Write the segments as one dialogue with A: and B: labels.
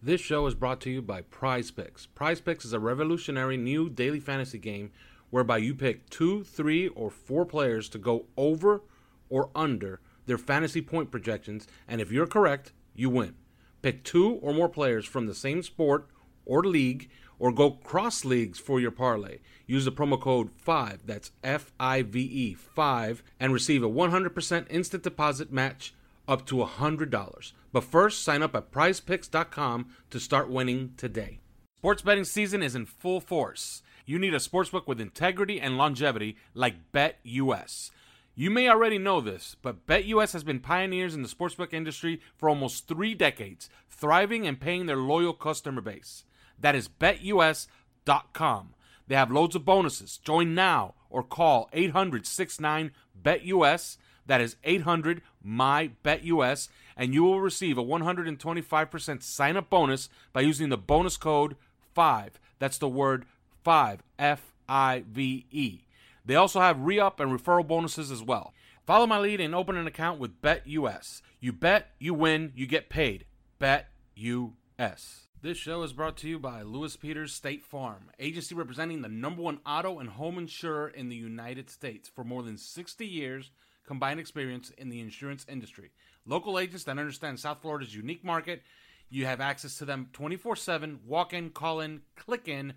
A: This show is brought to you by Prize Picks. Prize Picks is a revolutionary new daily fantasy game whereby you pick two, three, or four players to go over or under their fantasy point projections, and if you're correct, you win. Pick two or more players from the same sport or league, or go cross leagues for your parlay. Use the promo code 5, that's F I V E 5, and receive a 100% instant deposit match up to $100. But first, sign up at prizepicks.com to start winning today. Sports betting season is in full force. You need a sportsbook with integrity and longevity like BetUS. You may already know this, but BetUS has been pioneers in the sportsbook industry for almost three decades, thriving and paying their loyal customer base. That is betus.com. They have loads of bonuses. Join now or call 800 69 BetUS. That is 800 my BetUS, and you will receive a 125% sign up bonus by using the bonus code 5. That's the word 5, F I V E. They also have re up and referral bonuses as well. Follow my lead and open an account with BetUS. You bet, you win, you get paid. BetUS. This show is brought to you by Lewis Peters State Farm, agency representing the number one auto and home insurer in the United States for more than 60 years combined experience in the insurance industry. Local agents that understand South Florida's unique market. You have access to them 24 7, walk in, call in, click in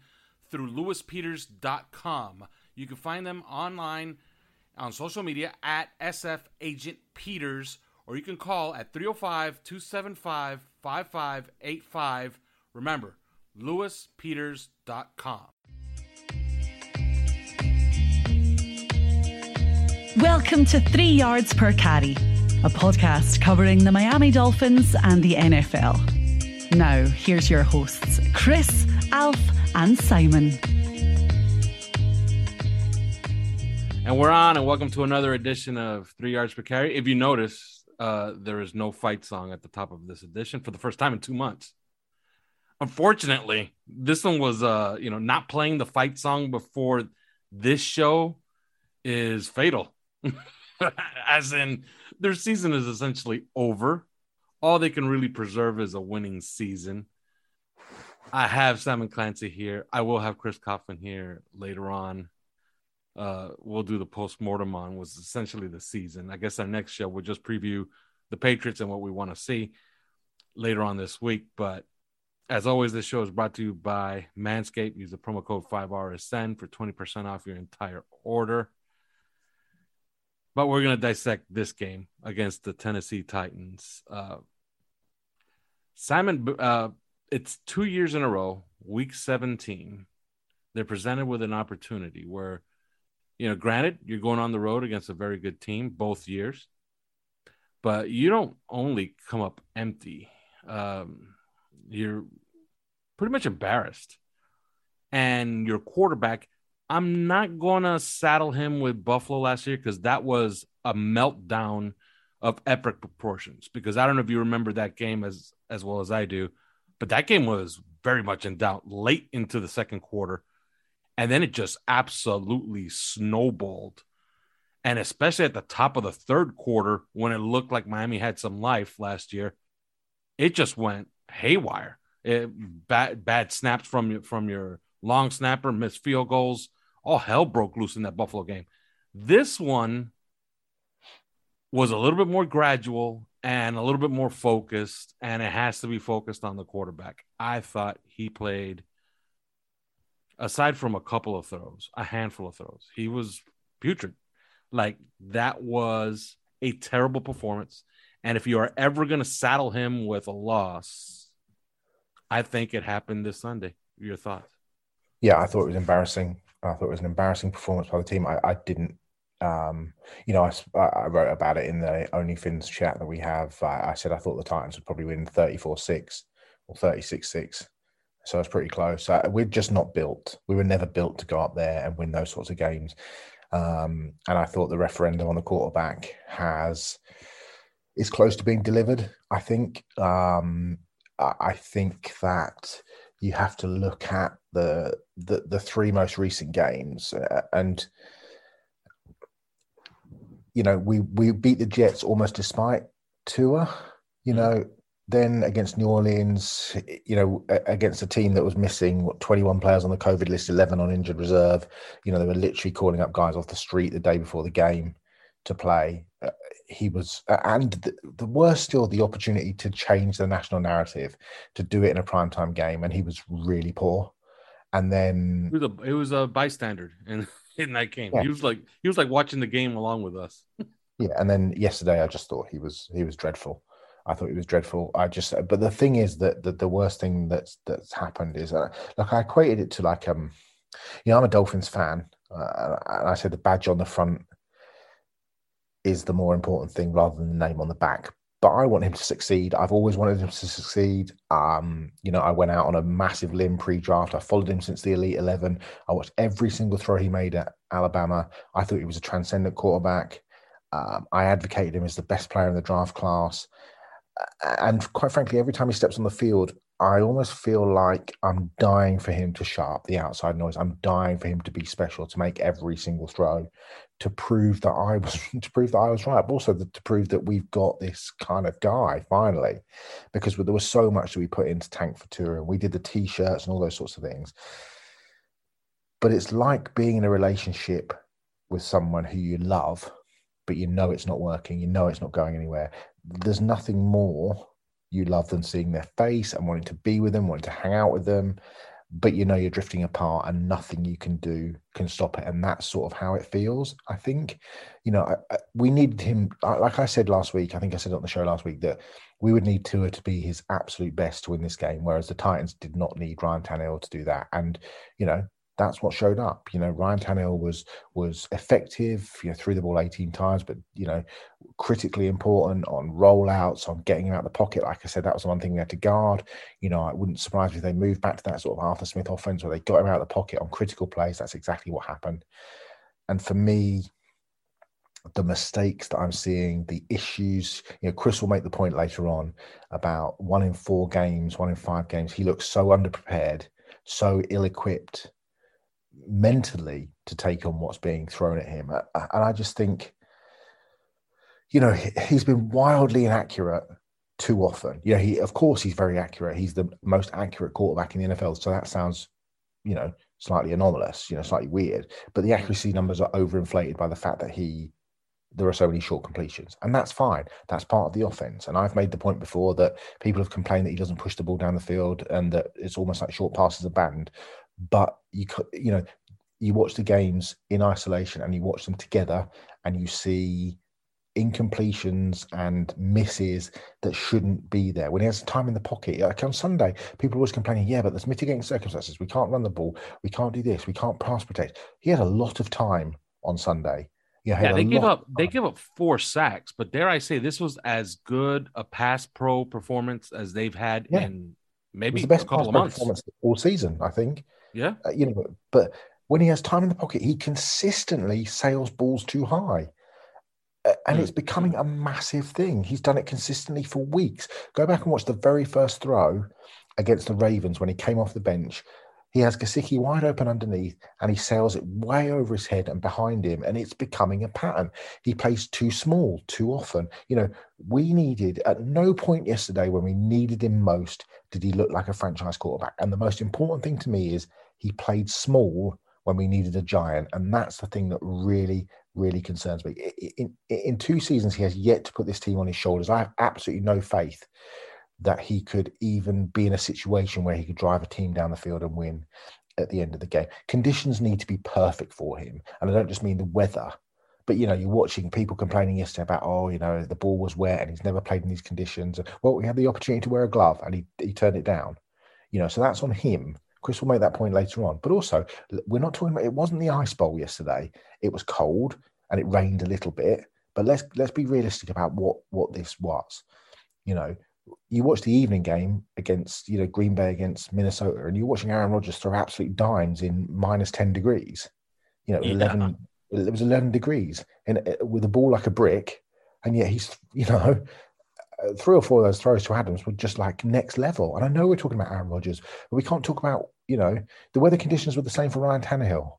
A: through lewispeters.com. You can find them online on social media at SF Agent Peters, or you can call at 305 275 5585. Remember, lewispeters.com.
B: Welcome to Three Yards Per Carry, a podcast covering the Miami Dolphins and the NFL. Now, here's your hosts, Chris, Alf, and Simon.
A: And we're on, and welcome to another edition of Three Yards Per Carry. If you notice, uh, there is no fight song at the top of this edition for the first time in two months. Unfortunately, this one was, uh, you know, not playing the fight song before this show is fatal. As in, their season is essentially over. All they can really preserve is a winning season. I have Simon Clancy here. I will have Chris Coffin here later on. Uh, we'll do the post mortem on was essentially the season. I guess our next show will just preview the Patriots and what we want to see later on this week. But as always, this show is brought to you by Manscaped. Use the promo code 5RSN for 20% off your entire order. But we're going to dissect this game against the Tennessee Titans. Uh, Simon, uh, it's two years in a row, week 17. They're presented with an opportunity where, you know, granted, you're going on the road against a very good team both years, but you don't only come up empty. Um, you're pretty much embarrassed. And your quarterback I'm not going to saddle him with Buffalo last year because that was a meltdown of epic proportions. Because I don't know if you remember that game as as well as I do, but that game was very much in doubt late into the second quarter, and then it just absolutely snowballed. And especially at the top of the third quarter, when it looked like Miami had some life last year, it just went haywire. It, bad bad snaps from from your long snapper, missed field goals all hell broke loose in that Buffalo game. This one was a little bit more gradual and a little bit more focused, and it has to be focused on the quarterback. I thought he played, aside from a couple of throws, a handful of throws, he was putrid. Like that was a terrible performance. And if you are ever going to saddle him with a loss, I think it happened this Sunday. Your thoughts?
C: Yeah, I thought it was embarrassing. I thought it was an embarrassing performance by the team. I, I didn't, um, you know, I, I, wrote about it in the OnlyFins chat that we have. I, I said I thought the Titans would probably win 34 6 or 36 6. So it's pretty close. Uh, we're just not built. We were never built to go up there and win those sorts of games. Um, and I thought the referendum on the quarterback has is close to being delivered. I think. Um, I think that you have to look at the the, the three most recent games uh, and you know we we beat the Jets almost despite Tua. You mm-hmm. know, then against New Orleans, you know, against a team that was missing what, 21 players on the COVID list, 11 on injured reserve. You know, they were literally calling up guys off the street the day before the game to play. Uh, he was, uh, and the, the, worst still, the opportunity to change the national narrative, to do it in a primetime game, and he was really poor. And then
A: it was a, it was a bystander in in that game. Yeah. He was like he was like watching the game along with us.
C: yeah, and then yesterday, I just thought he was he was dreadful. I thought he was dreadful. I just, but the thing is that the, the worst thing that's that's happened is, uh, like, I equated it to like, um, you know, I'm a Dolphins fan, uh, and I said the badge on the front is the more important thing rather than the name on the back. But I want him to succeed. I've always wanted him to succeed. Um, you know, I went out on a massive limb pre-draft. I followed him since the Elite Eleven. I watched every single throw he made at Alabama. I thought he was a transcendent quarterback. Um, I advocated him as the best player in the draft class and quite frankly, every time he steps on the field, I almost feel like I'm dying for him to sharp the outside noise. I'm dying for him to be special, to make every single throw, to prove that I was to prove that I was right, but also to prove that we've got this kind of guy finally, because there was so much that we put into Tank for Tua. We did the t-shirts and all those sorts of things. But it's like being in a relationship with someone who you love, but you know it's not working, you know it's not going anywhere there's nothing more you love than seeing their face and wanting to be with them, wanting to hang out with them. But you know you're drifting apart, and nothing you can do can stop it. And that's sort of how it feels. I think, you know, I, I, we needed him. Like I said last week, I think I said on the show last week that we would need Tua to be his absolute best to win this game, whereas the Titans did not need Ryan Tannehill to do that. And you know, that's what showed up. You know, Ryan Tannehill was was effective, you know, threw the ball 18 times, but you know, critically important on rollouts, on getting him out of the pocket. Like I said, that was the one thing we had to guard. You know, it wouldn't surprise me if they moved back to that sort of Arthur Smith offense where they got him out of the pocket on critical plays. That's exactly what happened. And for me, the mistakes that I'm seeing, the issues. You know, Chris will make the point later on about one in four games, one in five games. He looks so underprepared, so ill-equipped mentally to take on what's being thrown at him. And I just think, you know, he's been wildly inaccurate too often. You know, he of course he's very accurate. He's the most accurate quarterback in the NFL. So that sounds, you know, slightly anomalous, you know, slightly weird. But the mm. accuracy numbers are overinflated by the fact that he there are so many short completions. And that's fine. That's part of the offense. And I've made the point before that people have complained that he doesn't push the ball down the field and that it's almost like short passes are banned but you you know you watch the games in isolation and you watch them together and you see incompletions and misses that shouldn't be there. When he has time in the pocket, like on Sunday, people are always complaining, yeah, but there's mitigating circumstances. We can't run the ball. We can't do this. We can't pass protect. He had a lot of time on Sunday.
A: yeah, they give up. They give up four sacks, but dare I say, this was as good a pass pro performance as they've had yeah. in maybe
C: the best a couple of months performance all season. I think.
A: Yeah.
C: Uh, you know, but when he has time in the pocket, he consistently sails balls too high. Uh, and mm. it's becoming a massive thing. He's done it consistently for weeks. Go back and watch the very first throw against the Ravens when he came off the bench. He has Gesicki wide open underneath and he sails it way over his head and behind him. And it's becoming a pattern. He plays too small too often. You know, we needed, at no point yesterday when we needed him most, did he look like a franchise quarterback. And the most important thing to me is he played small when we needed a giant. And that's the thing that really really concerns me. In, in, in two seasons, he has yet to put this team on his shoulders. I have absolutely no faith that he could even be in a situation where he could drive a team down the field and win at the end of the game. Conditions need to be perfect for him. And I don't just mean the weather, but you know, you're watching people complaining yesterday about, oh, you know, the ball was wet and he's never played in these conditions. Well, we had the opportunity to wear a glove and he, he turned it down. You know, so that's on him. Chris will make that point later on. But also, we're not talking about it wasn't the ice bowl yesterday. It was cold and it rained a little bit. But let's let's be realistic about what what this was. You know, you watch the evening game against you know Green Bay against Minnesota, and you're watching Aaron Rodgers throw absolute dimes in minus ten degrees. You know, yeah. eleven. It was eleven degrees, and uh, with a ball like a brick, and yet he's you know. Uh, three or four of those throws to Adams were just like next level. And I know we're talking about Aaron Rodgers, but we can't talk about, you know, the weather conditions were the same for Ryan Tannehill.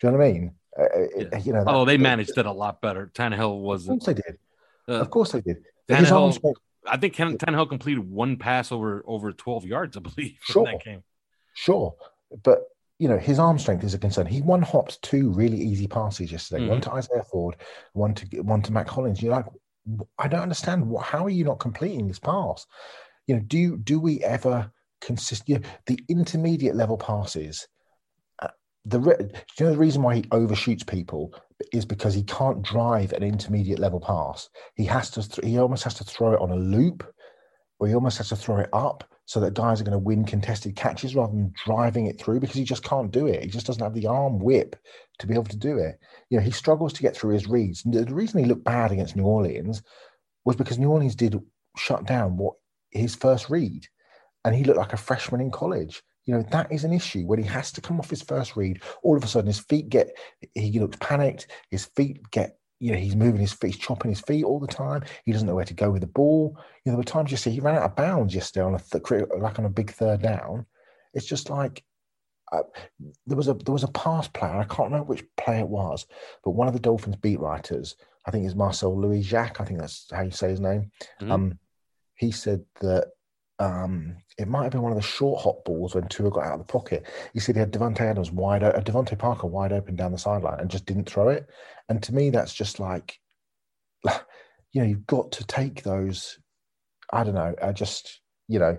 C: Do you know what I mean? Uh,
A: yeah. You know, that, oh, they managed it a lot better. Tannehill was.
C: Of course they did. Uh, of course they did.
A: Tannehill, I think Ken, Tannehill completed one pass over over 12 yards, I believe, sure. that game.
C: Sure. But, you know, his arm strength is a concern. He one hopped two really easy passes yesterday, mm-hmm. one to Isaiah Ford, one to one to Mack Hollins. You're like, I don't understand. What, how are you not completing this pass? You know, do do we ever consist? You know, the intermediate level passes. Uh, the you know the reason why he overshoots people is because he can't drive an intermediate level pass. He has to, he almost has to throw it on a loop, or he almost has to throw it up so that guys are going to win contested catches rather than driving it through because he just can't do it. He just doesn't have the arm whip to be able to do it. You know, he struggles to get through his reads. The reason he looked bad against New Orleans was because New Orleans did shut down what his first read, and he looked like a freshman in college. You know, that is an issue when he has to come off his first read. All of a sudden, his feet get, he looks panicked. His feet get, you know, he's moving his feet, he's chopping his feet all the time. He doesn't know where to go with the ball. You know, there were times you see he ran out of bounds yesterday on a, th- like on a big third down. It's just like, uh, there was a there was a pass player. I can't remember which player it was, but one of the Dolphins beat writers, I think is Marcel Louis Jacques. I think that's how you say his name. Mm-hmm. Um, he said that um, it might have been one of the short hot balls when Tua got out of the pocket. You see, he had Davante Adams wide, uh, DeVante Parker wide open down the sideline and just didn't throw it. And to me, that's just like, you know, you've got to take those. I don't know. I just, you know,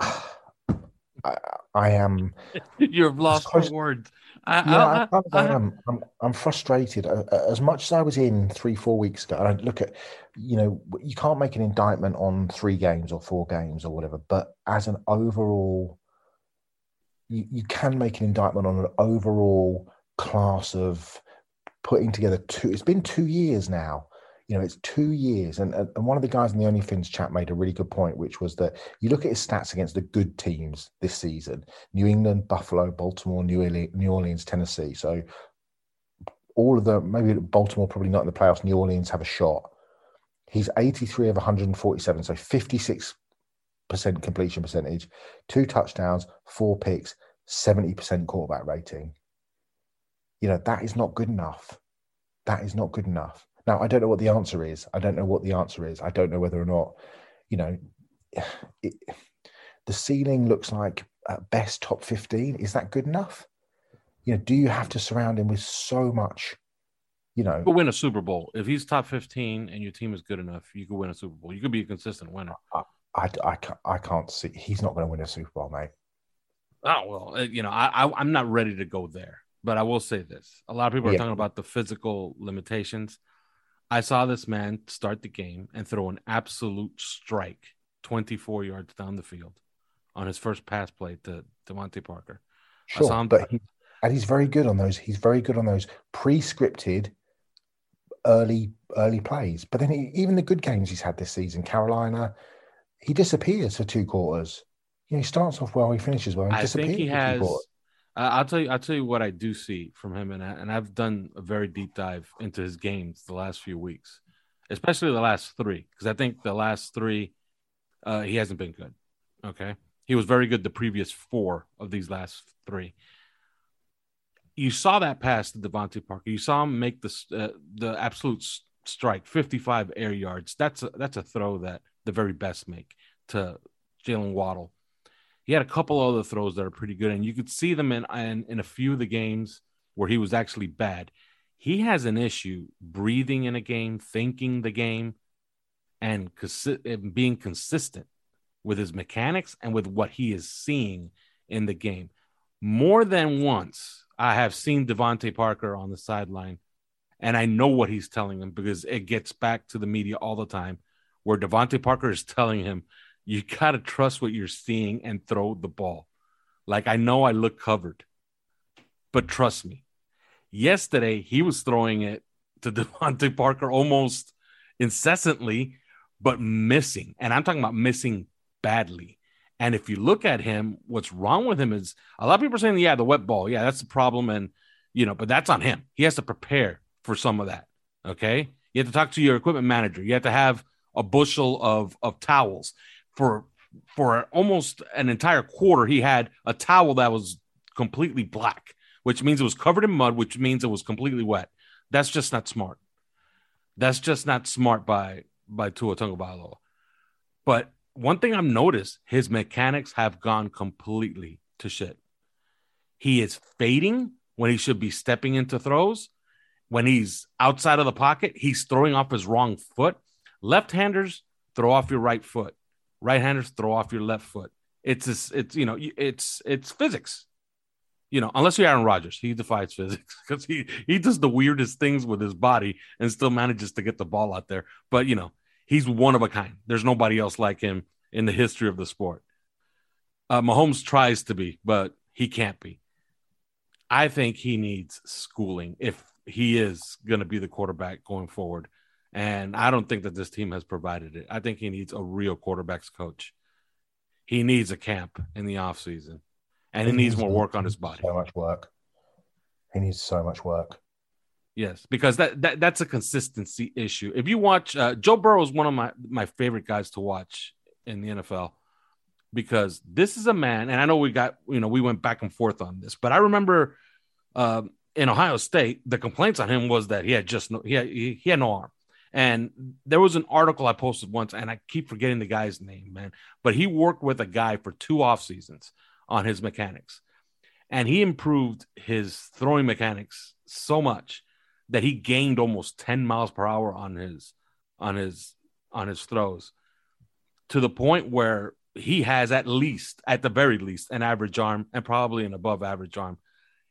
C: I, I am.
A: You're lost for words.
C: I, yeah, I, I, I, am. I'm, I'm frustrated. Uh, uh, as much as I was in three, four weeks ago, I look at, you know, you can't make an indictment on three games or four games or whatever, but as an overall, you, you can make an indictment on an overall class of putting together two. It's been two years now you know, it's two years. And, and one of the guys in the OnlyFins chat made a really good point, which was that you look at his stats against the good teams this season New England, Buffalo, Baltimore, New Orleans, New Orleans Tennessee. So all of them, maybe Baltimore probably not in the playoffs, New Orleans have a shot. He's 83 of 147, so 56% completion percentage, two touchdowns, four picks, 70% quarterback rating. You know, that is not good enough. That is not good enough. Now, I don't know what the answer is. I don't know what the answer is. I don't know whether or not, you know, it, the ceiling looks like at best top 15. Is that good enough? You know, do you have to surround him with so much, you know?
A: You win a Super Bowl. If he's top 15 and your team is good enough, you could win a Super Bowl. You could be a consistent winner.
C: I, I, I, I can't see. He's not going to win a Super Bowl, mate.
A: Oh, well, uh, you know, I, I, I'm not ready to go there. But I will say this a lot of people are yeah. talking about the physical limitations. I saw this man start the game and throw an absolute strike 24 yards down the field on his first pass play to DeVante Parker.
C: Sure, him, but he, and he's very good on those. He's very good on those pre-scripted early early plays. But then he, even the good games he's had this season, Carolina, he disappears for two quarters. You know, he starts off well, he finishes well. He
A: I think he has I'll tell you. I'll tell you what I do see from him, and I, and I've done a very deep dive into his games the last few weeks, especially the last three, because I think the last three, uh, he hasn't been good. Okay, he was very good the previous four of these last three. You saw that pass to DeVante Parker. You saw him make the uh, the absolute strike, fifty five air yards. That's a, that's a throw that the very best make to Jalen Waddle he had a couple other throws that are pretty good, and you could see them in in, in a few of the games where he was actually bad. He has an issue breathing in a game, thinking the game, and, consi- and being consistent with his mechanics and with what he is seeing in the game. More than once, I have seen DeVante Parker on the sideline, and I know what he's telling him because it gets back to the media all the time, where DeVante Parker is telling him, "You got to trust what you're seeing and throw the ball." Like I know I look covered, but trust me. Yesterday he was throwing it to DeVante Parker almost incessantly, but missing, and I'm talking about missing badly. And if you look at him, what's wrong with him is a lot of people are saying, yeah, the wet ball, yeah, that's the problem. And, you know, but that's on him. He has to prepare for some of that. Okay. You have to talk to your equipment manager. You have to have a bushel of, of towels for, for almost an entire quarter. He had a towel that was completely black, which means it was covered in mud, which means it was completely wet. That's just not smart. That's just not smart by, by Tua Tagovailoa. But one thing I've noticed, his mechanics have gone completely to shit. He is fading when he should be stepping into throws. When he's outside of the pocket, he's throwing off his wrong foot. Left-handers throw off your right foot. Right-handers throw off your left foot. It's it's, it's you know it's it's physics. You know, unless you're Aaron Rodgers, he defies physics because he he does the weirdest things with his body and still manages to get the ball out there. But you know, he's one of a kind. There's nobody else like him in the history of the sport. Uh, Mahomes tries to be, but he can't be. I think he needs schooling if he is going to be the quarterback going forward. And I don't think that this team has provided it. I think he needs a real quarterbacks coach. He needs a camp in the offseason and he, he needs, needs more work on his body.
C: So much work. He needs so much work.
A: Yes, because that, that that's a consistency issue. If you watch uh, Joe Burrow is one of my my favorite guys to watch in the NFL because this is a man, and I know we got you know we went back and forth on this, but I remember uh, in Ohio State the complaints on him was that he had just no he had, he, he had no arm, and there was an article I posted once, and I keep forgetting the guy's name, man, but he worked with a guy for two off seasons on his mechanics, and he improved his throwing mechanics so much that he gained almost 10 miles per hour on his on his on his throws to the point where he has at least at the very least an average arm and probably an above average arm.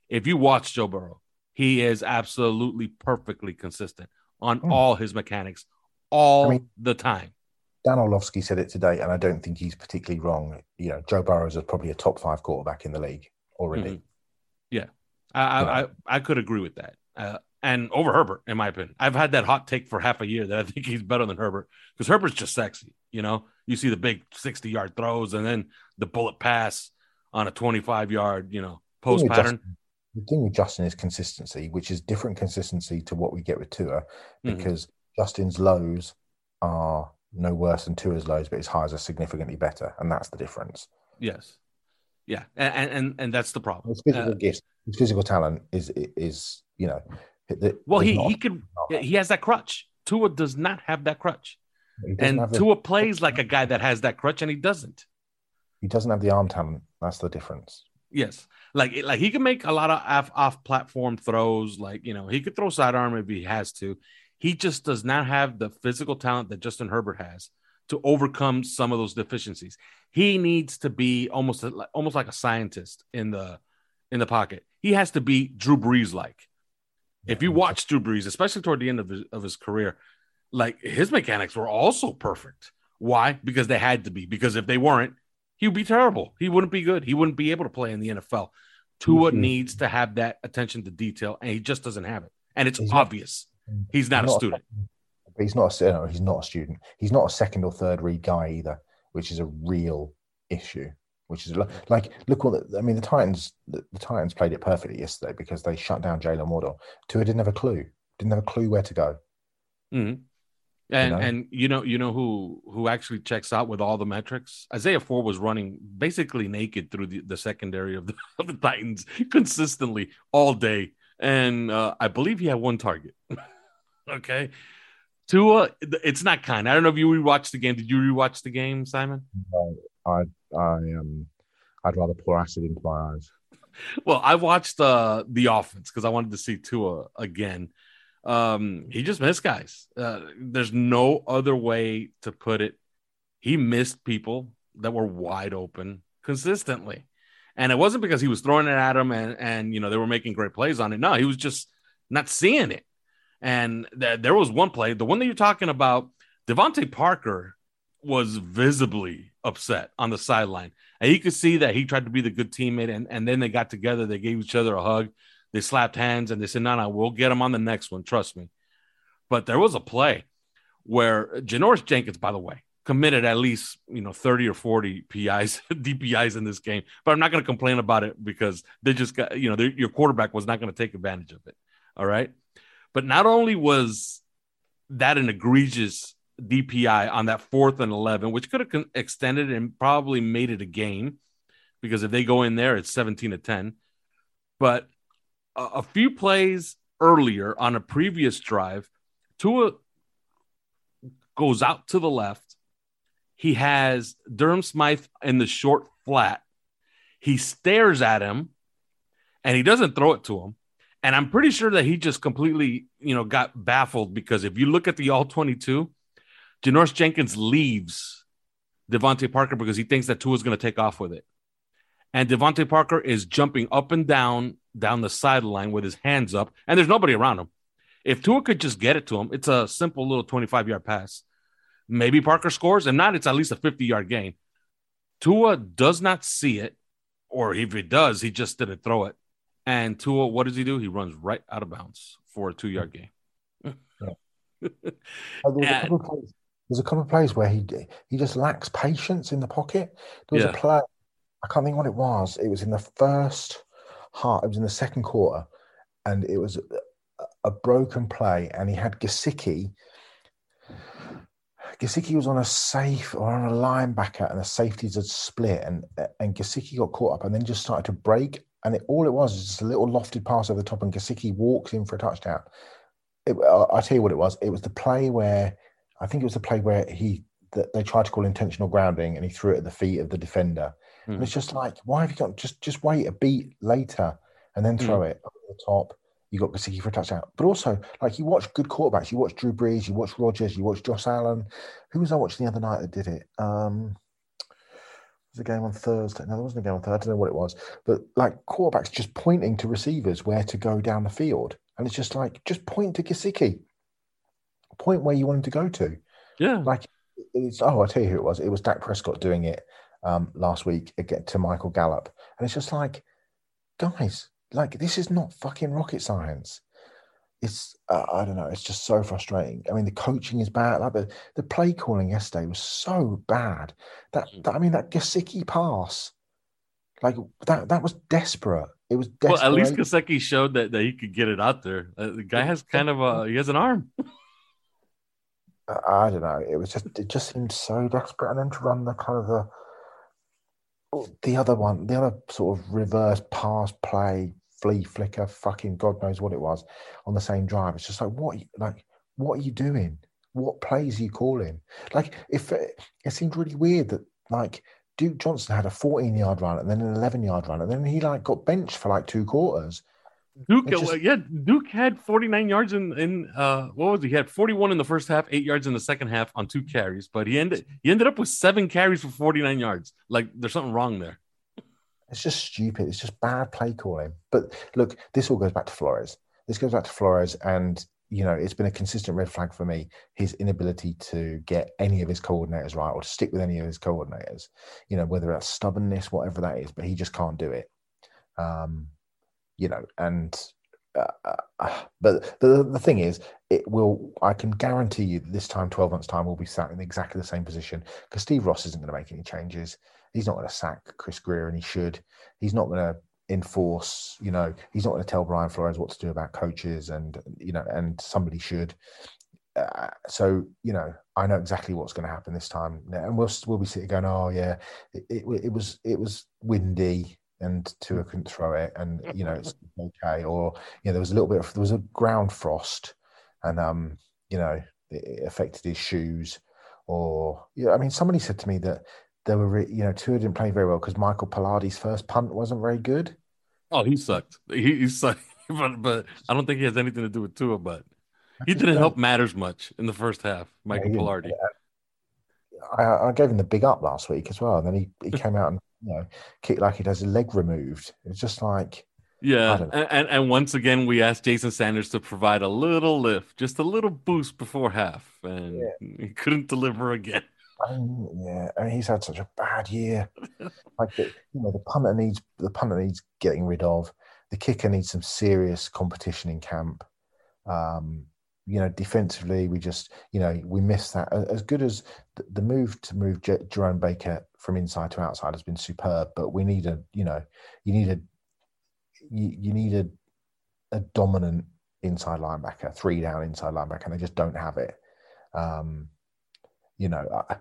A: If you watch joe burrow he is absolutely perfectly consistent on mm. all his mechanics all I mean, the time
C: dan orlovsky said it today and i don't think he's particularly wrong you know joe burrow is probably a top five quarterback in the league already mm-hmm.
A: yeah I, I, I, I could agree with that uh, and over Herbert, in my opinion. I've had that hot take for half a year that I think he's better than Herbert because Herbert's just sexy. You know, you see the big 60 yard throws and then the bullet pass on a 25 yard, you know, post pattern.
C: The thing with Justin is consistency, which is different consistency to what we get with Tua mm-hmm. because mm-hmm. Justin's lows are no worse than Tua's lows, but his highs are significantly better. And that's the difference.
A: Yes. Yeah. And and, and that's the problem.
C: His physical uh, gifts, his physical talent is, is, you know,
A: well, he, he could he has that crutch. Tua does not have that crutch. And Tua plays like a guy that has that crutch, and he doesn't.
C: He doesn't have the arm talent. That's the difference.
A: Yes, like like he can make a lot of off, off platform throws. Like you know, he could throw sidearm if he has to. He just does not have the physical talent that Justin Herbert has to overcome some of those deficiencies. He needs to be almost almost like a scientist in the in the pocket. He has to be Drew Brees like. If you watch Drew Brees, especially toward the end of his, of his career, like his mechanics were also perfect. Why? Because they had to be. Because if they weren't, he would be terrible. He wouldn't be good. He wouldn't be able to play in the NFL. Tua mm-hmm. needs to have that attention to detail, and he just doesn't have it. And it's he's obvious not, he's not he's a student.
C: A, he's not a, no, he's not a student. He's not a second or third read guy either, which is a real issue which is like look what the, I mean. The Titans, the, the, Titans played it perfectly yesterday because they shut down Jalen Waddle. Tua didn't have a clue, didn't have a clue where to go.
A: Mm-hmm. And you know? and you know you know who who actually checks out with all the metrics. Isaiah Ford was running basically naked through the, the secondary of the, of the Titans consistently all day, and uh, I believe he had one target. okay, Tua, it's not kind. I don't know if you rewatched the game. Did you rewatch the game, Simon?
C: I I um, I'd rather pour acid into my eyes.
A: well, I watched uh, the offense because I wanted to see Tua again. Um, he just missed guys. Uh, there's no other way to put it. He missed people that were wide open consistently. And it wasn't because he was throwing it at them and, and you know they were making great plays on it. No, he was just not seeing it. And th- there was one play, the one that you're talking about, DeVante Parker was visibly upset on the sideline. And you could see that he tried to be the good teammate. And, and then they got together, they gave each other a hug, they slapped hands, and they said, No, no, we'll get him on the next one. Trust me. But there was a play where Janoris Jenkins, by the way, committed at least you know 30 or 40 PIs, DPIs in this game. But I'm not going to complain about it because they just got, you know, your quarterback was not going to take advantage of it. All right. But not only was that an egregious DPI on that fourth and 11, which could have extended and probably made it a game because if they go in there, it's 17 to 10. But a, a few plays earlier on a previous drive, Tua goes out to the left. He has Durham Smythe in the short flat. He stares at him and he doesn't throw it to him. And I'm pretty sure that he just completely, you know, got baffled because if you look at the all 22, Janoris Jenkins leaves DeVante Parker because he thinks that Tua is going to take off with it. And DeVante Parker is jumping up and down down the sideline with his hands up, and there's nobody around him. If Tua could just get it to him, it's a simple little 25 yard pass. Maybe Parker scores, and not, it's at least a 50 yard gain. Tua does not see it, or if he does, he just didn't throw it. And Tua, what does he do? He runs right out of bounds for a two yard gain.
C: Yeah. and, there's a couple of plays where he he just lacks patience in the pocket. There was yeah. a play, I can't think what it was. It was in the first half. It was in the second quarter, and it was a, broken play, and he had Gesicki. Gesicki was on a safe or on a linebacker, and the safeties had split, and and Gesicki got caught up, and then just started to break. And it, all it was was just a little lofted pass over the top, and Gesicki walks in for a touchdown. It, I'll tell you what it was. It was the play where I think it was the play where he that they tried to call intentional grounding and he threw it at the feet of the defender. Mm. And it's just like, why have you got just just wait a beat later and then throw mm. it over the top? You got Gesicki for a touchdown. But also, like you watch good quarterbacks, you watch Drew Brees, you watch Rodgers, you watch Josh Allen. Who was I watching the other night that did it? Um was a game on Thursday. No, there wasn't a game on Thursday. I don't know what it was. But like quarterbacks just pointing to receivers where to go down the field. And it's just like, just point to Gesicki point where you want him to go to.
A: Yeah.
C: Like it's oh, I'll tell you who it was. It was Dak Prescott doing it um, last week again to Michael Gallup. And it's just like, guys, like this is not fucking rocket science. It's uh, I don't know. It's just so frustrating. I mean, the coaching is bad. Like the, the play calling yesterday was so bad. That, mm. that I mean, that Gesicki pass, like that that was desperate. It was desperate.
A: well. At least Gesicki showed that, that he could get it out there. Uh, the guy has kind of a he has an arm.
C: I don't know. It was just it just seemed so desperate, and then to run the kind of the the other one, the other sort of reverse pass play, flea flicker, fucking God knows what it was on the same drive. It's just like what, like what are you doing? What plays are you calling? Like if it, it seemed really weird that like Duke Johnson had a 14 yard run and then an 11 yard run, and then he like got benched for like two quarters.
A: Duke, just, yeah, Duke had 49 yards in in uh, what was he? He had 41 in the first half, eight yards in the second half on two carries, but he ended he ended up with seven carries for 49 yards. Like there's something wrong there.
C: It's just stupid. It's just bad play calling. But look, this all goes back to Flores. This goes back to Flores, and you know it's been a consistent red flag for me. His inability to get any of his coordinators right or to stick with any of his coordinators. You know whether that's stubbornness, whatever that is, but he just can't do it. Um, you know, and uh, uh, but the, the thing is, it will. I can guarantee you that this time, twelve months time, we'll be sat in exactly the same position because Steve Ross isn't going to make any changes. He's not going to sack Chris Grier, and he should. He's not going to enforce. You know, he's not going to tell Brian Flores what to do about coaches, and you know, and somebody should. Uh, so you know, I know exactly what's going to happen this time, and we'll we'll be sitting going, "Oh yeah, it, it, it was it was windy and Tua mm. couldn't throw it, and you know it's okay. Or you know there was a little bit of there was a ground frost, and um you know it affected his shoes. Or yeah, I mean somebody said to me that there were you know Tua didn't play very well because Michael Palardy's first punt wasn't very good.
A: Oh, he sucked. He, he sucked. but but I don't think he has anything to do with Tua. But he didn't uh, help matters much in the first half. Michael yeah, uh,
C: I, I, gave him the big up last week as well. And then he, he came out and you know kicked like he has a leg removed. It's just like
A: yeah, and, and, once again we asked Jason Sanders to provide a little lift, just a little boost before half, and yeah. he couldn't deliver again.
C: Mean, yeah, I mean, he's had such a bad year. like the, you know, the punter needs the punter needs getting rid of. The kicker needs some serious competition in camp. Um, you know, defensively, we just, you know, we missed that. As good as the move to move J- Jerome Baker from inside to outside has been superb, but we need a, you know, you need a, you, you need a, a dominant inside linebacker, three down inside linebacker, and they just don't have it. Um, you know, I,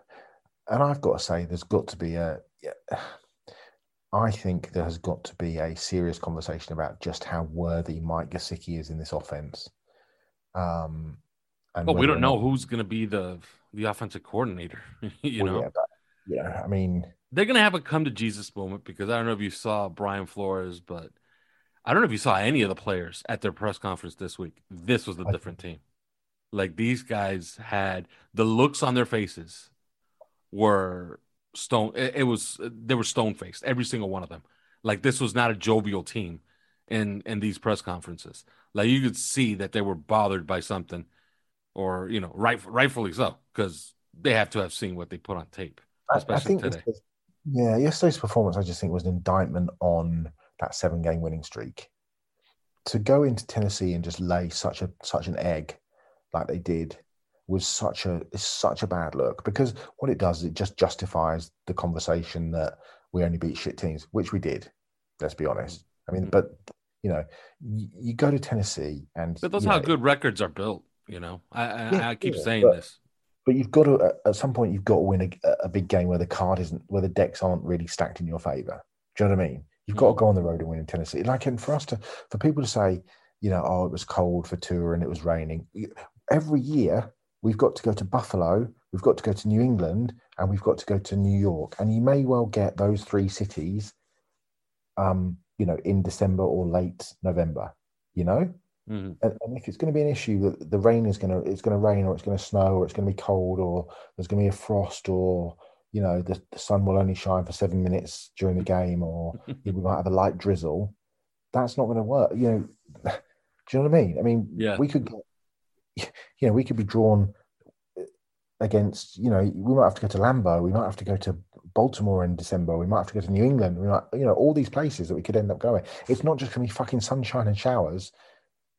C: and I've got to say, there's got to be a. I think there has got to be a serious conversation about just how worthy Mike Gesicki is in this offense. Um,
A: and well, we don't know who's going to be the the offensive coordinator. you well, know,
C: yeah, but, yeah, I mean,
A: they're going to have a come to Jesus moment because I don't know if you saw Brian Flores, but I don't know if you saw any of the players at their press conference this week. This was a different team. Like these guys had the looks on their faces were stone. It, it was they were stone faced, every single one of them. Like this was not a jovial team in in these press conferences. Like you could see that they were bothered by something, or you know, right, rightfully so, because they have to have seen what they put on tape, especially I, I today.
C: Yeah, yesterday's performance, I just think, was an indictment on that seven-game winning streak. To go into Tennessee and just lay such a such an egg, like they did, was such a it's such a bad look because what it does is it just justifies the conversation that we only beat shit teams, which we did. Let's be honest. I mean, mm-hmm. but you know, you, you go to Tennessee and
A: but that's how know, good records are built. You know, I I, yeah, I keep yeah, saying
C: but,
A: this.
C: But you've got to at some point you've got to win a, a, big game where the card isn't where the decks aren't really stacked in your favor. Do you know what I mean? You've got to go on the road and win in Tennessee. Like, and for us to for people to say, you know, oh, it was cold for Tua and it was raining. Every year we've got to go to Buffalo, we've got to go to New England, and we've got to go to New York. And you may well get those three cities um, you know, in December or late November, you know? Mm-hmm. And, and, if it's going to be an issue that the rain is going to, it's going to rain or it's going to snow or it's going to be cold or there's going to be a frost or, you know, the, the sun will only shine for seven minutes during the game or we might have a light drizzle, that's not going to work. You know, do you know what I mean? I mean,
A: yeah.
C: we could, get, you know, we could be drawn against, you know, we might have to go to Lambeau we might have to go to Baltimore in December. We might have to go to New England. We might, you know, all these places that we could end up going. It's not just going to be fucking sunshine and showers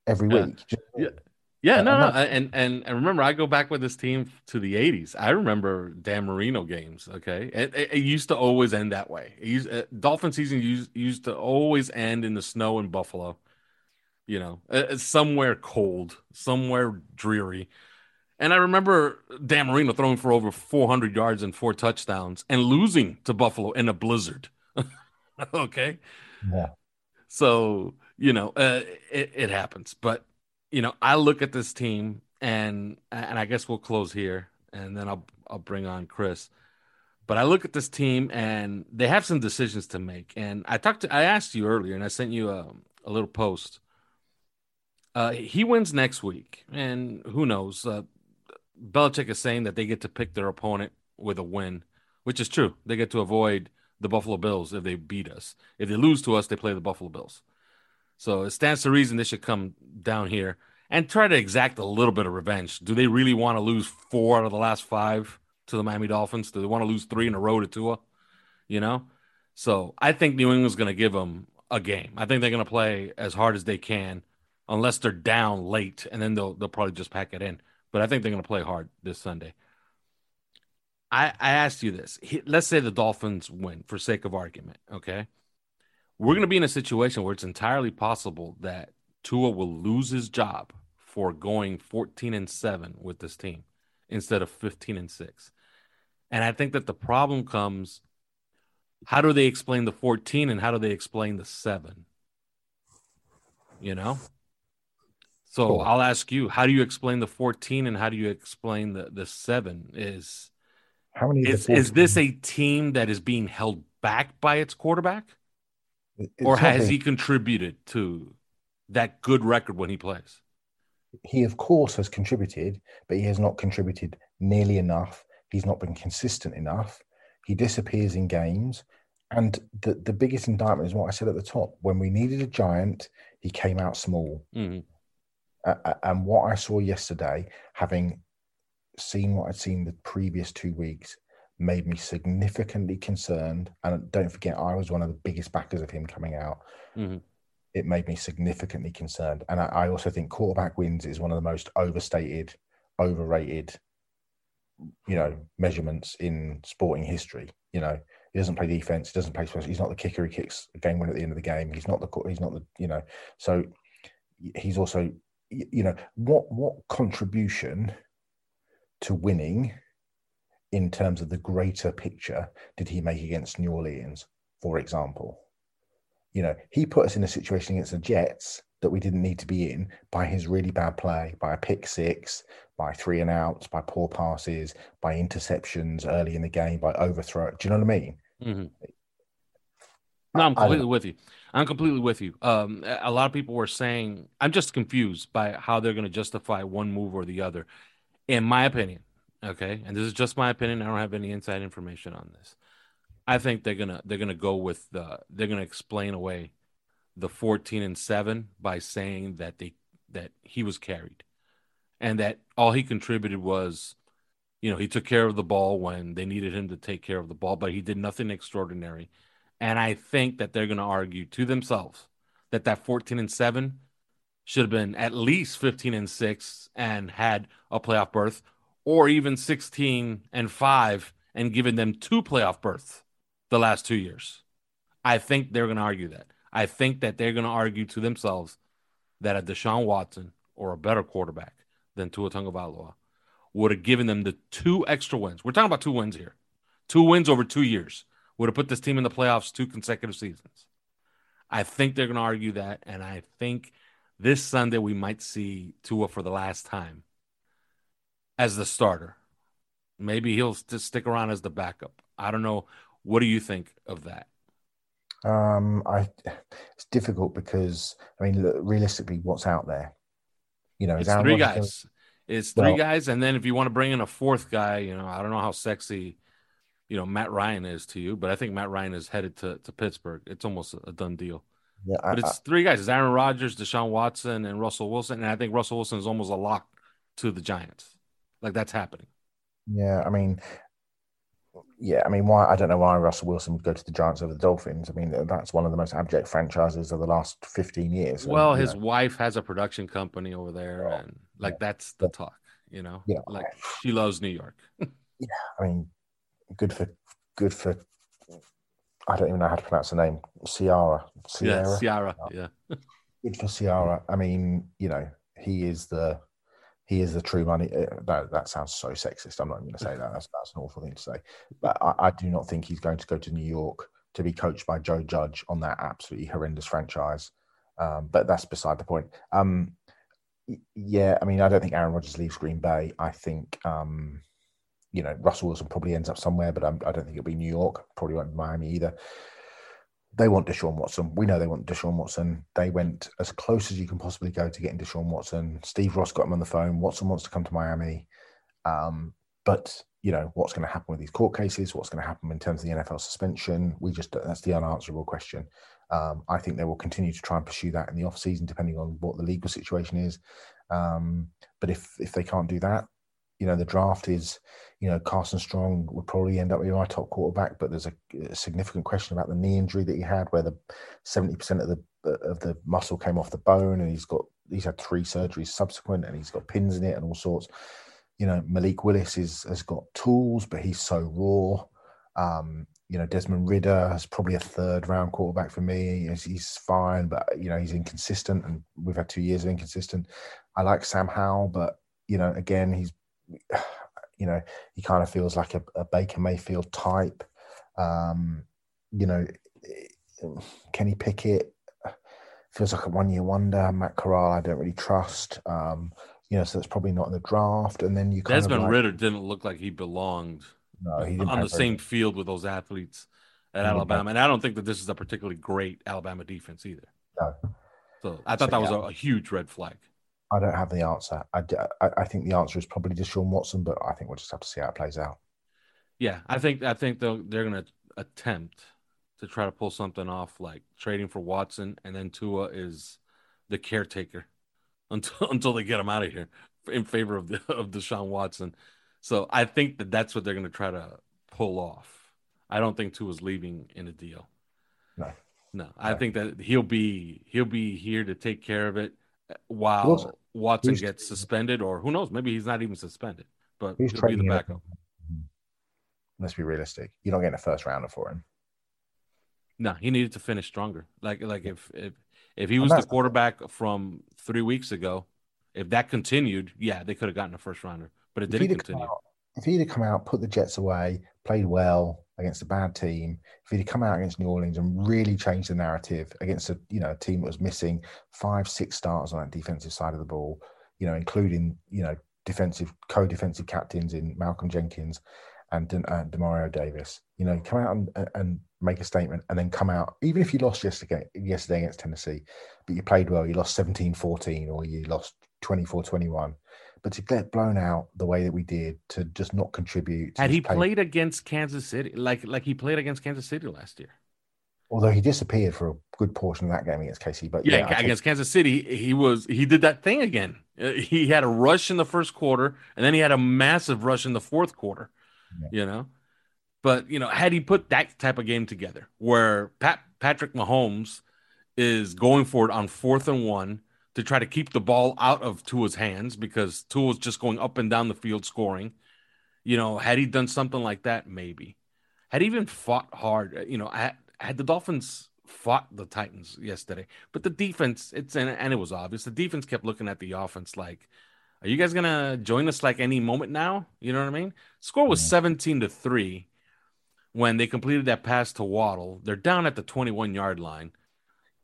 C: every
A: yeah.
C: week.
A: Yeah. Yeah, no, no, and and and remember, I go back with this team to the '80s. I remember Dan Marino games. Okay, it, it, it used to always end that way. It used, uh, Dolphin season used used to always end in the snow in Buffalo. You know, uh, somewhere cold, somewhere dreary. And I remember Dan Marino throwing for over 400 yards and four touchdowns and losing to Buffalo in a blizzard. okay.
C: Yeah.
A: So, you know, uh, it, it happens. But, you know, I look at this team and and I guess we'll close here and then I'll I'll bring on Chris. But I look at this team and they have some decisions to make. And I talked to I asked you earlier and I sent you a, a little post. Uh, he wins next week, and who knows? Uh, Belichick is saying that they get to pick their opponent with a win, which is true. They get to avoid the Buffalo Bills if they beat us. If they lose to us, they play the Buffalo Bills. So it stands to reason they should come down here and try to exact a little bit of revenge. Do they really want to lose four out of the last five to the Miami Dolphins? Do they want to lose three in a row to Tua? You know? So I think New England's going to give them a game. I think they're going to play as hard as they can, unless they're down late, and then they'll they'll probably just pack it in but I think they're going to play hard this Sunday. I, I asked you this. Let's say the Dolphins win for sake of argument. Okay. We're going to be in a situation where it's entirely possible that Tua will lose his job for going 14 and 7 with this team instead of 15 and 6. And I think that the problem comes how do they explain the 14 and how do they explain the 7? You know? So cool. I'll ask you, how do you explain the 14 and how do you explain the, the seven? Is
C: how many
A: is, is this a team that is being held back by its quarterback? or has he contributed to that good record when he plays?
C: He, of course, has contributed, but he has not contributed nearly enough. He's not been consistent enough. He disappears in games. And the, the biggest indictment is what I said at the top. When we needed a giant, he came out small. Mm-hmm. Uh, and what I saw yesterday, having seen what I'd seen the previous two weeks, made me significantly concerned. And don't forget, I was one of the biggest backers of him coming out. Mm-hmm. It made me significantly concerned. And I, I, also think quarterback wins is one of the most overstated, overrated, you know, measurements in sporting history. You know, he doesn't play defense. He doesn't play special. He's not the kicker. He kicks a game win at the end of the game. He's not the. He's not the. You know, so he's also. You know what? What contribution to winning in terms of the greater picture did he make against New Orleans, for example? You know, he put us in a situation against the Jets that we didn't need to be in by his really bad play, by a pick six, by three and outs, by poor passes, by interceptions early in the game, by overthrow. Do you know what I mean? Mm-hmm.
A: No, I'm completely with you. I'm completely with you. Um, a lot of people were saying, I'm just confused by how they're going to justify one move or the other. In my opinion, Okay, and this is just my opinion. I don't have any inside information on this. I think they're gonna they're gonna go with the they're gonna explain away the 14 and 7 by saying that they that he was carried and that all he contributed was you know he took care of the ball when they needed him to take care of the ball but he did nothing extraordinary and i think that they're going to argue to themselves that that 14 and 7 should have been at least 15 and 6 and had a playoff berth or even 16 and 5 and given them two playoff berths the last two years. I think they're going to argue that. I think that they're going to argue to themselves that a Deshaun Watson or a better quarterback than Tua Tagovailoa would have given them the two extra wins. We're talking about two wins here. Two wins over two years would have put this team in the playoffs two consecutive seasons. I think they're going to argue that, and I think this Sunday we might see Tua for the last time as the starter. Maybe he'll just stick around as the backup. I don't know. What do you think of that?
C: Um, I it's difficult because I mean, look, realistically, what's out there? You know,
A: it's three guys. It's three well, guys, and then if you want to bring in a fourth guy, you know, I don't know how sexy, you know, Matt Ryan is to you, but I think Matt Ryan is headed to, to Pittsburgh. It's almost a done deal. Yeah, but it's three guys. It's Aaron Rodgers, Deshaun Watson, and Russell Wilson, and I think Russell Wilson is almost a lock to the Giants. Like that's happening.
C: Yeah, I mean, yeah, I mean, why? I don't know why Russell Wilson would go to the Giants over the Dolphins. I mean, that's one of the most abject franchises of the last fifteen years.
A: Well, and, his know. wife has a production company over there, oh, and like yeah. that's the talk. You know, yeah, like she loves New York.
C: yeah, I mean, good for good for. I don't even know how to pronounce the name. Ciara.
A: Ciara. Yeah, Ciara. Yeah.
C: good for Ciara. I mean, you know, he is the he is the true money. Uh, that, that sounds so sexist. I'm not even going to say that. That's, that's an awful thing to say. But I, I, do not think he's going to go to New York to be coached by Joe Judge on that absolutely horrendous franchise. Um, but that's beside the point. Um, yeah, I mean, I don't think Aaron Rodgers leaves Green Bay. I think, um, you know, Russell Wilson probably ends up somewhere, but I'm, I do not think it'll be New York. Probably won't be Miami either they want Deshaun Watson. We know they want Deshaun Watson. They went as close as you can possibly go to getting Deshaun Watson. Steve Ross got him on the phone. Watson wants to come to Miami. Um, but you know what's going to happen with these court cases? What's going to happen in terms of the NFL suspension? We just that's the unanswerable question. Um, I think they will continue to try and pursue that in the off season, depending on what the legal situation is. Um, but if if they can't do that, you know, the draft is, you know, Carson Strong would probably end up being my top quarterback, but there's a, a, significant question about the knee injury that he had, where the seventy percent of the of the muscle came off the bone, and he's got he's had three surgeries subsequent, and he's got pins in it and all sorts. You know, Malik Willis is has got tools, but he's so raw. Um, you know, Desmond Ridder is probably a third round quarterback for me. He's, he's, fine, but you know, he's inconsistent, and we've had two years of inconsistent. I like Sam Howell, but you know, again, he's you know, he kind of feels like a, a Baker Mayfield type. Um, you know, Kenny Pickett feels like a one year wonder. Matt Corral, I don't really trust. Um, you know, so it's probably not in the draft. And then you kind
A: Desmond
C: like,
A: Ridder didn't look like he belonged
C: no, he
A: on the same field with those athletes at Alabama, and I don't think that this is a particularly great Alabama defense either.
C: No.
A: So I thought
C: So,
A: that was
C: yeah.
A: a, a huge red flag.
C: I don't have the answer. I I think the answer is probably Deshaun Watson, but I think we'll just have to see how it plays out.
A: Yeah, I think I think they'll they're gonna attempt to try to pull something off, like trading for Watson, and then Tua is the caretaker until until they get him out of here in favor of the of Deshaun Watson. So I think that that's what they're gonna try to pull off. I don't think Tua's leaving in a deal.
C: No.
A: No, I
C: No.
A: think that he'll be he'll be here to take care of it while
C: also-
A: Watson
C: who's-
A: gets suspended, or who knows, maybe he's not even suspended, but
C: Who's
A: he'll be the
C: him?
A: backup.
C: Let's be realistic. You're not getting a first rounder for him.
A: No, he needed to finish stronger. Like like if if if he was the quarterback from three weeks ago, if that continued, yeah, they could have gotten a first rounder, but it didn't continue.
C: out, if he'd have come out, put the Jets away, played well against a bad team, if he'd come out against New Orleans and really changed the narrative against a you know a team that was missing five, six stars on that defensive side of the ball, you know, including you know defensive co-defensive captains in Malcolm Jenkins and De- uh, Demario Davis, you know, come out and, and make a statement and then come out, even if you lost yesterday, yesterday against Tennessee, but you played well, you lost 17-14 or you lost 24-21 but to get blown out the way that we did to just not contribute
A: Had he
C: play-
A: played against Kansas City, like like he played against Kansas City last year,
C: although he disappeared for a good portion of that game against KC but
A: yeah,
C: yeah,
A: against Kansas City, he was he did that thing again. Uh, He had a rush in the first quarter, and then he had a massive rush in the fourth quarter.
C: Yeah.
A: You know, but you know, had he put that type of game together, where Pat Patrick Mahomes is going for it on fourth and one to try to keep the ball out of Tua's hands because Tua's just going up and down the field scoring. You know, had he done something like that, maybe. Had he even fought hard, uh, you know, had, had the Dolphins fought the Titans yesterday, but the defense, it's and, and it was obvious. The defense kept looking at the offense like, are you guys gonna join us like any moment now? You know what I mean? Score was 17 to 3 when they completed that pass to Waddle. They're down at the 21 yard line.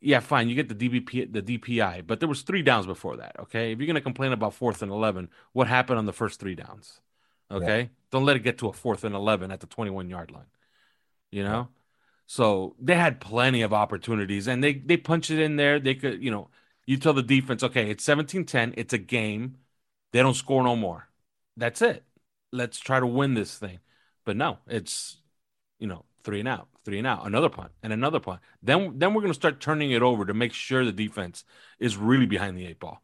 A: Yeah, fine. You get the DBP, the DPI, but there was three downs before that. Okay, if you're gonna complain about fourth and 11, what happened on the first three downs? Okay, don't let it get to a fourth and 11 at the 21 yard line. You know, so they had plenty of opportunities, and they they punch it in there. They could, you know, you tell the defense, okay, it's 17-10, it's a game. They don't score no more. That's it. Let's try to win this thing. But no, it's you know, three and out, three and out, another punt, and another punt. Then then we're gonna start turning it over to make sure the defense is really behind the eight ball.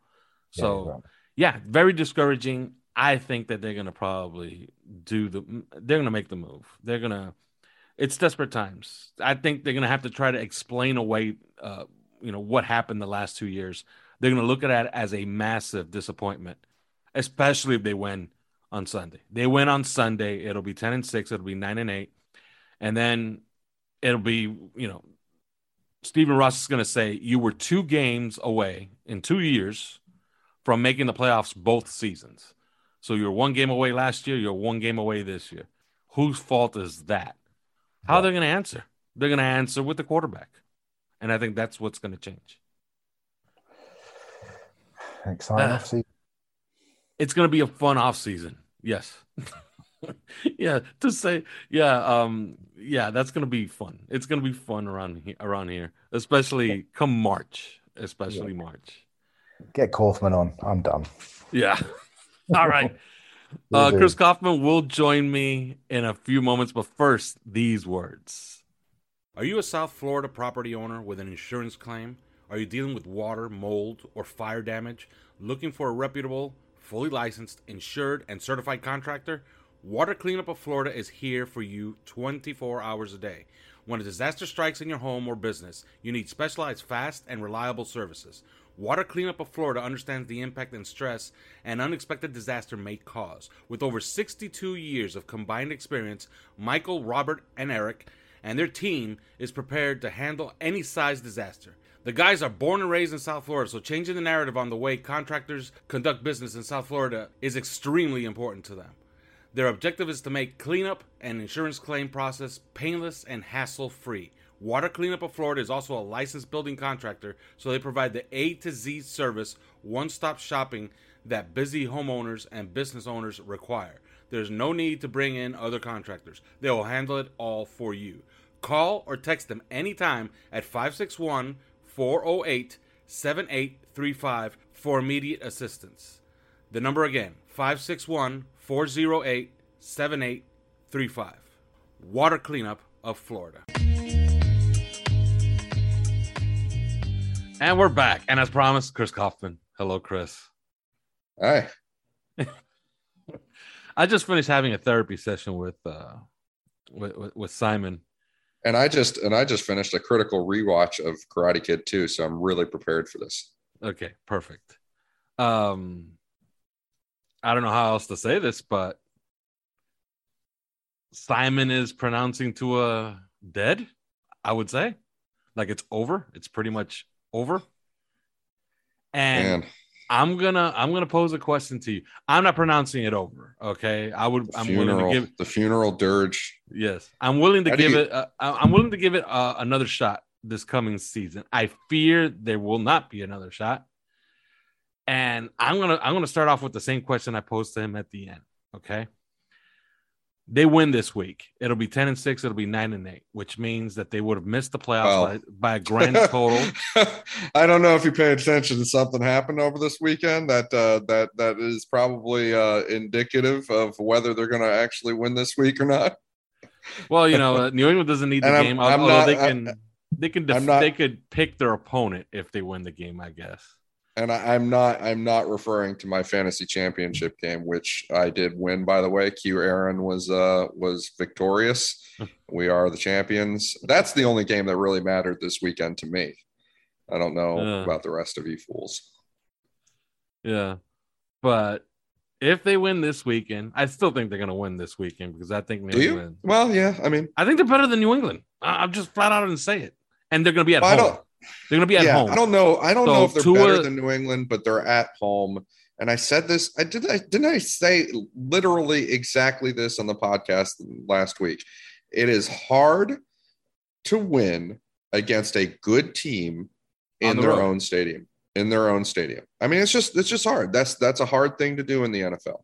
A: So
C: right.
A: yeah, very discouraging. I think that they're gonna probably do the they're gonna make the move. They're gonna it's desperate times. I think they're gonna have to try to explain away uh, you know, what happened the last two years. They're gonna look at it as a massive disappointment, especially if they win on Sunday. They win on Sunday, it'll be ten and six, it'll be nine and eight, and then it'll be, you know, Stephen Ross is gonna say you were two games away in two years from making the playoffs both seasons. So you're one game away last year, you're one game away this year. Whose fault is that? How
C: Yeah.
A: they're going to answer? They're going to answer with the quarterback. And I think that's what's going to change.
C: exciting
A: uh,
C: off.
A: It's going to be a fun off season. Yes. yeah, to say yeah, um yeah, that's going to be fun. It's going to be fun around here, around here, especially come March, especially March.
C: Get Kaufman on. I'm done.
A: Yeah. All right. Uh. Chris Kaufman will join me in a few moments, but first, these words. Are you a South Florida property owner with an insurance claim? Are you dealing with water, mold, or fire damage? Looking for a reputable, fully licensed, insured, and certified contractor? Water Cleanup of Florida is here for you 24 hours a day. When a disaster strikes in your home or business, you need specialized, fast, and reliable services. Water Cleanup of Florida understands the impact and stress an unexpected disaster may cause. With over 62 years of combined experience, Michael, Robert, and Eric and their team is prepared to handle any size disaster. The guys are born and raised in South Florida, so changing the narrative on the way contractors conduct business in South Florida is extremely important to them. Their objective is to make cleanup and insurance claim process painless and hassle free. Water Cleanup of Florida is also a licensed building contractor, so they provide the A to Z service, one stop shopping that busy homeowners and business owners require. There's no need to bring in other contractors, they will handle it all for you. Call or text them anytime at 561 408 7835 for immediate assistance. The number again 561 408 7835. Water Cleanup of Florida. And we're back. And as promised, Chris Kaufman. Hello, Chris.
D: Hi.
A: I just finished having a therapy session with uh with, with, with Simon.
D: And I just and I just finished a critical rewatch of Karate Kid 2, so I'm really prepared for this.
A: Okay, perfect. Um I don't know how else to say this, but Simon is pronouncing Tua dead, I would say. Like it's over. It's pretty much over. And
D: Man,
A: I'm gonna I'm gonna pose a question to you. I'm not pronouncing it over. Okay. I would
D: the
A: I'm
D: funeral,
A: willing to give
D: the funeral dirge.
A: yes. I'm willing to
D: How
A: give
D: you-
A: it uh, I'm willing to give it uh, another shot this coming season. I fear there will not be another shot. And I'm gonna I'm gonna start off with the same question I posed to him at the end. Okay. They win this week. It'll be 10 and 6, it'll be 9 and 8, which means that they would have missed the playoffs
D: Well.
A: by, by a grand total.
D: I don't know if you paid attention to something happened over this weekend that uh, that that is probably uh, indicative of whether they're going to actually win this week or not.
A: Well, you know, uh, New England doesn't need the
D: I'm-
A: game.
D: I'm
A: although
D: not-
A: they
D: I-
A: can, they can, def-
D: not-
A: they could pick their opponent if they win the game. I guess.
D: And I, I'm not I'm not referring to my fantasy championship game, which I did win by the way. Q Aaron was uh was victorious. we are the champions. That's the only game that really mattered this weekend to me. I don't know
A: Yeah.
D: about the rest of you fools.
A: Yeah, but if they win this weekend, I still think they're going to win this weekend because I think New
D: Do you? Well, yeah. I mean,
A: I think they're better than New England. I- I'm just flat out and say it, and they're going to be at home. They're going to be at
D: yeah,
A: home.
D: I don't know. I don't
A: So
D: know if they're
A: Tua-
D: better than New England, but they're at home. And I said this. I did. I didn't. I say literally exactly this on the podcast last week. It is hard to win against a good team in
A: the
D: their
A: road.
D: own stadium. In their own stadium. I mean, it's just it's just hard. That's that's a hard thing to do in the NFL.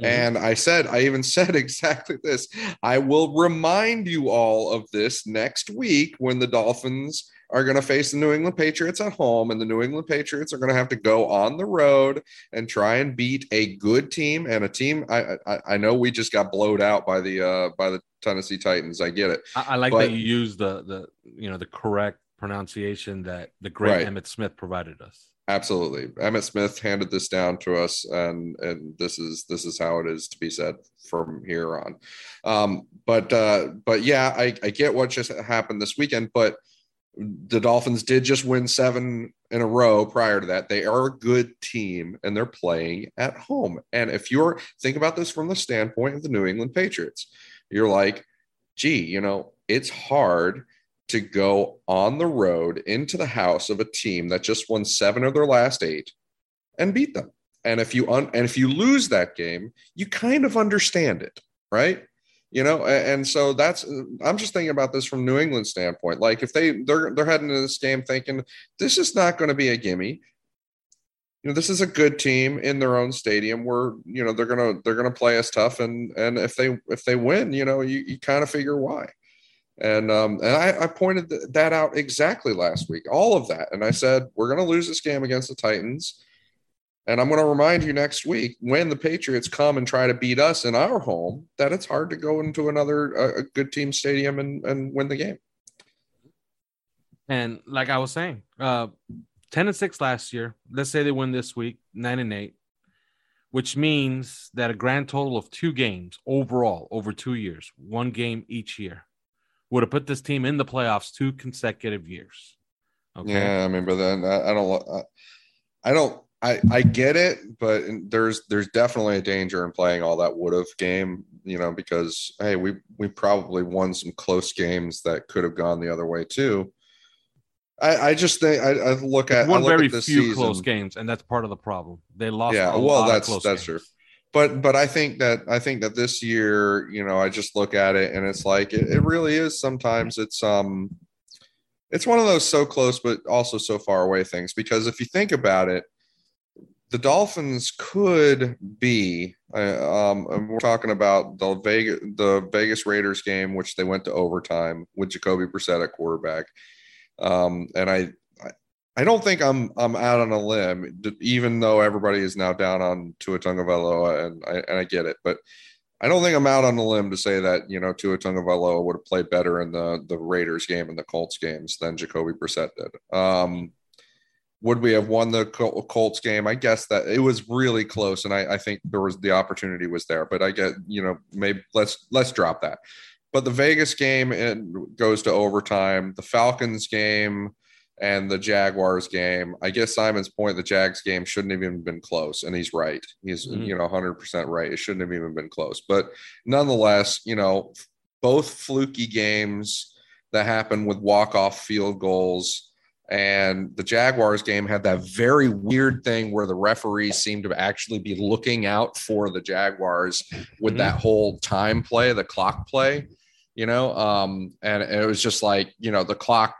A: Mhm.
D: And I said, I even said exactly this. I will remind you all of this next week when the Dolphins are going to face the New England Patriots at home, and the New England Patriots are going to have to go on the road and try and beat a good team and a team. I I, I know we just got blowed out by the uh, by the Tennessee Titans. I get it.
A: I, I like
D: but-
A: that you use the the you know the correct pronunciation that the great
D: Right.
A: Emmitt Smith provided us.
D: Absolutely. Emmitt Smith handed this down to us and and this is this is how it is to be said from here on. Um, but uh, but yeah, I, I get what just happened this weekend, but the Dolphins did just win seven in a row prior to that. They are a good team and they're playing at home. And if you're think about this from the standpoint of the New England Patriots, you're like, gee, you know, it's hard to go on the road into the house of a team that just won seven of their last eight and beat them. And if you un- and if you lose that game, you kind of understand it, right? You know, and so that's I'm just thinking about this from New England standpoint. Like if they they're they're heading into this game thinking this is not going to be a gimme. You know, this is a good team in their own stadium where you know they're gonna they're gonna play us tough and and if they if they win, you know, you, you kind of figure why. And um, and I, I pointed that out exactly last week, all of that. And I said, we're to lose this game against the Titans. And I'm going to remind you next week when the Patriots come and try to beat us in our home that it's hard to go into another a, good team stadium and, and win the game.
A: And like I was saying, uh, 10 and 6 last year. Let's say they win this week, 9 and 8, which means that a grand total of two games overall over two years, one game each year, would have put this team in the playoffs two consecutive years. Okay.
D: Yeah, I mean, but then I, I don't, I, I don't, I, I get it, but there's there's definitely a danger in playing all that would have game, you know, because hey, we we probably won some close games that could have gone the other way too. I, I just think I, I look at
A: One very
D: at
A: few
D: season,
A: close games, and that's part of the problem. They lost.
D: Yeah,
A: a
D: well,
A: lot of
D: that's that's
A: games.
D: true. But but I think that I think that this year, you know, I just look at it and it's like it, it really is. Sometimes it's um, it's one of those so close but also so far away things. Because if you think about it, the Dolphins could be. Uh, um, we're talking about the Vegas, the Vegas Raiders game, which they went to overtime with Jacoby Brissett at quarterback. Um, and I, I don't think I'm I'm out on a limb, even though everybody is now down on Tua Tagovailoa, and I and I get it, but I don't think I'm out on a limb to say that you know Tua Tagovailoa would have played better in the the Raiders game and the Colts games than Jacoby Brissett did. Um, would we have won the Colts game? I guess that it was really close, and I, I think there was the opportunity was there. But I get you know maybe let's let's drop that. But the Vegas game it goes to overtime. The Falcons game and the Jaguars game. I guess Simon's point, the Jags game shouldn't have even been close, and he's right. He's mm-hmm. you know 100 percent right. It shouldn't have even been close, but nonetheless, you know, both fluky games that happened with walk off field goals. And the Jaguars game had that very weird thing where the referees seemed to actually be looking out for the Jaguars with mm-hmm. that whole time play, the clock play, you know. Um, and it was just like, you know, the clock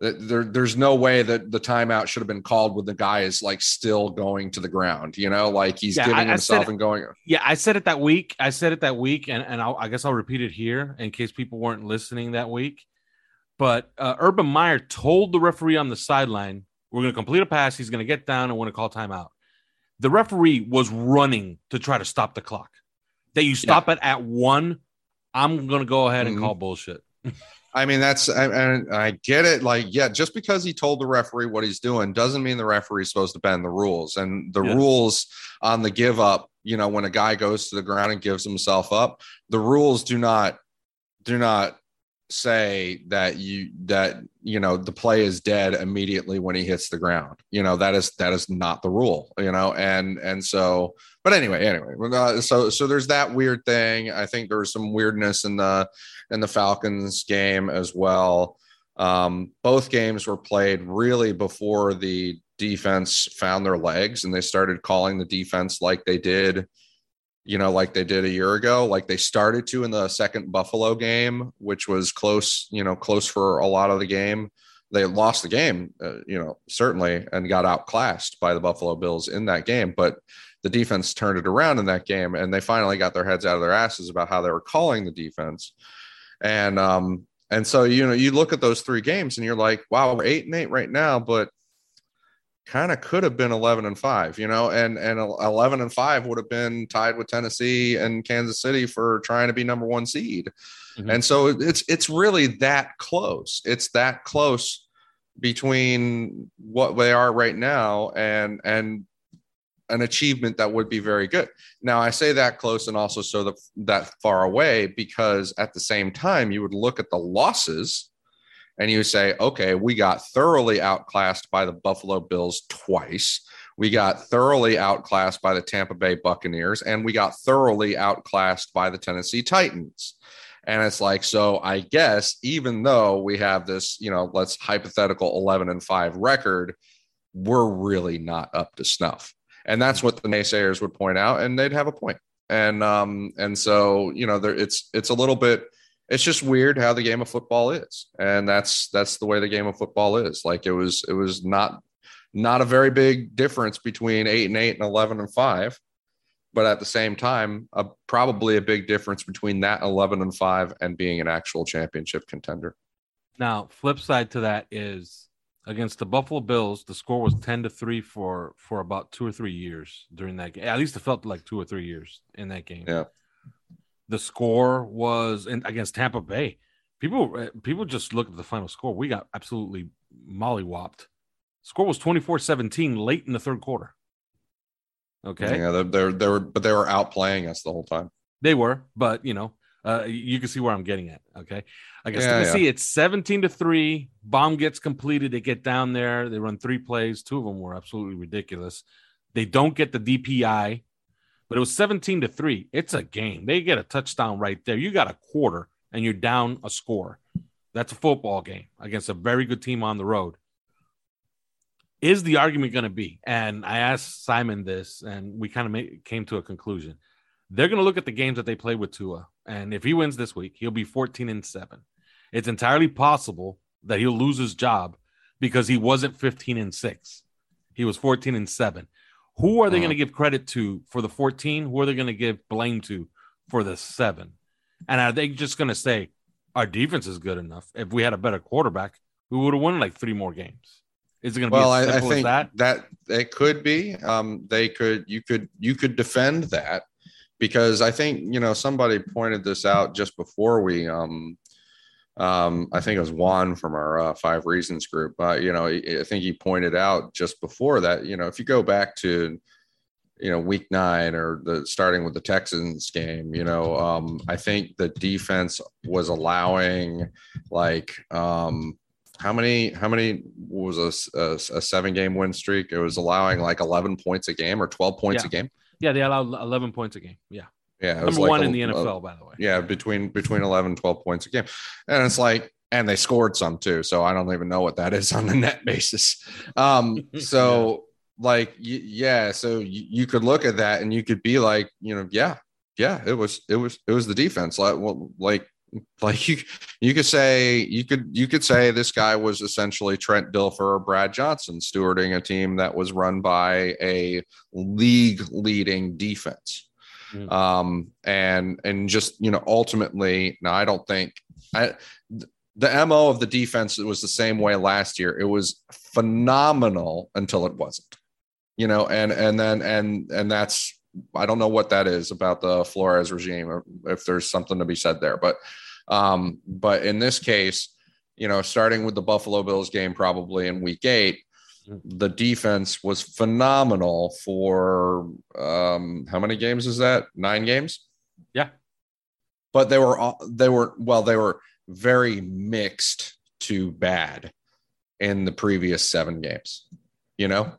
D: there, there's no way that the timeout should have been called when the guy is like still going to the ground, you know, like he's yeah, giving I, himself I and going.
A: Yeah, I said it that week. I said it that week, and, and I'll, i guess I'll repeat it here in case people weren't listening that week. But uh, Urban Meyer told the referee on the sideline, "We're going to complete a pass. He's going to get down and want to call timeout." The referee was running to try to stop the clock. That you stop yeah. it at one. I'm going to go ahead and mm-hmm. call bullshit.
D: I mean, that's and I, I get it. Like, yeah, just because he told the referee what he's doing doesn't mean the referee is supposed to bend the rules. And the yeah. rules on the give up, you know, when a guy goes to the ground and gives himself up, the rules do not do not say that you that you know the play is dead immediately when he hits the ground. You know that is that is not the rule you know and and so but anyway anyway so so there's that weird thing. I think there was some weirdness in the in the falcons game as well. Um both games were played really before the defense found their legs and they started calling the defense like they did you know, like they did a year ago. Like they started to in the second Buffalo game, which was close, you know, close for a lot of the game. They lost the game, uh, you know, certainly, and got outclassed by the Buffalo Bills in that game. But the defense turned it around in that game, and they finally got their heads out of their asses about how they were calling the defense. And um, and so you know, you look at those three games, and you're like, wow, we're eight and eight right now, but kind of could have been 11 and 5 you know and and 11 and 5 would have been tied with Tennessee and Kansas City for trying to be number 1 seed mm-hmm. and so it's it's really that close it's that close between what they are right now and and an achievement that would be very good. Now I say that close and also so that that far away because at the same time you would look at the losses and you say, okay, we got thoroughly outclassed by the Buffalo Bills twice. We got thoroughly outclassed by the Tampa Bay Buccaneers, and we got thoroughly outclassed by the Tennessee Titans. And it's like, so I guess even though we have this, you know, let's hypothetical 11 and 5 record, we're really not up to snuff. And that's what the naysayers would point out, and they'd have a point. And um, and so, you know, there it's it's a little bit it's just weird how the game of football is. And that's that's the way the game of football is. Like it was it was not not a very big difference between 8 and 8 and 11 and 5 but at the same time a, probably a big difference between that 11 and 5 and being an actual championship contender.
A: Now flip side to that is against the buffalo bills the score was 10 to 3 for for about 2 or 3 years during that game. At least it felt like 2 or 3 years in that game.
D: Yeah
A: the score was in, against Tampa Bay. People uh, people just look at the final score. We got absolutely mollywopped. Score was 24-17 late in the third quarter. Okay.
D: Yeah, they're, they were but they were outplaying us the whole time.
A: They were, but you know, uh, you can see where I'm getting at. Okay. I guess yeah, see it's 17 to 3. Bomb gets completed. They get down there. They run three plays. Two of them were absolutely ridiculous. They don't get the DPI but it was 17 to 3. It's a game. They get a touchdown right there. You got a quarter and you're down a score. That's a football game against a very good team on the road. Is the argument going to be? And I asked Simon this, and we kind of came to a conclusion. They're going to look at the games that they played with Tua, and if he wins this week, he'll be 14 and 7. It's entirely possible that he'll lose his job because he wasn't 15 and 6. He was 14 and 7 Who are they
D: Mhm.
A: going to give credit to for the 14? Who are they going to give blame to for the seven? And are they just going to say our defense is good enough? If we had a better quarterback, we would have won like three more games. Is it going to
D: Well,
A: be as
D: I, I
A: simple
D: think
A: as
D: that?
A: that?
D: it could be. Um, they could. You could. You could defend that because I think you know somebody pointed this out just before we. Um, um, I think it was Juan from our uh, Five Reasons group. Uh, you know, I think he pointed out just before that. You know, if you go back to you know week nine or the starting with the texans game you know um i think the defense was allowing like um how many how many was a seven game win streak it was allowing like 11 points a game or 12 points
A: Yeah.
D: a game
A: Yeah, they allowed 11 points a game. Yeah.
D: Yeah it was
A: Number
D: like
A: one
D: a-
A: in the
D: a-
A: NFL, by the way.
D: yeah between between 11 and 12 points a game. And it's like and they scored some too so i don't even know what that is on the net basis. Um so like yeah so you, you could look at that and you could be like you know yeah yeah it was it was it was the defense. Like well, like like you you could say you could you could say this guy was essentially Trent Dilfer or Brad Johnson stewarding a team that was run by a league leading defense
A: Mhm.
D: um and and just you know ultimately now I don't think I the mo of the defense was the same way last year it was phenomenal until it wasn't you know and and then and and that's I don't know what that is about the Flores regime if there's something to be said there but um but in this case you know starting with the Buffalo Bills game probably in week 8 the defense was phenomenal for um how many games is that 9 games
A: Yeah.
D: but they were all they were well they were very mixed to bad in the previous 7 games you know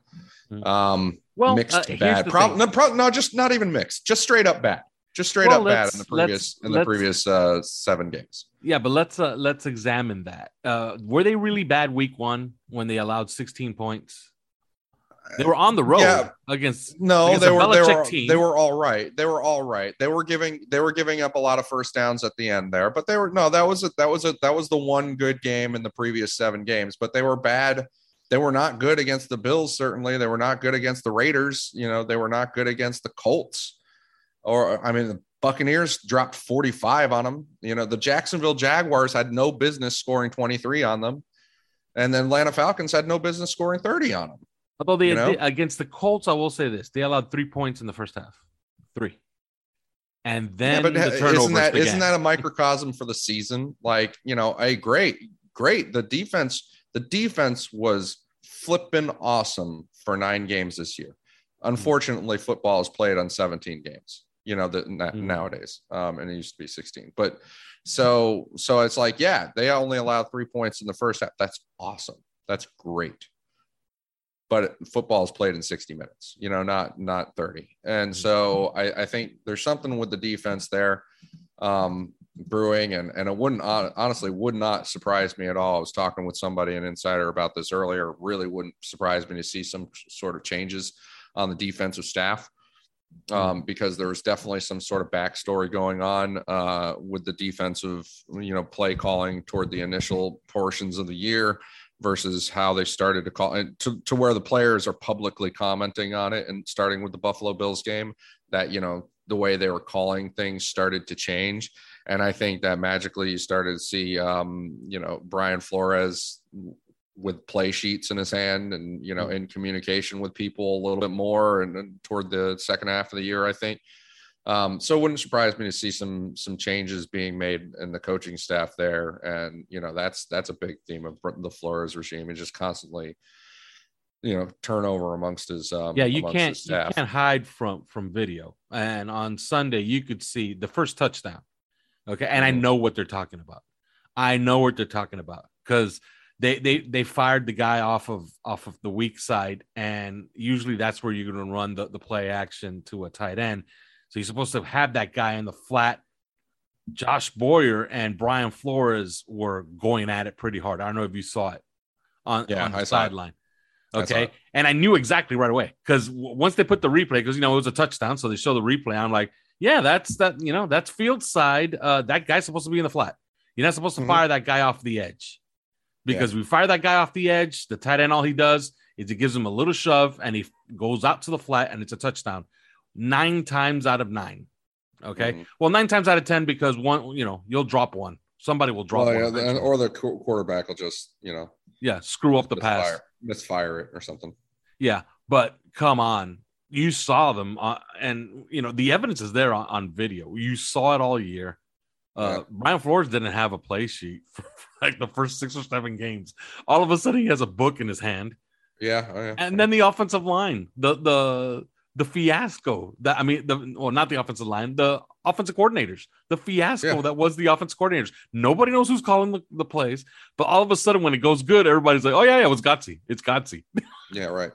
A: Mhm.
D: um
A: Well,
D: mixed
A: uh,
D: to bad.
A: thing.
D: no, pro- no, just not even mixed. Just straight up bad. Just straight
A: Well,
D: up bad in the previous in the previous uh, seven games.
A: Yeah, but let's uh, let's examine that. Uh, were they really bad week one when they allowed 16 points? They were on the road
D: Yeah.
A: against
D: No,
A: Against
D: they were they were
A: team.
D: they were all right. They were all right. They were giving they were giving up a lot of first downs at the end there, but they were no that was a, that was a that was the one good game in the previous seven games. But they were bad. They were not good against the Bills. Certainly, they were not good against the Raiders. You know, they were not good against the Colts. Or I mean, the Buccaneers dropped forty five on them. You know, the Jacksonville Jaguars had no business scoring twenty three on them, and then Atlanta Falcons had no business scoring thirty on them.
A: although they
D: you know?
A: they- against the Colts, I will say this: they allowed three points in the first half, three, and then
D: yeah, but
A: the
D: uh,
A: turnovers
D: isn't that not that a microcosm for the season? Like, you know, hey, great, great. The defense, the defense was flipping awesome for nine games this year. Unfortunately, football is played on 17 games. You know that na-
A: Mhm.
D: nowadays, um, and it used to be 16. But so, so it's like, yeah, they only allowed three points in the first half. That's awesome. That's great. But football is played in 60 minutes, you know, not not 30. And so I, I think there's something with the defense there um, brewing, and and it wouldn't honestly would not surprise me at all. I was talking with somebody, an insider, about this earlier. Really wouldn't surprise me to see some sort of changes on the defensive staff um, because there was definitely some sort of backstory going on uh, with the defensive, you know, play calling toward the initial portions of the year versus how they started to call and to, to where the players are publicly commenting on it and starting with the Buffalo Bills game that, you know, the way they were calling things started to change. And I think that magically you started to see, um, you know, Brian Flores with play sheets in his hand and, you know, in communication with people a little bit more and, and toward the second half of the year, I think. Um, so it wouldn't surprise me to see some some changes being made in the coaching staff there, and you know that's that's a big theme of the Flores regime, and just constantly, you know, turnover amongst his um,
A: yeah, you can't you
D: staff.
A: can't hide from from video. And on Sunday, you could see the first touchdown. Okay, and I
D: Mhm.
A: know what they're talking about. I know what they're talking about because they they they fired the guy off of off of the weak side, and usually that's where you're going to run the, the play action to a tight end. So you're supposed to have that guy in the flat. Josh Boyer and Brian Flores were going at it pretty hard. I don't know if you saw it on,
D: Yeah,
A: on the
D: I
A: sideline. Okay.
D: it.
A: And I knew exactly right away because w- once they put the replay, because you know it was a touchdown, so they show the replay. I'm like, yeah, that's that. You know, that's field side. Uh, that guy's supposed to be in the flat. You're not supposed to
D: Mhm.
A: fire that guy off the edge because we fire that guy off the edge. The tight end, all he does is he gives him a little shove and he goes out to the flat and it's a touchdown. Nine times out of nine. Okay.
D: Mhm.
A: Well, nine times out of ten because one, you know, you'll drop one. Somebody will drop
D: Well,
A: one.
D: yeah, or the quarterback will just you know
A: yeah, screw up the pass.
D: misfire, misfire it or something.
A: Yeah, but come on, you saw them, uh, and you know the evidence is there on, on video. You saw it all year. Uh,
D: Yeah.
A: Brian Flores didn't have a play sheet for, like the first six or seven games. All of a sudden, he has a book in his hand,
D: Yeah, oh, yeah.
A: and then the offensive line, the the the fiasco. That I mean, the well, not the offensive line, the offensive coordinators, the fiasco
D: Yeah.
A: that was the offensive coordinators. Nobody knows who's calling the, the plays, but all of a sudden, when it goes good, everybody's like, "Oh yeah, yeah, it was Godsey. It's Godsey."
D: Yeah, right.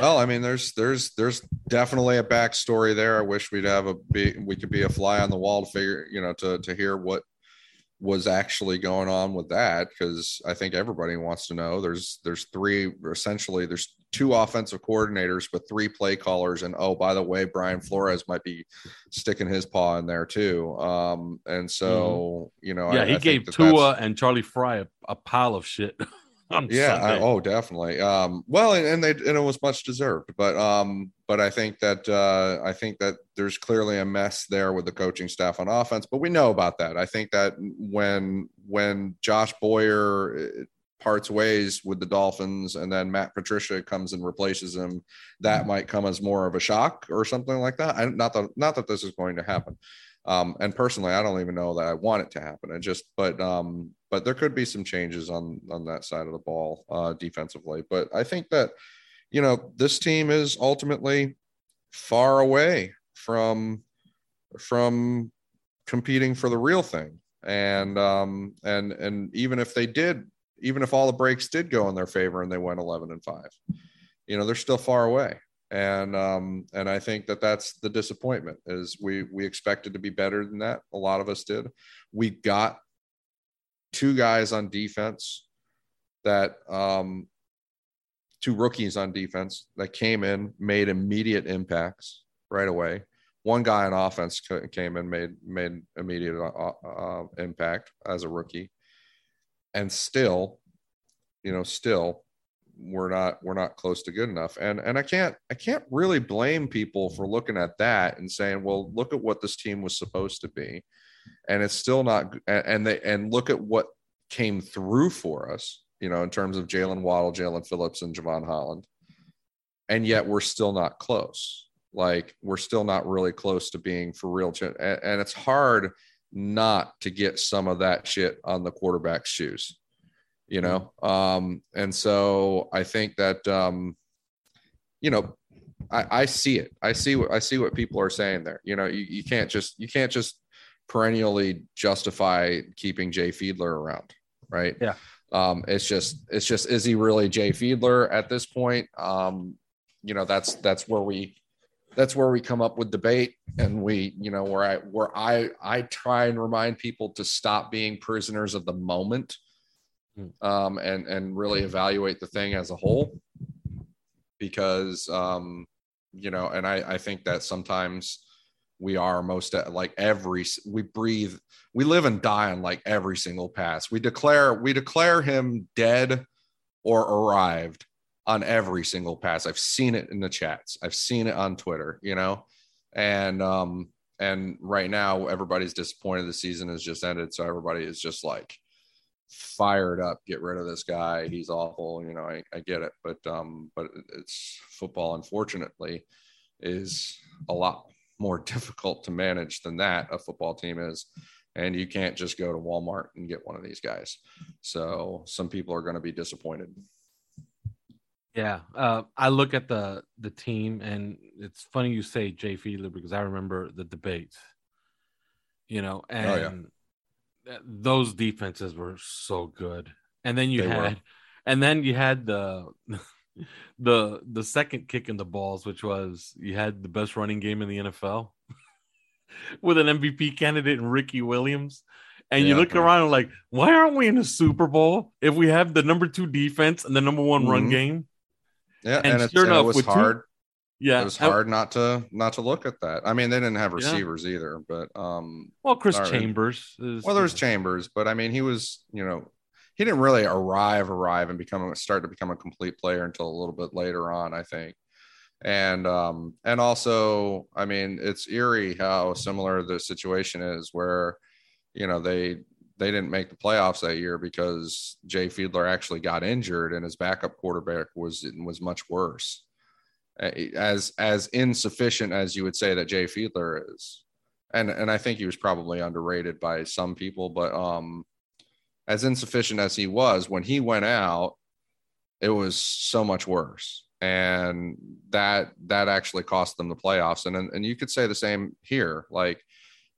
D: Well, I mean, there's there's there's definitely a backstory there. I wish we'd have a be we could be a fly on the wall to figure, you know, to to hear what was actually going on with that because I think everybody wants to know. There's there's three essentially there's two offensive coordinators but three play callers and oh by the way Brian Flores might be sticking his paw in there too. Um and so you know
A: yeah,
D: I,
A: he
D: I
A: gave
D: that
A: Tua and Charlie Frye a, a pile of shit. on
D: yeah I, oh definitely. Um well and, and they and it was much deserved but um but i think that uh i think that there's clearly a mess there with the coaching staff on offense but we know about that. I think that when when josh boyer uh, parts ways with the dolphins and then matt patricia comes and replaces him that might come as more of a shock or something like that. I, not that not that this is going to happen. Um, and personally, I don't even know that I want it to happen. I just, but, um, but there could be some changes on on that side of the ball uh, defensively. But I think that, you know, this team is ultimately far away from from competing for the real thing. And um, and and even if they did, even if all the breaks did go in their favor and they went eleven and five, you know, they're still far away and um and i think that that's the disappointment is we we expected to be better than that a lot of us did we got two guys on defense that um two rookies on defense that came in made immediate impacts right away. One guy on offense came in made made immediate uh, uh, impact as a rookie. And still you know still we're not we're not close to good enough. And and i can't i can't really blame people for looking at that and saying well look at what this team was supposed to be and it's still not and they and look at what came through for us you know in terms of jaylen waddle jaelan phillips and jevon holland. And yet we're still not close. Like we're still not really close to being for real ch- and, and it's hard not to get some of that shit on the quarterback's shoes you know? Um and so i think that um you know i i see it. I see what i see what people are saying there. You know you, you can't just you can't just perennially justify keeping jay fiedler around right?
A: Yeah.
D: um it's just it's just is he really jay fiedler at this point? Um you know that's that's where we that's where we come up with debate. And we you know where i where i i try and remind people to stop being prisoners of the moment um, and and really evaluate the thing as a whole. Because um, you know and I, I think that sometimes we are most like every we breathe we live and die on like every single pass. We declare we declare him dead or arrived on every single pass. I've seen it in the chats. I've seen it on twitter you know? And um and right now everybody's disappointed the season has just ended. So everybody is just like fired up. Get rid of this guy. He's awful. You know i, I get it. But um but it's football unfortunately is a lot more difficult to manage than that a football team is and you can't just go to walmart and get one of these guys so some people are going to be disappointed
A: Yeah, uh, I look at the the team, and it's funny you say Jay Fiedler because I remember the debates. You know, and
D: Oh, yeah.
A: th- those defenses were so good. And then you
D: They
A: had,
D: were.
A: and then you had the the the second kick in the balls, which was you had the best running game in the NFL with an MVP candidate in Ricky Williams. And you look
D: right.
A: around and like, why aren't we in the Super Bowl if we have the number two defense and the number one run
D: Mhm.
A: game?
D: yeah
A: And
D: and, it's,
A: sure
D: and it was
A: with two-
D: hard
A: Yeah,
D: it was hard not to not to look at that i mean they didn't have
A: Yeah.
D: receivers either but um
A: Well, Chris. Chambers is
D: well there's chambers but i mean he was you know he didn't really arrive arrive and become start to become a complete player until a little bit later on, I think. And um and also, I mean, it's eerie how similar the situation is where you know they they didn't make the playoffs that year because Jay Fiedler actually got injured and his backup quarterback was was much worse. As as insufficient as you would say that Jay Fiedler is. And and I think he was probably underrated by some people, but um as insufficient as he was when he went out, it was so much worse. And that that actually cost them the playoffs. And and and you could say the same here. Like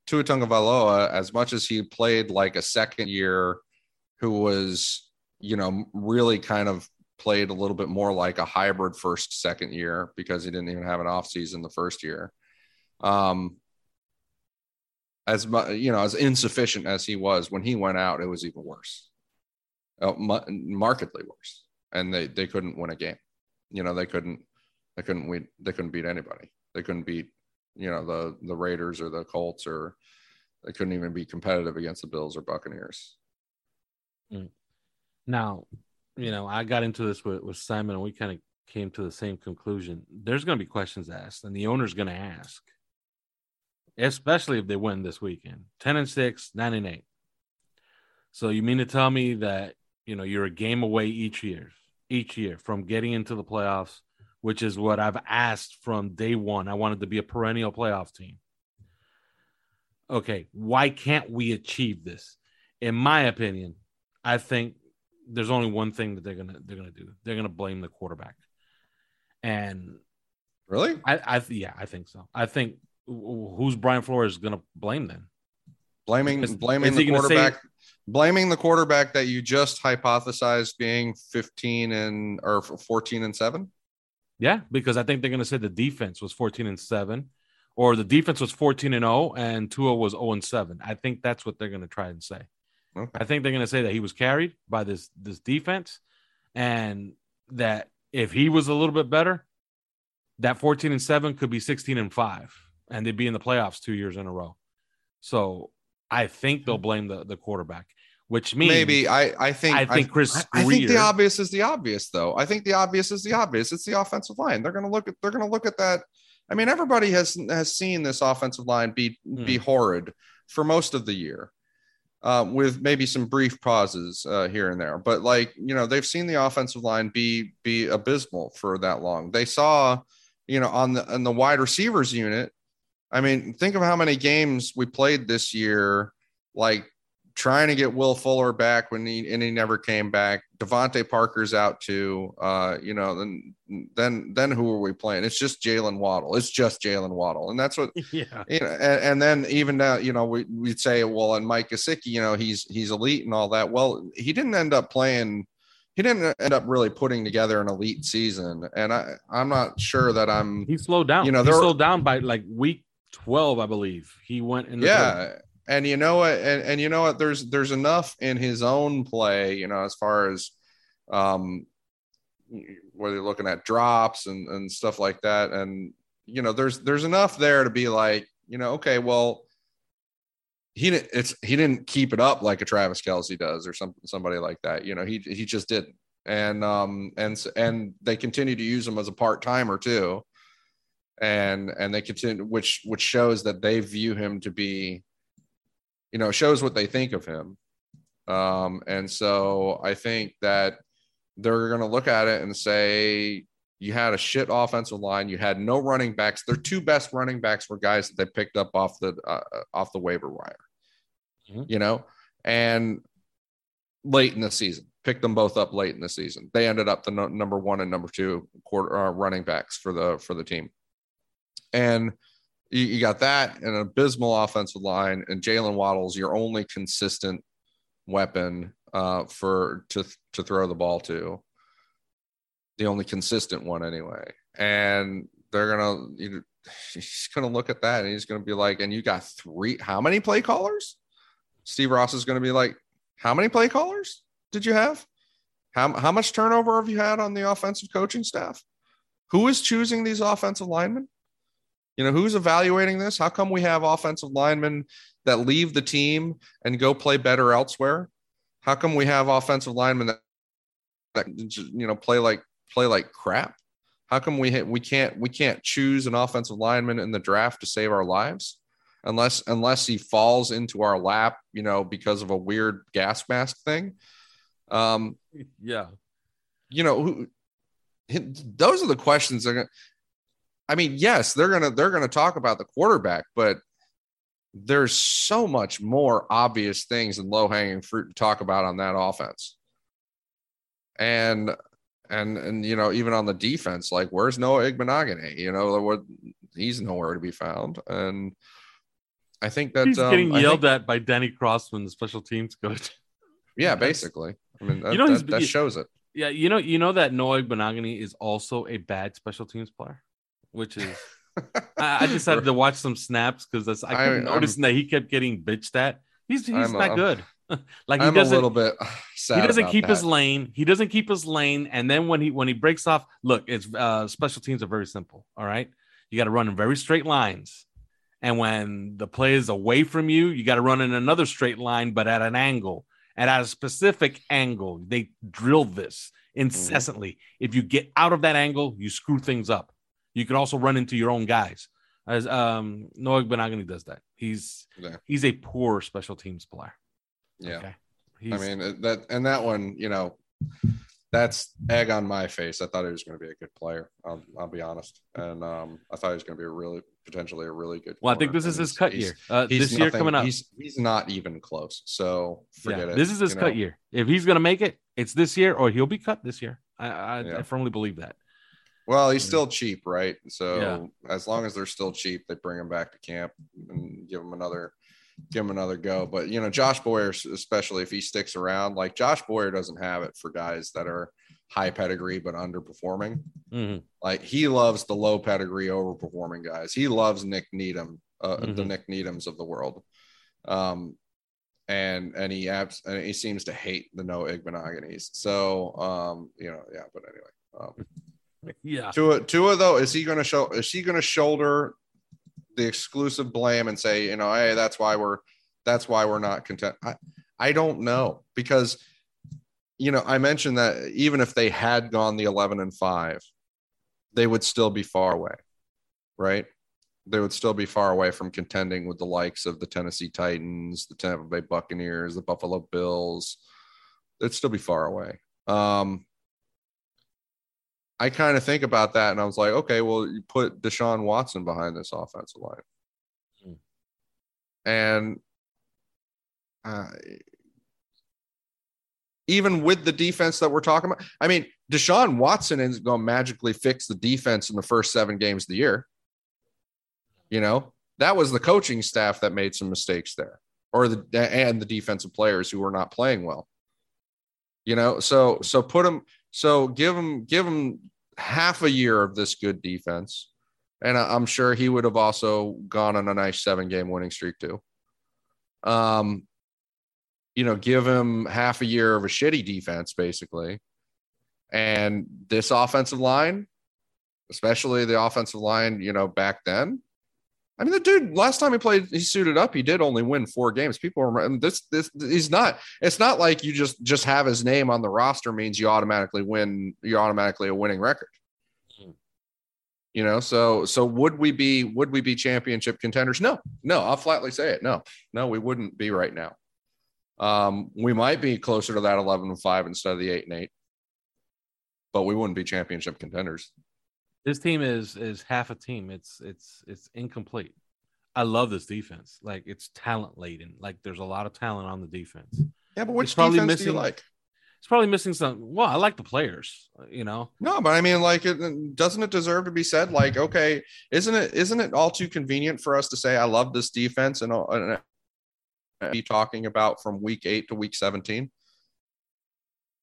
D: Tua Valoa, as much as he played like a second year, who was you know really kind of played a little bit more like a hybrid first second year because he didn't even have an off season the first year. Um, as you know, as insufficient as he was when he went out, it was even worse, uh, markedly worse, and they they couldn't win a game. You know, they couldn't they couldn't win, they couldn't beat anybody. They couldn't beat you know the the Raiders or the Colts or they couldn't even be competitive against the Bills or Buccaneers.
A: Mm. Now, you know, I got into this with, with Simon and we kind of came to the same conclusion. There's going to be questions asked, and the owner's going to ask especially if they win this weekend. 10 and 6, 9 and 8. So you mean to tell me that, you know, you're a game away each year, each year from getting into the playoffs, which is what I've asked from day one. I wanted to be a perennial playoff team. Okay, why can't we achieve this? In my opinion, I think there's only one thing that they're gonna they're gonna do. They're gonna blame the quarterback. And
D: really,
A: I, I yeah, I think so. I think who's Brian Flores going to blame then?
D: Blaming is, blaming is the quarterback, say, blaming the quarterback that you just hypothesized being 15 and or 14 and 7?
A: Yeah, because I think they're going to say the defense was 14 and 7 or the defense was 14 and 0 and Tua was 0 and 7. I think that's what they're going to try and say. Okay. I think they're going to say that he was carried by this this defense and that if he was a little bit better, that 14 and 7 could be 16 and 5 and they'd be in the playoffs two years in a row. So I think they'll blame the, the quarterback, which means
D: maybe I, I think
A: I think Chris
D: I, I, think the obvious is the obvious though. I think the obvious is the obvious. It's the offensive line. They're gonna look at they're gonna look at that. I mean, everybody has has seen this offensive line be hmm. be horrid for most of the year. Uh, with maybe some brief pauses uh, here and there, but like you know, they've seen the offensive line be be abysmal for that long. They saw, you know, on the on the wide receivers unit, I mean, think of how many games we played this year, like trying to get Will Fuller back when he and he never came back. DeVante Parker's out too. Uh, you know, then then then who are we playing? It's just Jaylen Waddle. It's just Jaylen Waddle, and that's what.
A: Yeah.
D: You know, and, and then even now, you know, we we'd say, well, and Mike Gesicki, you know, he's he's elite and all that. Well, he didn't end up playing. He didn't end up really putting together an elite season, and I I'm not sure that I'm.
A: He slowed down. You know, he slowed down by like week 12, I believe. He went in.
D: yeah. And you know what? And, and you know what? There's there's enough in his own play, you know, as far as um whether you're looking at drops and, and stuff like that. And you know, there's there's enough there to be like, you know, okay, well, he didn't it's he didn't keep it up like a Travis Kelce does or something somebody like that. You know, he he just didn't. And um and and they continue to use him as a part timer too and and they continue which which shows that they view him to be you know shows what they think of him. Um and so i think that they're going to look at it and say you had a shit offensive line. You had no running backs. Their two best running backs were guys that they picked up off the uh, off the waiver wire. Mm-hmm. you know? And late in the season picked them both up late in the season. They ended up the no, number one and number two quarter uh, running backs for the for the team and you, you got that and an abysmal offensive line, and Jaylen Waddle's your only consistent weapon uh, for to to throw the ball to. The only consistent one, anyway. And they're gonna you, he's gonna look at that and he's gonna be like, and you got three. How many play callers? Steve Ross is gonna be like, how many play callers did you have? How, how much turnover have you had on the offensive coaching staff? Who is choosing these offensive linemen? You know, who's evaluating this? How come we have offensive linemen that leave the team and go play better elsewhere? How come we have offensive linemen that, that you know play like play like crap? How come we hit, we can't we can't choose an offensive lineman in the draft to save our lives? Unless unless he falls into our lap, you know, because of a weird gas mask thing. Um,
A: yeah,
D: you know, who, those are the questions going I mean, yes, they're gonna they're gonna talk about the quarterback, but there's so much more obvious things and low hanging fruit to talk about on that offense. And and and you know, even on the defense, like where's Noah Igbinoghene? You know, what he's nowhere to be found. And I think that
A: he's um, getting yelled
D: think,
A: at by Danny Crossman, the special teams coach.
D: Yeah, basically. I mean, that, you know, that, that shows it.
A: Yeah, you know, you know that Noah Igbinoghene is also a bad special teams player which is I, I, decided to watch some snaps because I kept noticing that he kept getting bitched at. He's he's I'm, not I'm, good. like he
D: I'm
A: doesn't
D: a little bit.
A: he doesn't keep that. his lane. He doesn't keep his lane. And then when he when he breaks off, look, it's uh, special teams are very simple. All right, you got to run in very straight lines. And when the play is away from you, you got to run in another straight line, but at an angle and at a specific angle. They drill this mm-hmm. incessantly. Mm-hmm. If you get out of that angle, you screw things up. You can also run into your own guys. As um Noah Igbinoghene does that. He's yeah. he's a poor special teams player.
D: Yeah. Okay? I mean that and that one, you know, that's egg on my face. I thought he was going to be a good player. I'll, I'll be honest, and um, I thought he was going to be a really potentially a really good.
A: Well, I think this is his cut year. Uh, this year coming up,
D: he's he's not even close. So forget yeah, it.
A: This is his cut know? year. If he's going to make it, it's this year, or he'll be cut this year. I I, yeah. I firmly believe that.
D: Well, he's still cheap, right? So yeah. as long as they're still cheap, they bring him back to camp and give him another give him another go. But you know, Josh Boyer, especially if he sticks around, like Josh Boyer doesn't have it for guys that are high pedigree but underperforming. Mm-hmm. Like he loves the low pedigree overperforming guys. He loves Nik Needham, uh, mm-hmm. the Nik Needhams of the world. Um, and and he abs- and he seems to hate the Noah Igbinoghenes. So um, you know, yeah. But anyway. Um,
A: yeah.
D: Tua, Tua though, is he going to show? Is he going to shoulder the exclusive blame and say, you know, hey, that's why we're that's why we're not content? I, I don't know because, you know, I mentioned that even if they had gone the eleven and five, they would still be far away, right? They would still be far away from contending with the likes of the Tennessee Titans, the Tampa Bay Buccaneers, the Buffalo Bills. They'd still be far away. Um, I kind of think about that and I was like, okay, well, you put Deshaun Watson behind this offensive line. Mm. And uh, even with the defense that we're talking about, I mean, Deshaun Watson is going to magically fix the defense in the first seven games of the year. You know, that was the coaching staff that made some mistakes there, or the and the defensive players who were not playing well. You know, so so put them so give him give him half a year of this good defense, and I'm sure he would have also gone on a nice seven game winning streak too. Um, you know, give him half a year of a shitty defense basically, and this offensive line, especially the offensive line, you know, back then, I mean, the dude last time he played, he suited up. He did only win four games. People remember this. This he's not. It's not like you just just have his name on the roster means you automatically win. You're automatically a winning record. Mm-hmm. You know, so so would we be would we be championship contenders? No, no. I'll flatly say it. No, no, we wouldn't be right now. Um, we might be closer to that eleven and five instead of the eight and eight, but we wouldn't be championship contenders.
A: This team is is half a team. It's it's it's incomplete. I love this defense. Like it's talent laden. Like there's a lot of talent on the defense.
D: Yeah, but which it's probably defense missing, do you like?
A: It's probably missing some. Well, I like the players. You know.
D: No, but I mean, like, it doesn't it deserve to be said? Like, okay, isn't it isn't it all too convenient for us to say I love this defense and, and be talking about from week eight to week 17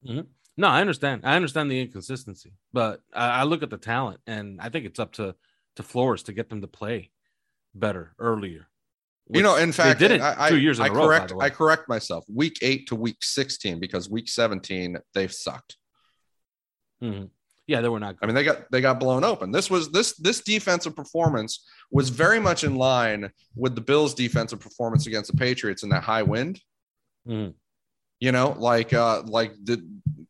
A: mm-hmm. No, I understand. I understand the inconsistency, but I, I, look at the talent, and I think it's up to to Flores to get them to play better earlier.
D: You know, in fact, they did it I, two years in I a row. Correct, I correct myself. Week eight to week sixteen, because week seventeen they've sucked.
A: Mm-hmm. Yeah, they were not.
D: Good. I mean, they got they got blown open. This was this this defensive performance was very much in line with the Bills' defensive performance against the Patriots in that high wind. Mm-hmm You know, like uh, like the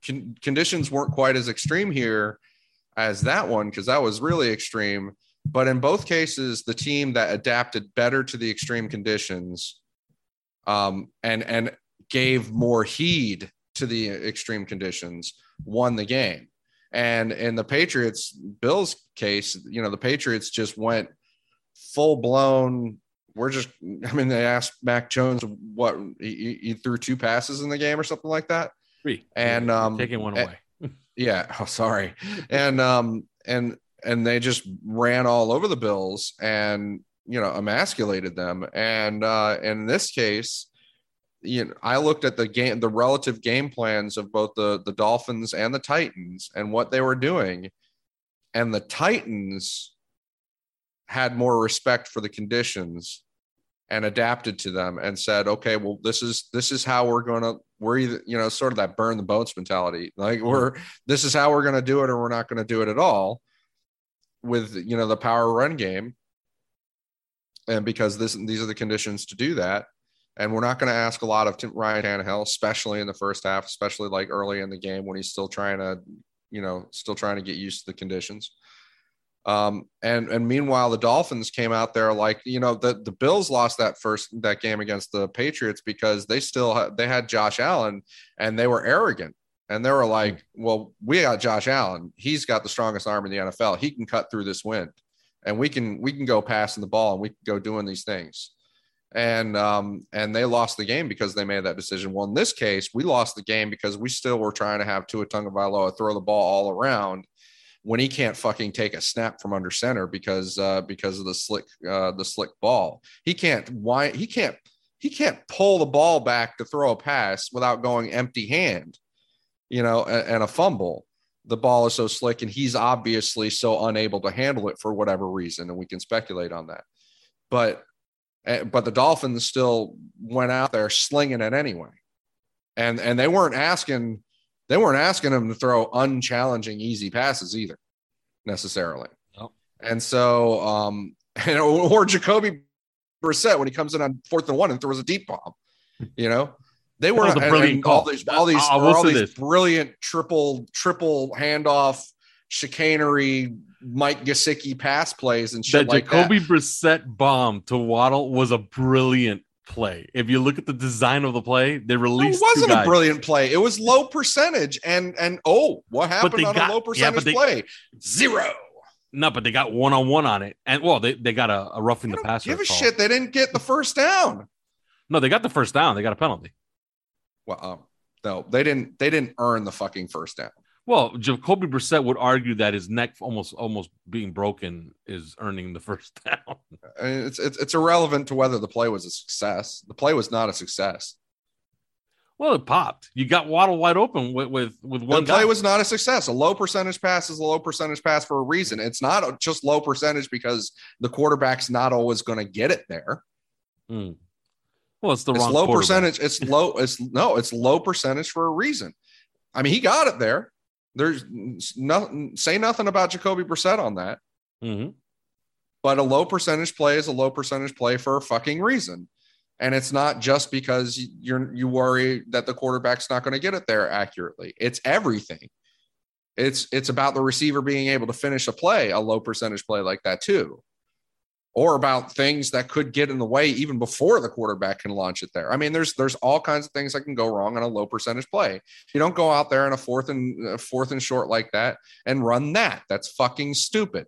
D: con- conditions weren't quite as extreme here as that one because that was really extreme. But in both cases, the team that adapted better to the extreme conditions um, and and gave more heed to the extreme conditions won the game. And in the Patriots Bills case, you know, the Patriots just went full blown. We're just, I mean, they asked Mac Jones what he, he threw two passes in the game or something like that.
A: Three.
D: And um,
A: taking one away.
D: yeah. Oh, sorry. And um, and and they just ran all over the Bills and you know emasculated them. And uh, in this case, you know, I looked at the game, the relative game plans of both the the Dolphins and the Titans and what they were doing, and the Titans had more respect for the conditions and adapted to them and said, okay, well, this is this is how we're gonna we're either you know sort of that burn the boats mentality, like we're this is how we're gonna do it or we're not gonna do it at all, with you know the power run game, and because this these are the conditions to do that. And we're not going to ask a lot of Ryan Tannehill, especially in the first half, especially like early in the game when he's still trying to, you know, still trying to get used to the conditions. Um, and and meanwhile, the Dolphins came out there like you know the the Bills lost that first that game against the Patriots because they still had, they had Josh Allen and they were arrogant. And they were like, well, we got Josh Allen, he's got the strongest arm in the NFL, he can cut through this wind, and we can we can go passing the ball and we can go doing these things. And um, and they lost the game because they made that decision. Well, in this case, we lost the game because we still were trying to have Tua Tagovailoa throw the ball all around when he can't fucking take a snap from under center because uh, because of the slick uh, the slick ball. He can't why he can't he can't pull the ball back to throw a pass without going empty hand, you know, and, and a fumble. The ball is so slick, and he's obviously so unable to handle it for whatever reason, and we can speculate on that. But Eh, but the Dolphins still went out there slinging it anyway. And and they weren't asking they weren't asking him to throw unchallenging easy passes either necessarily. And so um and, or Jacoby Brissett when he comes in on fourth and one and throws a deep bomb, you know. They were and, and all these all these, all these brilliant triple triple handoff chicanery Mike Gesicki pass plays and shit
A: that
D: like
A: Jacoby
D: that.
A: Brissett bomb to Waddle was a brilliant play. If you look at the design of the play, they released.
D: It wasn't a brilliant play. It was low percentage, and and oh, what happened on got, a low percentage yeah, they, play? Zero.
A: No, but they got one on one on it, and well, they, they got a, a roughing the passer.
D: Give a call. shit. They didn't get the first down.
A: No, they got the first down. They got a penalty.
D: Well, um, no, they didn't. They didn't earn the fucking first down.
A: Well, Jacoby Brissett would argue that his neck almost almost being broken is earning the first down.
D: It's, it's it's irrelevant to whether the play was a success. The play was not a success.
A: Well, it popped. You got Waddle wide open with with, with one.
D: The play was not a success. A low percentage pass is a low percentage pass for a reason. It's not just low percentage because the quarterback's not always going to get it there.
A: Hmm. Well, it's the
D: it's
A: wrong
D: low percentage. It's low. It's no. It's low percentage for a reason. I mean, he got it there. There's nothing, say nothing about Jacoby Brissett on that.
A: Mm-hmm.
D: But a low percentage play is a low percentage play for a fucking reason. And it's not just because you're you worry that the quarterback's not going to get it there accurately. It's everything. It's it's about the receiver being able to finish a play, a low percentage play like that too or about things that could get in the way even before the quarterback can launch it there. I mean, there's there's all kinds of things that can go wrong on a low percentage play. You don't go out there in a fourth and fourth and short like that and run that. That's fucking stupid.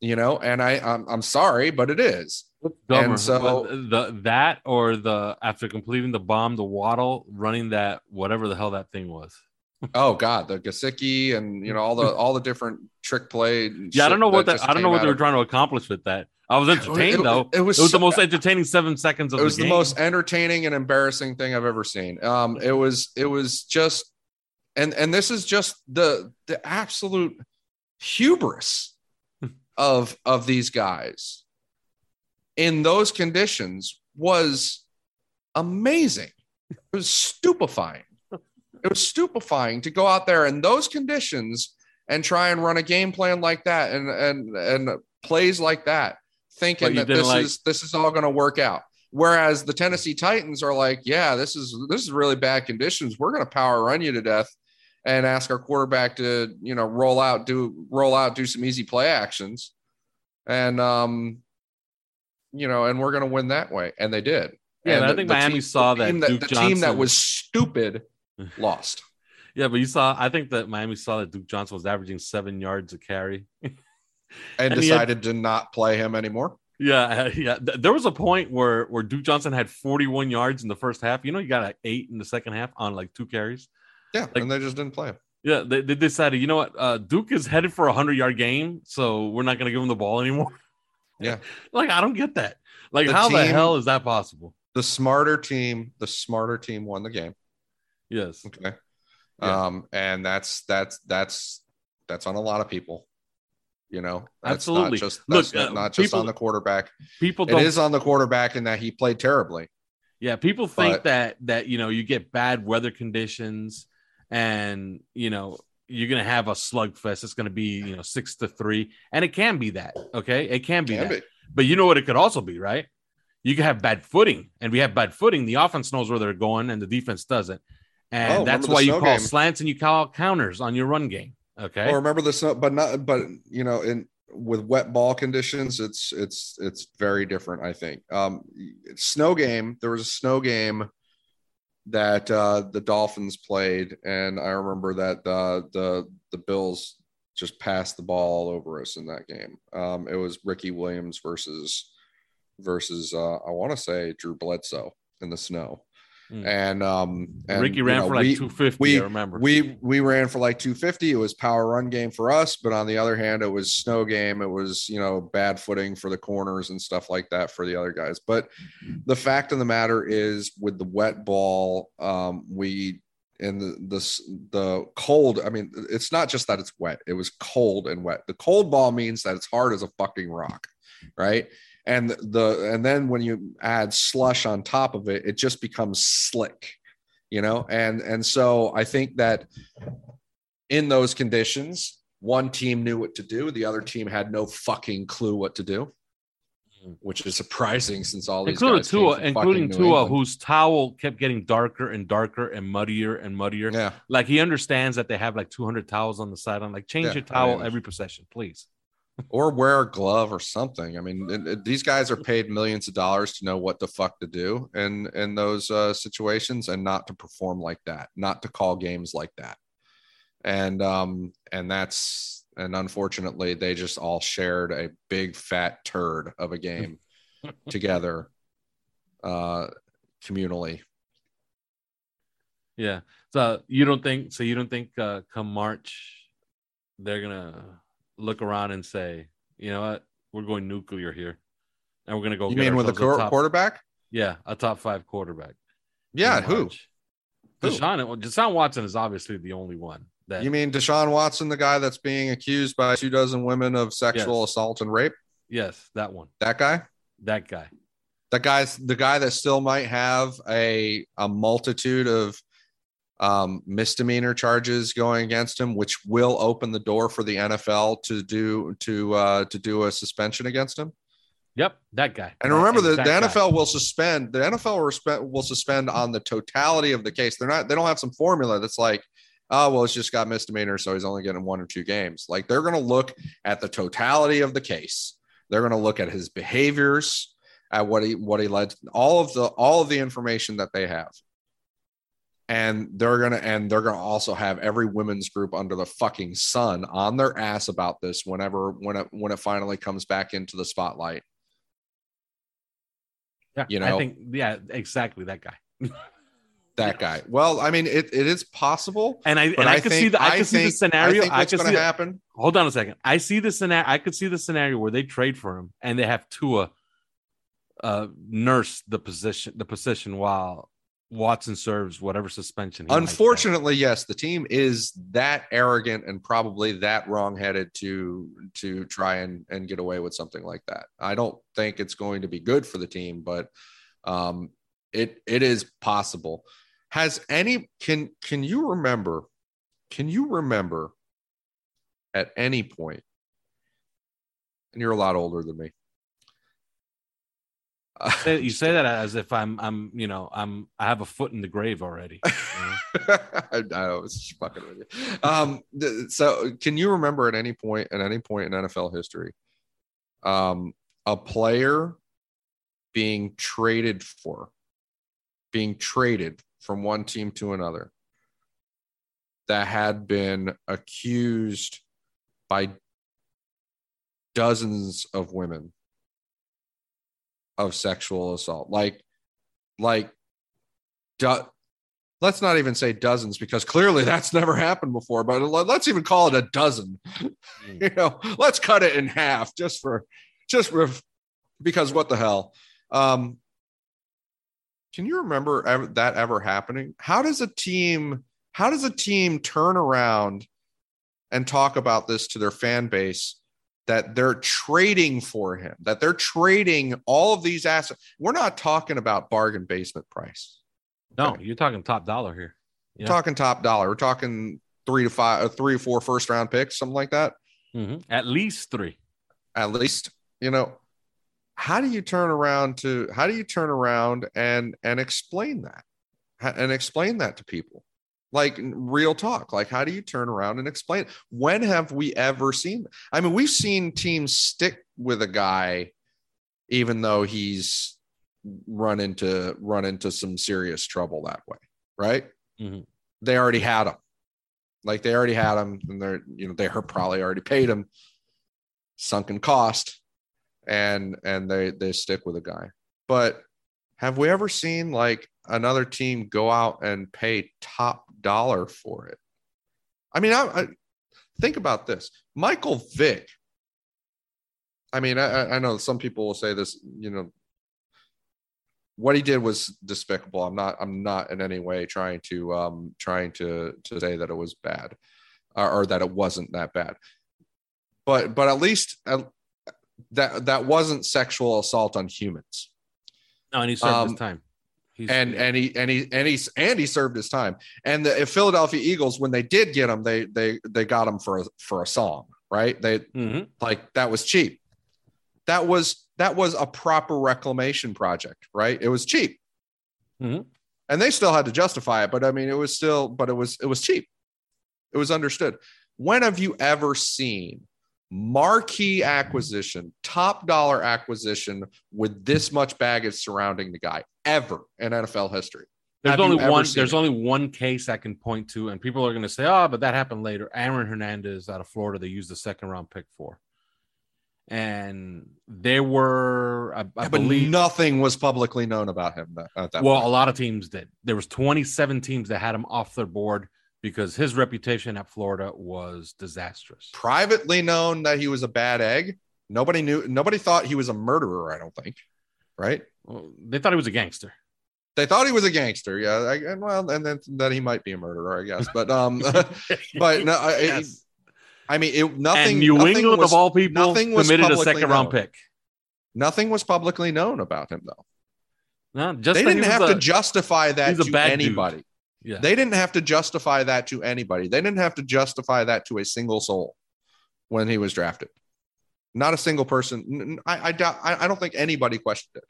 D: You know, and I I'm, I'm sorry, but it is. And so
A: the that or the after completing the bomb, the waddle running that whatever the hell that thing was
D: oh god, the Gesicki and you know all the all the different trick play.
A: Yeah, I don't know what that. I don't know what they were trying to accomplish with that. I was entertained
D: it,
A: though.
D: It, was,
A: it was so, the most entertaining seven seconds of
D: it was
A: the,
D: the most entertaining and embarrassing thing I've ever seen. Um, it was it was just, and and this is just the the absolute hubris of of these guys in those conditions was amazing. It was stupefying it was stupefying to go out there in those conditions and try and run a game plan like that and and and plays like that, thinking that this like, is this is all going to work out. Whereas the Tennessee Titans are like, yeah, this is this is really bad conditions. We're going to power run you to death and ask our quarterback to, you know, roll out, do roll out, do some easy play actions. And um, you know, and we're going to win that way. And they did.
A: Yeah,
D: and
A: I think Miami
D: team,
A: saw
D: the
A: that
D: that the team that was stupid lost.
A: Yeah, but you saw. I think that Miami saw that Duke Johnson was averaging seven yards a carry.
D: And,
A: And he had-
D: decided to not play him anymore.
A: Yeah, uh, yeah. There was a point where where Duke Johnson had 41 yards in the first half. You know, you got like eight in the second half on like two carries.
D: Yeah,
A: Like-
D: and they just didn't play him.
A: Yeah, they, they decided, you know what, uh, Duke is headed for a hundred yard game, so we're not going to give him the ball anymore.
D: Yeah.
A: like I don't get that. Like,
D: The
A: how the hell is that possible?
D: The smarter team, the smarter team won the game.
A: Yes.
D: Okay.
A: Yeah.
D: Um, and that's that's that's that's on a lot of people. You know, that's
A: Absolutely.
D: not just
A: Look,
D: that's not,
A: uh,
D: not just
A: people-
D: on the quarterback.
A: People
D: It is on the quarterback in that he played terribly.
A: Yeah, people think
D: But-
A: that that you know you get bad weather conditions, and you know you're gonna have a slugfest. It's gonna be you know six to three, and it can be that. Okay, it can be
D: Can
A: that.
D: be.
A: But you know what it could also be, right? You could have bad footing, and we have bad footing. The offense knows where they're going, and the defense doesn't. And
D: Oh,
A: that's why you call
D: game.
A: slants and you call counters on your run game. Okay.
D: Or remember the snow, but not but you know, in with wet ball conditions, it's it's it's very different, I think. Um snow game, there was a snow game that uh the Dolphins played, and I remember that uh the the Bills just passed the ball all over us in that game. Um it was Ricky Williams versus versus uh I want to say Drew Bledsoe in the snow.
A: Hmm.
D: And um and,
A: Ricky
D: you
A: ran
D: know,
A: for like
D: we-
A: 250.
D: we-
A: I remember.
D: we we ran for like 250 it was power run game for us but on the other hand it was snow game it was you know bad footing for the corners and stuff like that for the other guys but the fact of the matter is with the wet ball um we and the the the cold i mean it's not just that it's wet it was cold and wet the cold ball means that it's hard as a fucking rock right and the and then when you add slush on top of it it just becomes slick you know and and so i think that in those conditions one team knew what to do the other team had no fucking clue what to do which is surprising since all these
A: including
D: guys
A: Tua, including Tua, whose towel kept getting darker and darker and muddier and muddier.
D: yeah
A: Like he understands that they have like 200 towels on the side. I'm like, change
D: Yeah,
A: your towel every possession, please.
D: Or wear a glove or something. I mean it- it- these guys are paid millions of dollars to know what the fuck to do in in those uh, situations and not to perform like that not to call games like that. And um and that's and unfortunately they just all shared a big fat turd of a game together uh communally.
A: Yeah. So you don't think so you don't think uh come March they're gonna look around and say, you know what, we're going nuclear here. And we're gonna go
D: you mean with a
A: top-
D: quarterback
A: Yeah, a top five quarterback.
D: yeah who. Who?
A: Deshaun, Deshaun Watson is obviously the only one that
D: you mean deshaun watson the guy that's being accused by two dozen women of sexual
A: Yes.
D: assault and rape
A: yes, that one.
D: that guy
A: That guy.
D: that guy's the guy that still might have a a multitude of um, misdemeanor charges going against him, which will open the door for the NFL to do to uh, to do a suspension against him.
A: Yep, that guy.
D: And
A: That
D: remember, the, the
A: exact guy.
D: NFL will suspend. The NFL will suspend on the totality of the case. They're not. They don't have some formula that's like, oh well, it's just got misdemeanor, so he's only getting one or two games. Like they're going to look at the totality of the case. They're going to look at his behaviors, at what he what he led, all of the all of the information that they have, and they're gonna and they're gonna also have every women's group under the fucking sun on their ass about this whenever when it when it finally comes back into the spotlight.
A: Yeah,
D: you know I
A: think yeah, exactly that guy.
D: that guy. Well, I mean, it, it is possible.
A: And I and I,
D: I,
A: could see the I, could see the scenario.
D: I think
A: I, could see
D: to
A: the-
D: happen.
A: Hold on a second. I see the scenario. I could see the scenario where they trade for him and they have Tua uh, nurse the position the position while Watson serves whatever suspension.
D: Unfortunately, yes, the team is that arrogant and probably that wrongheaded to to try and and get away with something like that. I don't think it's going to be good for the team, but um, it it is possible. Has any can can you remember? Can you remember at any point? And you're a lot older than me.
A: You say, that as if I'm, I'm, you know, I'm, I have a foot in the grave already. you know?
D: I, I was just fucking with you. Um, th- so can you remember at any point, at any point in NFL history, um, a player being traded for, being traded from one team to another that had been accused by dozens of women of sexual assault. Like like do, let's not even say dozens because clearly that's never happened before but let's even call it a dozen. You know let's cut it in half just for just because what the hell. Um can you remember ever, that ever happening? How does a team how does a team turn around and talk about this to their fan base that they're trading for him, that they're trading all of these assets. We're not talking about bargain basement price.
A: No, you're talking top dollar here.
D: We're talking top dollar. We're talking three to five, uh, three or four first round picks, something like that.
A: Mhm. At least three.
D: At least, you know, how do you turn around to how do you turn around and and explain that and explain that to people? Like real talk. Like, how do you turn around and explain? it? When have we ever seen? I mean, we've seen teams stick with a guy, even though he's run into run into some serious trouble that way, right?
A: Mhm.
D: They already had him, like they already had him, and they're you know they probably already paid him sunken cost, and and they they stick with a guy. But have we ever seen like another team go out and pay top dollar for it? I mean, I, I think about this. Michael Vick. I mean, I, I know some people will say this. You know, what he did was despicable. I'm not. I'm not in any way trying to um trying to to say that it was bad, or, or that it wasn't that bad. But but at least uh, that that wasn't sexual assault on humans
A: No, and he served
D: Um,
A: his time. He's,
D: and and he and he and he and he served his time. And the Philadelphia Eagles, when they did get him, they they they got him for a, for a song, right? They
A: Mhm.
D: like that was cheap. That was that was a proper reclamation project, right? It was cheap,
A: Mhm.
D: and they still had to justify it. But I mean, it was still, but it was it was cheap. It was understood. When have you ever seen marquee acquisition, top dollar acquisition with this much baggage surrounding the guy ever in NFL history?
A: There's
D: Have
A: only one. There's
D: it?
A: only one case I can point to, and people are going to say, "Oh, but that happened later." Aaron Hernandez out of Florida, they used the second round pick for, and there were, I, I
D: Yeah,
A: believe,
D: nothing was publicly known about him at that
A: well,
D: point.
A: a lot of teams did. There was 27 teams that had him off their board because his reputation at Florida was disastrous.
D: Privately known that he was a bad egg. Nobody knew. Nobody thought he was a murderer. I don't think. Right?
A: Well, they thought he was a gangster.
D: They thought he was a gangster. Yeah. I, and well, and then that he might be a murderer, I guess. But um, but no, I,
A: Yes.
D: I mean, it, nothing.
A: and New
D: nothing
A: England
D: was,
A: of all people
D: nothing was
A: committed a
D: publicly
A: second round
D: known.
A: pick.
D: Nothing was publicly known about him, though.
A: No, just
D: They didn't have
A: a-
D: to justify that to
A: dude. Yeah.
D: They didn't have to justify that to anybody. They didn't have to justify that to a single soul when he was drafted. Not a single person. I, I doubt. I, I don't think anybody questioned it.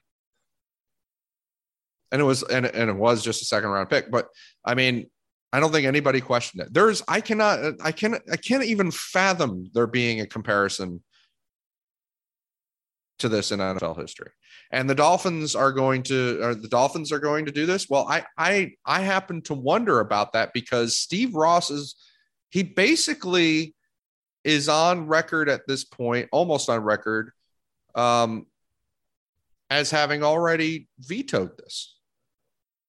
D: And it was and, and it was just a second round pick. But I mean, I don't think anybody questioned it. There's I cannot I can I can't even fathom there being a comparison to this in NFL history. And the Dolphins are going to or the Dolphins are going to do this. Well, I I I happen to wonder about that because Steve Ross is he basically is on record at this point, almost on record, um, as having already vetoed this.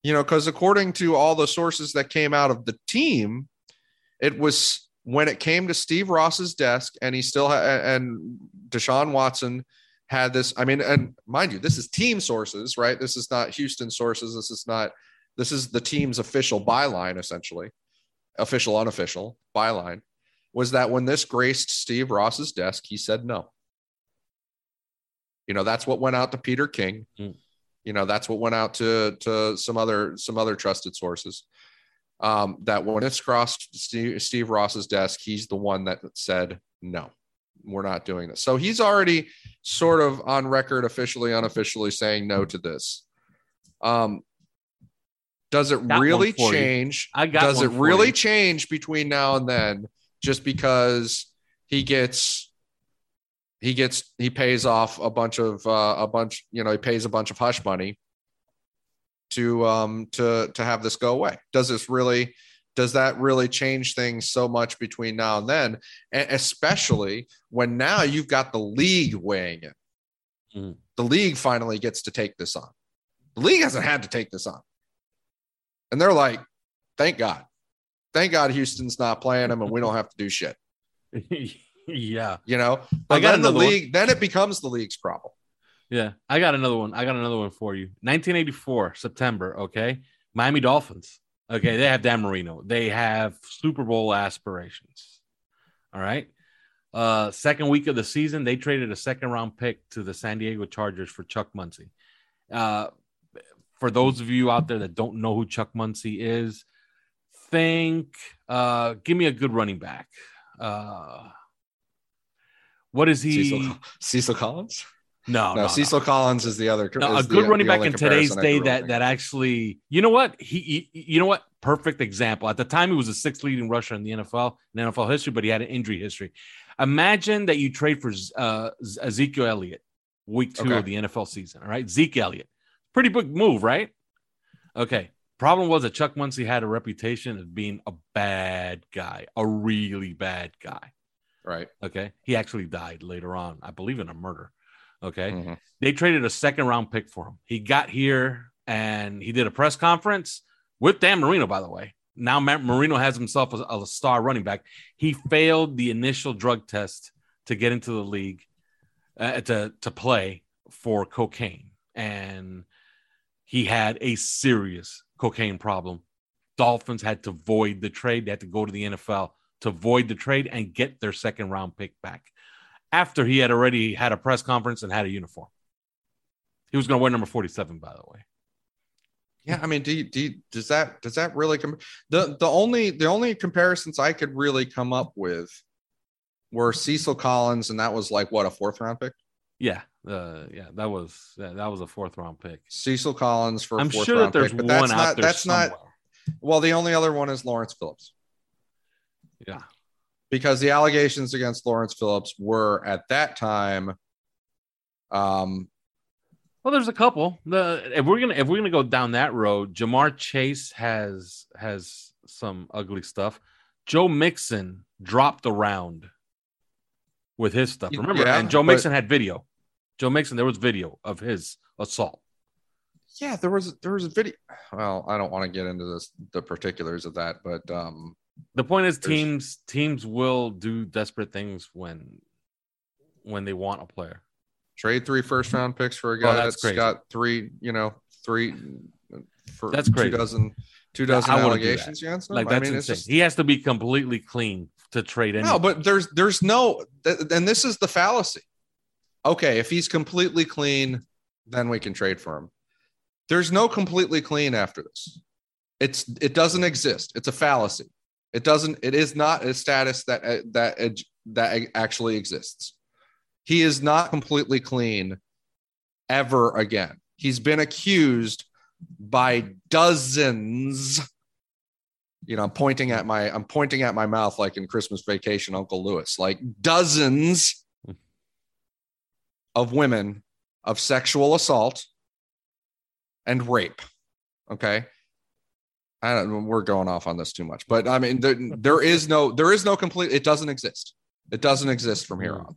D: You know, because according to all the sources that came out of the team, it was when it came to Steve Ross's desk, and he still ha- and Deshaun Watson had this. I mean, and mind you, this is team sources, right? This is not Houston sources. This is not. This is the team's official byline, essentially, official, unofficial byline. Was that when this graced Steve Ross's desk, he said no. You know, that's what went out to Peter King.
A: Mm.
D: You know, that's what went out to to some other some other trusted sources. Um, that when it's crossed Steve, Steve Ross's desk, he's the one that said no, we're not doing this. So he's already sort of on record, officially, unofficially saying no to this. Um, does it
A: Got
D: really
A: for you.
D: change?
A: I got
D: does it really
A: you.
D: change between now and then just because he gets he gets he pays off a bunch of uh, a bunch you know he pays a bunch of hush money to um to to have this go away does this really does that really change things so much between now and then and especially when now you've got the league weighing in
A: Mhm.
D: the league finally gets to take this on the league hasn't had to take this on and they're like thank god thank god houston's not playing them and we don't have to do shit
A: yeah.
D: you know but
A: got
D: then the
A: another one.
D: league then it becomes the league's problem
A: Yeah. I got another one. I got another one for you. 1984, September. Okay. Miami Dolphins. Okay. They have Dan Marino. They have Super Bowl aspirations. All right. Uh, second week of the season, they traded a second round pick to the San Diego Chargers for Chuck Muncie. Uh, for those of you out there that don't know who Chuck Muncie is, think, uh, give me a good running back. Uh, what is he?
D: Cecil, Cecil Collins?
A: No,
D: no,
A: no,
D: Cecil Collins is the other.
A: no, a good
D: the-
A: running
D: the
A: back in today's day that that actually, you know what? He, he- you know what? Perfect example. At the time, he was the sixth leading rusher in the NFL in NFL history, but he had an injury history. Imagine that you trade for uh, Ezekiel Elliott week two
D: Okay.
A: of the NFL season. All right, Zeke Elliott, pretty big move, right? Okay. Problem was that Chuck Muncie had a reputation of being a bad guy, a really bad guy.
D: right.
A: Okay. He actually died later on, I believe, in a murder. Okay.
D: Mhm.
A: They traded a second round pick for him. He got here and he did a press conference with Dan Marino, by the way. Now Ma- Marino has himself a, a star running back. He failed the initial drug test to get into the league uh, to, to play for cocaine. And he had a serious cocaine problem. Dolphins had to void the trade. They had to go to the NFL to void the trade and get their second round pick back after he had already had a press conference and had a uniform. He was going to wear number 47, by the way.
D: Yeah, I mean, do you, do you, does that does that really come? The the only the only comparisons I could really come up with were Cecil Collins, and that was like what a fourth round pick.
A: Yeah, uh, yeah, that was yeah, that was a fourth round pick.
D: Cecil Collins for
A: I'm
D: fourth
A: sure that
D: round
A: there's
D: pick, but
A: one
D: that's
A: out
D: not
A: there
D: that's
A: somewhere.
D: not. Well, the only other one is Lawrence Phillips
A: Yeah,
D: because the allegations against Lawrence Phillips were at that time. Um,
A: well, there's a couple. The if we're gonna if we're gonna go down that road, Ja'Marr Chase has has some ugly stuff. Joe Mixon dropped around with his stuff. Remember,
D: yeah,
A: and Joe
D: but-
A: Mixon had video. Joe Mixon, there was video of his assault.
D: yeah, there was there was a video. Well, I don't want to get into this the particulars of that, but um,
A: The point is, teams teams will do desperate things when when they want a player.
D: trade three first round picks for a oh, guy
A: Oh, that's
D: that's
A: crazy.
D: got three, you know, three for
A: That's crazy.
D: two dozen, two dozen
A: I wouldn't do
D: allegations against him.
A: Like
D: I mean, it's
A: insane.
D: just-
A: he has to be completely clean to trade in.
D: no, but there's there's no, and this is the fallacy. Okay, if he's completely clean, then we can trade for him. There's no completely clean after this. It's it doesn't exist. It's a fallacy. It doesn't. It is not a status that uh, that uh, that actually exists. He is not completely clean ever again. He's been accused by dozens. You know, I'm pointing at my I'm pointing at my mouth like in Christmas Vacation, Uncle Lewis, like dozens of women of sexual assault and rape. Okay. I don't we're going off on this too much, but I mean there, there is no there is no complete it doesn't exist. It doesn't exist from here on.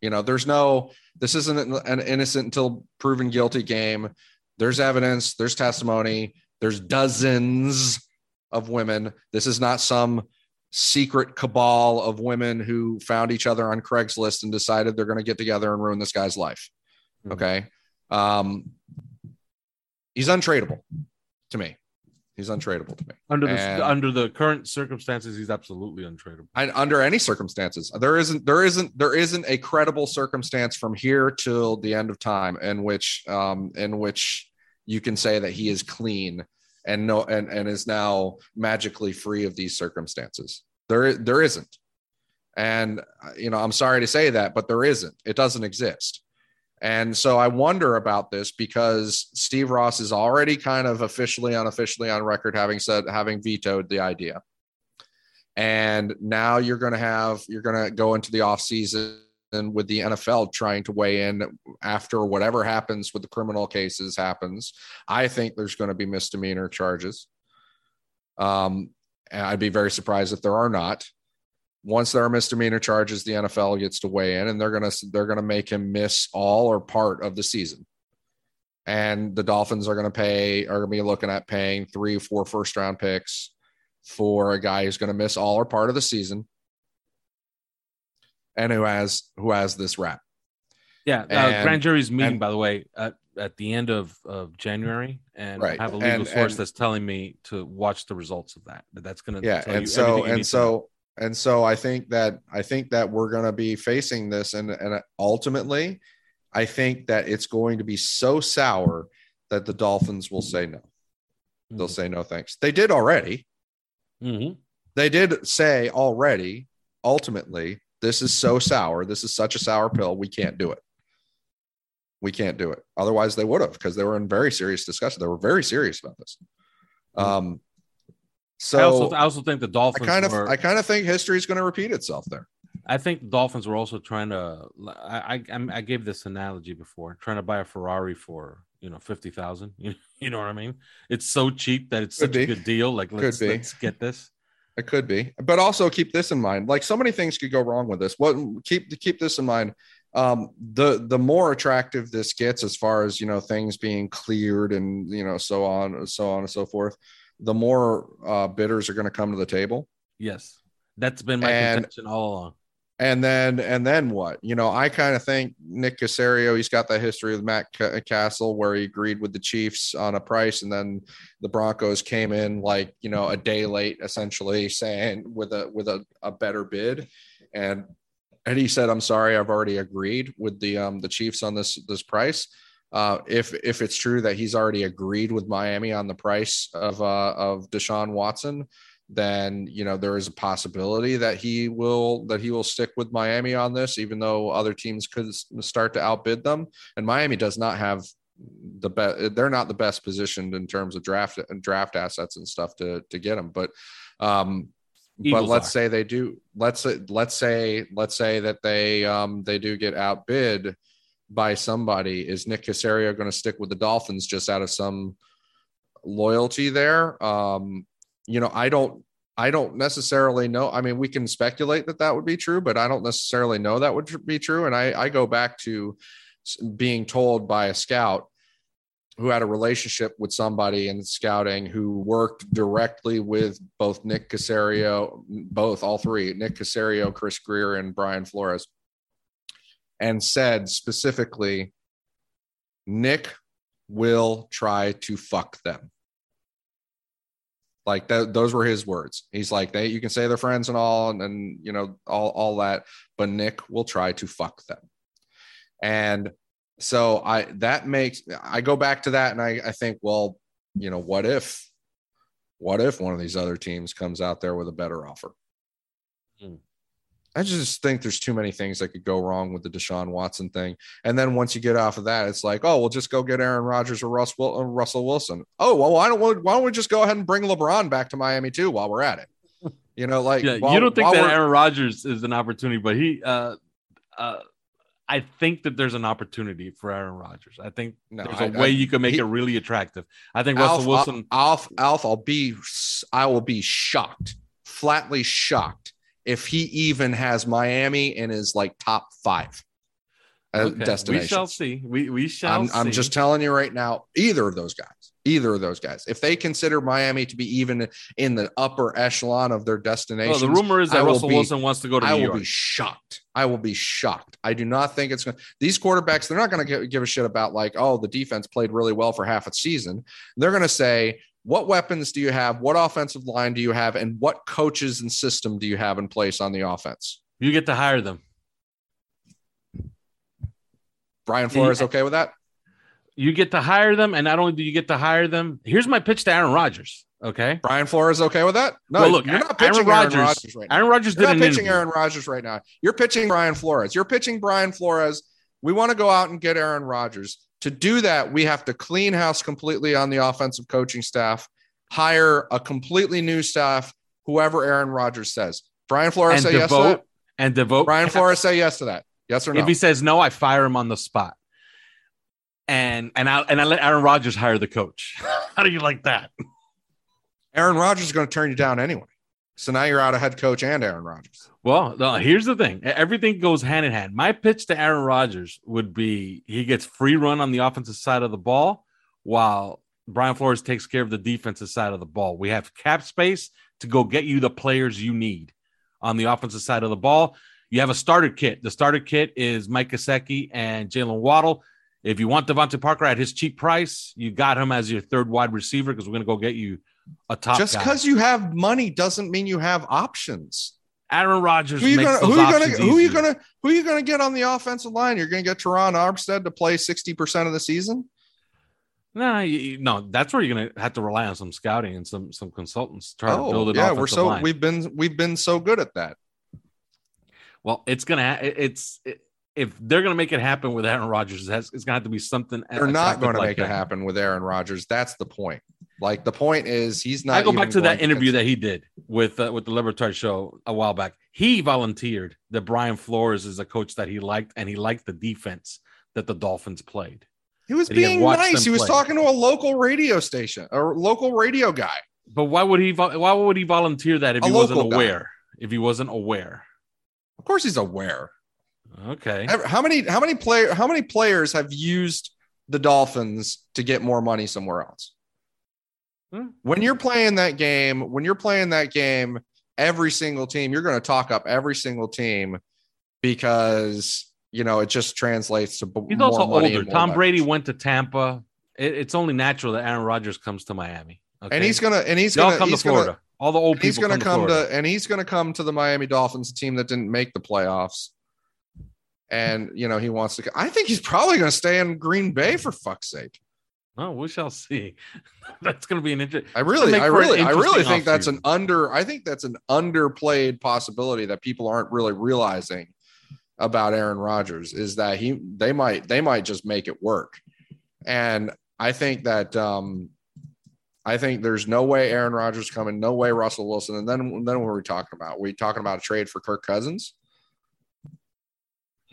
D: You know, there's no this isn't an- innocent until proven guilty game. There's evidence, there's testimony, there's dozens of women. This is not some secret cabal of women who found each other on Craigslist and decided they're going to get together and ruin this guy's life.
A: Mhm.
D: Okay. Um, he's untradeable to me. He's untradeable to me.
A: under the
D: and-
A: under the current circumstances, he's absolutely untradeable.
D: I, under any circumstances there isn't there isn't there isn't a credible circumstance from here till the end of time in which um in which you can say that he is clean and no and and is now magically free of these circumstances there there isn't and you know i'm sorry to say that but there isn't it doesn't exist And so I wonder about this because Steve Ross is already kind of officially, unofficially on record having said, having vetoed the idea. And now you're going to have, you're going to go into the offseason with the NFL trying to weigh in after whatever happens with the criminal cases happens. I think there's going to be misdemeanor charges. Um, I'd be very surprised if there are not. Once there are misdemeanor charges, the NFL gets to weigh in, and they're gonna they're gonna make him miss all or part of the season. And the Dolphins are gonna pay are gonna be looking at paying three, four first round picks for a guy who's gonna miss all or part of the season and who has who has this rap.
A: Yeah, uh, grand jury's meeting, and, by the way, at, at the end of, of January, and right. I have a legal and, source and, that's telling me to watch the results of that. That's going to
D: yeah, and so and so and so I think that I think that we're going to be facing this, and and ultimately, I think that it's going to be so sour that the Dolphins will say no. Mm-hmm. They'll say no thanks. They did already.
A: Mm-hmm.
D: They did say already. Ultimately, this is so sour. This is such a sour pill. We can't do it. We can't do it. Otherwise, they would have because they were in very serious discussion. They were very serious about this. Hmm. Um, so
A: I also, I also think the Dolphins.
D: I kind of,
A: were,
D: I kind of think history is going to repeat itself there.
A: I think the Dolphins were also trying to. I, I, I gave this analogy before, trying to buy a Ferrari for you know fifty thousand. You, you know what I mean? It's so cheap that it's Could such be. a good deal. Like let's let's get this.
D: It could be, but also keep this in mind. Like so many things could go wrong with this. What keep keep this in mind. Um, the the more attractive this gets, as far as you know, things being cleared and you know, so on, so on and so forth, the more uh, bidders are going to come to the table.
A: Yes, that's been my and, contention all along.
D: and then and then what? You know i kind of think nick caserio he's got that history with matt Cassel, where he agreed with the chiefs on a price and then the broncos came in like you know a day late essentially saying with a with a, a better bid. And and he said i'm sorry i've already agreed with the um the chiefs on this this price uh, if if it's true that he's already agreed with Miami on the price of uh, of Deshaun Watson, then you know there is a possibility that he will that he will stick with Miami on this, even though other teams could start to outbid them. And Miami does not have the best; they're not the best positioned in terms of draft and draft assets and stuff to to get them. But um, Eagles but let's are. say they do. Let's let's say let's say that they um they do get outbid by somebody. Is Nick Caserio going to stick with the Dolphins just out of some loyalty there? Um, you know, I don't I don't necessarily know. I mean, we can speculate that that would be true, but I don't necessarily know that would be true. And I, I go back to being told by a scout who had a relationship with somebody in scouting who worked directly with both Nick Caserio, both all three, Nick Caserio, Chris Grier, and Brian Flores, and said specifically, Nick will try to fuck them. Like those were his words. He's like, they, you can say they're friends and all, and, and you know, all, all that, but Nick will try to fuck them. And so I, that makes, I go back to that and I, I think, well, you know, what if, what if one of these other teams comes out there with a better offer? I just think there's too many things that could go wrong with the Deshaun Watson thing. And then once you get off of that, it's like, oh, we'll just go get Aaron Rodgers or Russ, uh, Russell Wilson. Oh, well, why don't we, why don't we just go ahead and bring LeBron back to Miami too while we're at it? You know, like
A: yeah, while, you don't think that Aaron Rodgers is an opportunity, but he, uh, uh, I think that there's an opportunity for Aaron Rodgers. I think no, there's a I, way I, you can make he, it really attractive. I think Russell Wilson,
D: Alf, Alf, I'll be, I will be shocked, flatly shocked if he even has Miami in his like top five uh, okay. destinations.
A: We shall see. We we shall.
D: I'm, I'm, just telling you right now. Either of those guys, either of those guys, if they consider Miami to be even in the upper echelon of their destination, well,
A: the rumor is that Russell be, Wilson wants to go to. I
D: New
A: will
D: York. be shocked. I will be shocked. I do not think it's going. These quarterbacks, they're not going to give a shit about like, oh, the defense played really well for half a season. They're going to say, what weapons do you have? What offensive line do you have? And what coaches and system do you have in place on the offense?
A: You get to hire them.
D: Brian Flores yeah. okay with that?
A: You get to hire them, and not only do you get to hire them, here's my pitch to Aaron Rodgers. Okay,
D: Brian Flores okay with that?
A: No, well, look, you're not pitching Aaron Rodgers, right now. Aaron Rodgers
D: you're
A: not
D: pitching Aaron Rodgers right now. You're pitching Brian Flores. You're pitching Brian Flores We want to go out and get Aaron Rodgers. To do that, we have to clean house completely on the offensive coaching staff, hire a completely new staff, whoever Aaron Rodgers says. Brian Flores
A: and
D: say yes to
A: devote
D: that.
A: and devote.
D: Brian Flores say yes to that. Yes or no?
A: If he says no, I fire him on the spot. And and I and I let Aaron Rodgers hire the coach. How do you like that?
D: Aaron Rodgers is going to turn you down anyway. So now you're out of head coach and Aaron Rodgers.
A: Well, here's the thing. Everything goes hand in hand. My pitch to Aaron Rodgers would be he gets free run on the offensive side of the ball while Brian Flores takes care of the defensive side of the ball. We have cap space to go get you the players you need on the offensive side of the ball. You have a starter kit. The starter kit is Mike Gesicki and Jaylen Waddle. If you want DeVante Parker at his cheap price, you got him as your third wide receiver because we're going to go get you a top.
D: Just because you have money doesn't mean you have options.
A: Aaron Rodgers
D: Who you
A: makes
D: gonna who you gonna who you gonna who you gonna get on the offensive line? You're gonna get Teron Armstead to play 60% of the season?
A: No, you- no, that's where you're gonna have to rely on some scouting and some some consultants to try to oh, build
D: Oh,
A: an
D: yeah, we're so
A: line.
D: we've been we've been so good at that.
A: Well, it's gonna ha- it's it, if they're gonna make it happen with Aaron Rodgers, it's gonna have to be something.
D: They're not going to
A: like
D: make
A: that.
D: it happen with Aaron Rodgers. That's the point. Like the point is he's not
A: I go back to that interview that he did with uh, with the Libertari show a while back. He volunteered that Brian Flores is a coach that he liked, and he liked the defense that the Dolphins played.
D: he was
A: that he
D: being
A: watched
D: nice. He was
A: play.
D: talking to a local radio station, a local radio guy.
A: But why would he? Why would he volunteer that if
D: A
A: he wasn't
D: local guy.
A: aware? If he wasn't aware,
D: Of course he's aware.
A: okay.
D: How many how many player how many players have used the Dolphins to get more money somewhere else?
A: Hmm.
D: When you're playing that game, when you're playing that game, every single team, you're going to talk up every single team because you know it just translates to
A: He's also older. Tom Brady went to Tampa. It, it's only natural that Aaron Rodgers comes to Miami. Okay?
D: and he's gonna and he's
A: They all
D: gonna
A: come to
D: he's gonna
A: Florida. All the old
D: he's gonna
A: come,
D: come
A: to,
D: to and he's gonna come to the Miami Dolphins, a team that didn't make the playoffs. And you know he wants to. I think he's probably going to stay in Green Bay for fuck's sake.
A: Oh, we shall see. That's going to be an interesting.
D: I really, I really, I really think that's an under. I think that's an underplayed possibility that people aren't really realizing about Aaron Rodgers is that he they might they might just make it work, and I think that um, I think there's no way Aaron Rodgers coming, no way Russell Wilson, and then then what are we talking about? we talking about a trade for Kirk Cousins?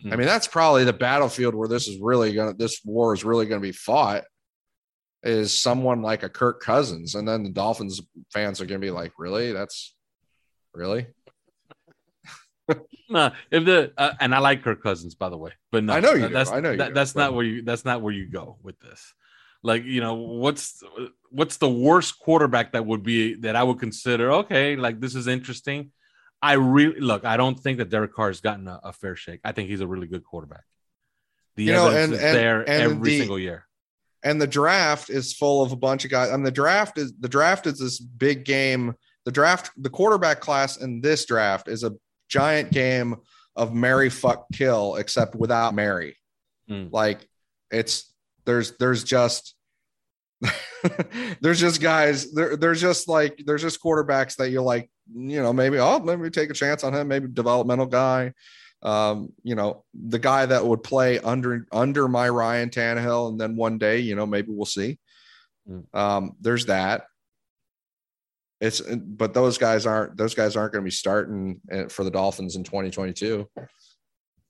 D: I mean, that's probably the battlefield where this is really gonna this war is really gonna be fought is someone like a Kirk Cousins, and then the Dolphins fans are gonna be like, really? That's really?
A: No, if the uh, and I like Kirk Cousins by the way, but no,
D: I know you.
A: That's
D: I know you
A: that-
D: do,
A: that's
D: but-
A: not where you. That's not where you go with this. Like you know, what's what's the worst quarterback that would be that I would consider? Okay, like this is interesting. I really look. I don't think that Derek Carr has gotten a, a fair shake. I think he's a really good quarterback. The
D: You know, and-
A: is
D: and-
A: there
D: and
A: every
D: the-
A: single year.
D: And the draft is full of a bunch of guys. I mean, the draft is the draft is this big game. The draft, the quarterback class in this draft is a giant game of Mary fuck kill, except without Mary.
A: Mm.
D: Like it's there's there's just there's just guys there, there's just like there's just quarterbacks that you're like you know maybe oh maybe take a chance on him maybe developmental guy um you know the guy that would play under under my Ryan Tannehill and then one day you know maybe we'll see
A: Mm.
D: um there's that it's but those guys aren't those guys aren't going to be starting uh, for the Dolphins in 2022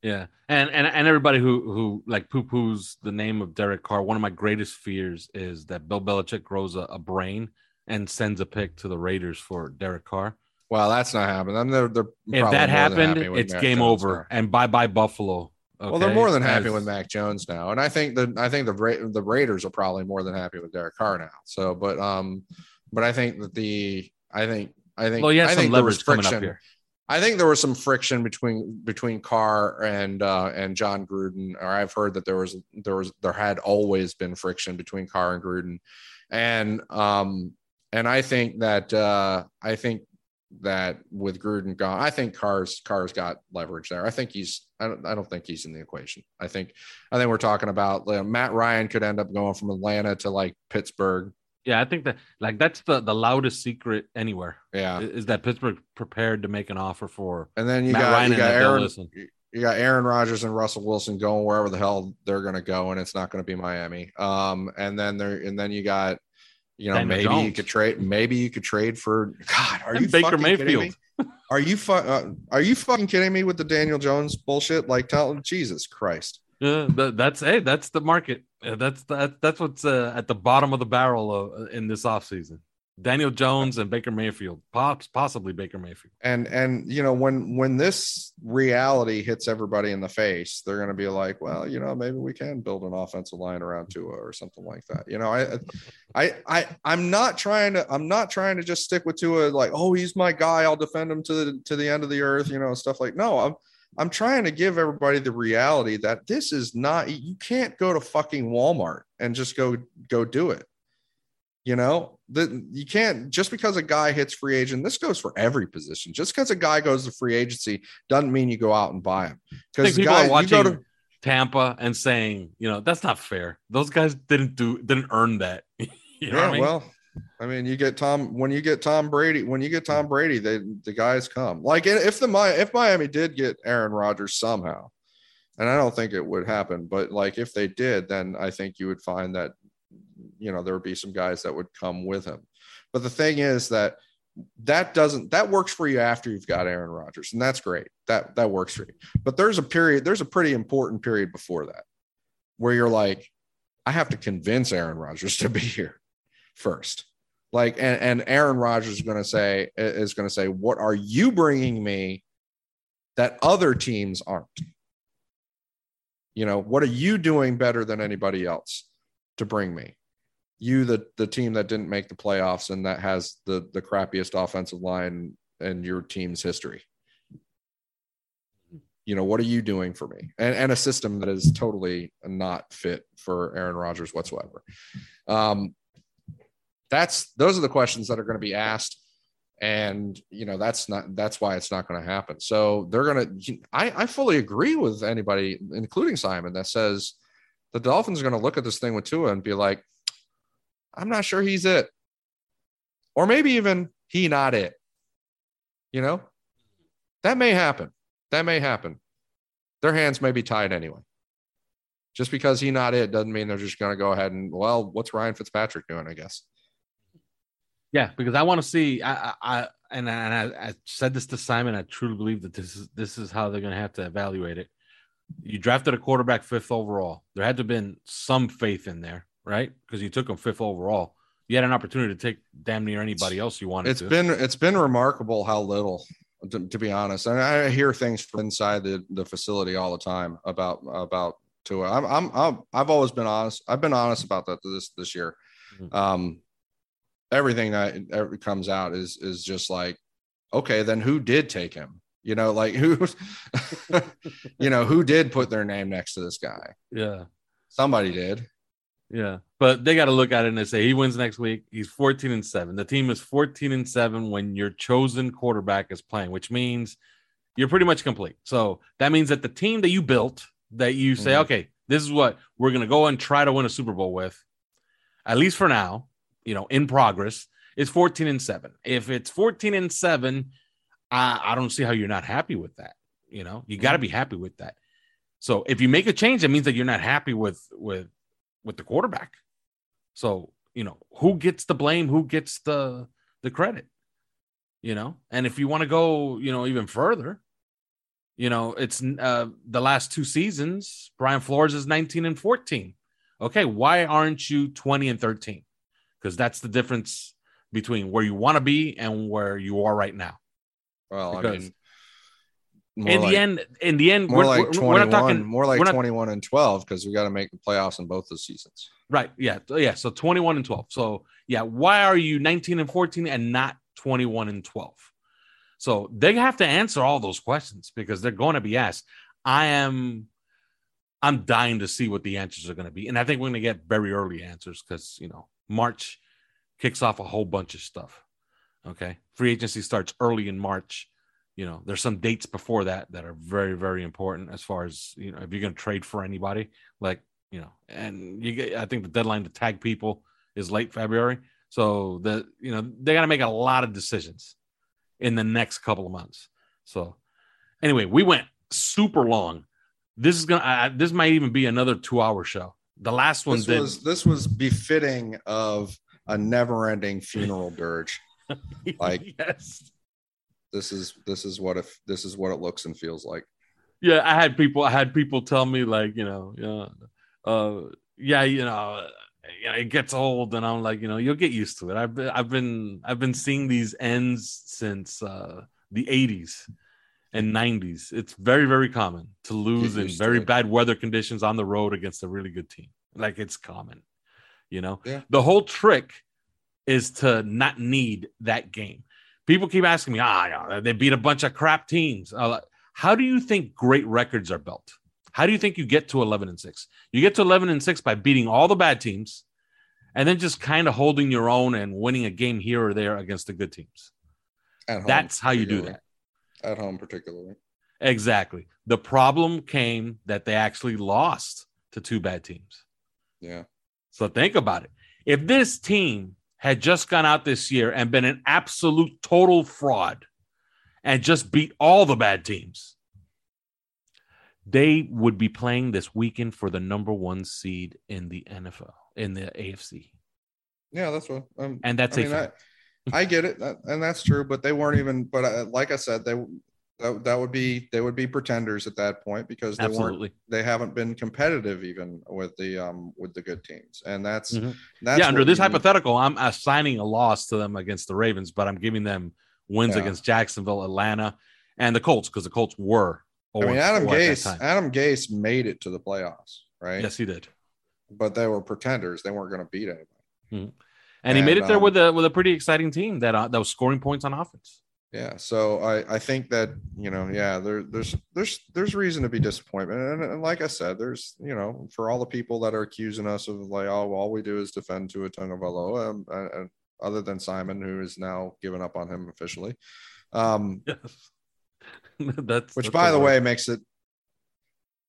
A: Yeah, and and and everybody who who like poo poos the name of Derek Carr. One of my greatest fears is that Bill Belichick grows a, a brain and sends a pick to the Raiders for Derek Carr.
D: Well that's not happening I mean, they're, they're
A: If that happened, it's
D: Mac
A: game
D: Jones
A: over
D: now.
A: and bye bye Buffalo.
D: Well, they're more than happy
A: As-
D: with Mac Jones now, and I think that I think the Ra- the Raiders are probably more than happy with Derek Carr now. So, but um, but I think that the I think I think
A: Well,
D: I
A: some leverage coming up here.
D: I think there was some friction between between Carr and uh, and Jon Gruden, or I've heard that there was there was there had always been friction between Carr and Gruden, and um and I think that uh, I think that with Gruden gone, I think Carr's Carr's got leverage there. I think he's I don't I don't think he's in the equation. I think I think we're talking about like, Matt Ryan could end up going from Atlanta to like Pittsburgh.
A: Yeah, I think that like that's the the loudest secret anywhere
D: Yeah,
A: is that Pittsburgh prepared to make an offer for
D: and then you
A: Matt
D: got
A: Ryan
D: you got Aaron you got Aaron Rodgers and Russell Wilson going wherever the hell they're going to go, and it's not going to be Miami. Um, and then there, and then you got, you know,
A: Daniel
D: maybe
A: Jones.
D: you could trade, maybe you could trade for God. Are
A: And
D: you
A: Baker
D: fucking kidding
A: Mayfield.
D: me? Are you fu- uh, Are you fucking kidding me with the Daniel Jones bullshit? Like, tell Jesus Christ.
A: Yeah, that, that's hey, that's the market. Uh, That's that, that's what's uh, at the bottom of the barrel of, in this offseason. Daniel Jones and Baker Mayfield, pops possibly Baker Mayfield.
D: and and you know when when this reality hits everybody in the face they're going to be like well you know maybe we can build an offensive line around Tua or something like that you know i i i i'm not trying to i'm not trying to just stick with Tua like oh he's my guy i'll defend him to the to the end of the earth you know stuff like no i'm i'm trying to give everybody the reality that this is not you can't go to fucking walmart and just go go do it you know that you can't just because a guy hits free agent this goes for every position just because a guy goes to free agency doesn't mean you go out and buy him because
A: people
D: guy
A: are watching
D: you go to
A: Tampa and saying, you know, that's not fair. Those guys didn't do didn't earn that. you know
D: yeah
A: I mean?
D: well i mean you get tom when you get tom brady when you get tom brady they the guys come like if the if miami did get aaron rodgers somehow and i don't think it would happen but like if they did then i think you would find that you know there would be some guys that would come with him. But the thing is that that doesn't that works for you after you've got aaron rodgers and that's great. That that works for you. But there's a period there's a pretty important period before that where you're like i have to convince aaron rodgers to be here first. Like and, and aaron rodgers is going to say is going to say what are you bringing me that other teams aren't? You know what are you doing better than anybody else to bring me you the the team that didn't make the playoffs and that has the the crappiest offensive line in your team's history. You know what are you doing for me? And, and a system that is totally not fit for aaron rodgers whatsoever. Um that's those are the questions that are going to be asked. And you know that's not that's why it's not going to happen. So they're going to I, I fully agree with anybody including simon that says the dolphins are going to look at this thing with tua and be like i'm not sure he's it or maybe even he not it you know that may happen that may happen their hands may be tied anyway just because he not it doesn't mean they're just going to go ahead and well what's ryan fitzpatrick doing i guess
A: Yeah, because I want to see. I, I, and, I, and I, I said this to Simon. I truly believe that this is this is how they're going to have to evaluate it. You drafted a quarterback fifth overall. There had to have been some faith in there, right? Because you took him fifth overall. You had an opportunity to take damn near anybody else you wanted
D: It's
A: to.
D: been it's been remarkable how little, to, to be honest. And I hear things from inside the, the facility all the time about about Tua. I'm, I'm I'm I've always been honest. I've been honest about that this this year.
A: Mhm.
D: Um, everything that ever comes out is is just like, okay, then who did take him? You know, like who, you know, who did put their name next to this guy?
A: yeah,
D: Somebody did.
A: Yeah. But they got to look at it and they say he wins next week. He's fourteen and seven. The team is fourteen and seven when your chosen quarterback is playing, which means you're pretty much complete. So that means that the team that you built, that you say,
D: Mhm.
A: okay, this is what we're going to go and try to win a Super Bowl with, at least for now, you know, in progress, is 14 and seven. If it's 14 and seven, I, I don't see how you're not happy with that. You know, you got to be happy with that. So if you make a change, that means that you're not happy with with with the quarterback. So you know who gets the blame, who gets the the credit. You know, and if you want to go, you know, even further, you know, it's uh, the last two seasons. Brian Flores is 19 and 14. Okay, why aren't you 20 and 13? Because that's the difference between where you want to be and where you are right now.
D: Well, I
A: Because
D: mean, more
A: in
D: like-
A: the end, in the end,
D: more
A: we're,
D: like
A: we're-
D: 21,
A: we're not talking
D: more like
A: not-
D: 21 and 12 because we got to make the playoffs in both the seasons.
A: Right. Yeah. Yeah. So 21 and 12. So yeah, why are you 19 and 14 and not 21 and 12? So they have to answer all those questions because they're going to be asked. I am I'm dying to see what the answers are going to be. And I think we're going to get very early answers because, you know, March kicks off a whole bunch of stuff. Okay. Free agency starts early in March. You know, there's some dates before that that are very, very important as far as, you know, if you're going to trade for anybody, like, you know, and you get, I think the deadline to tag people is late February. So the, you know, they got to make a lot of decisions in the next couple of months. So anyway, we went super long. This is gonna. Uh, this might even be another two-hour show. The last one
D: this
A: did.
D: was this was befitting of a never-ending funeral dirge. Like-
A: yes.
D: This is this is what if this is what it looks and feels like.
A: Yeah, I had people. I had people tell me like, you know, yeah, uh, yeah, you know, you know, it gets old, and I'm like, you know, you'll get used to it. I've been, I've been, I've been seeing these ends since uh, the '80s and '90s. It's very, very common to lose in very bad weather conditions on the road against a really good team. Like it's common, you know.
D: Yeah.
A: The whole trick is to not need that game. People keep asking me, ah, yeah, they beat a bunch of crap teams. Uh, how do you think great records are built? How do you think you get to 11 and 6? You get to 11 and 6 by beating all the bad teams and then just kind of holding your own and winning a game here or there against the good teams.
D: At home,
A: That's how you do that.
D: At home, particularly.
A: Exactly. The problem came that they actually lost to two bad teams.
D: Yeah.
A: So think about it. If this team had just gone out this year and been an absolute total fraud and just beat all the bad teams, they would be playing this weekend for the number one seed in the NFL, in the AFC.
D: Yeah, that's what. Um,
A: And that's
D: I
A: a
D: mean, I. I get it, and that's true. But they weren't even. But uh, like I said, they that, that would be they would be pretenders at that point because they weren't. They haven't been competitive even with the um with the good teams, and that's
A: Mhm.
D: that's
A: yeah, under this hypothetical, I'm assigning a loss to them against the Ravens, but I'm giving them wins
D: Yeah.
A: against Jacksonville, Atlanta, and the Colts because the Colts were.
D: I mean, Adam
A: 4 at that
D: Gase. Adam Gase made it to the playoffs, right?
A: Yes, he did.
D: But they were pretenders. They weren't going to beat anybody.
A: and he made
D: And,
A: it there
D: um,
A: with a with a pretty exciting team that uh, that was scoring points on offense.
D: Yeah, so I I think that you know yeah there there's there's there's reason to be disappointed and, and like I said there's you know for all the people that are accusing us of like oh all we do is defend Tua Tagovailoa um, and, and other than Simon who is now given up on him officially, um
A: Yes, that's
D: which
A: that's
D: by the way makes it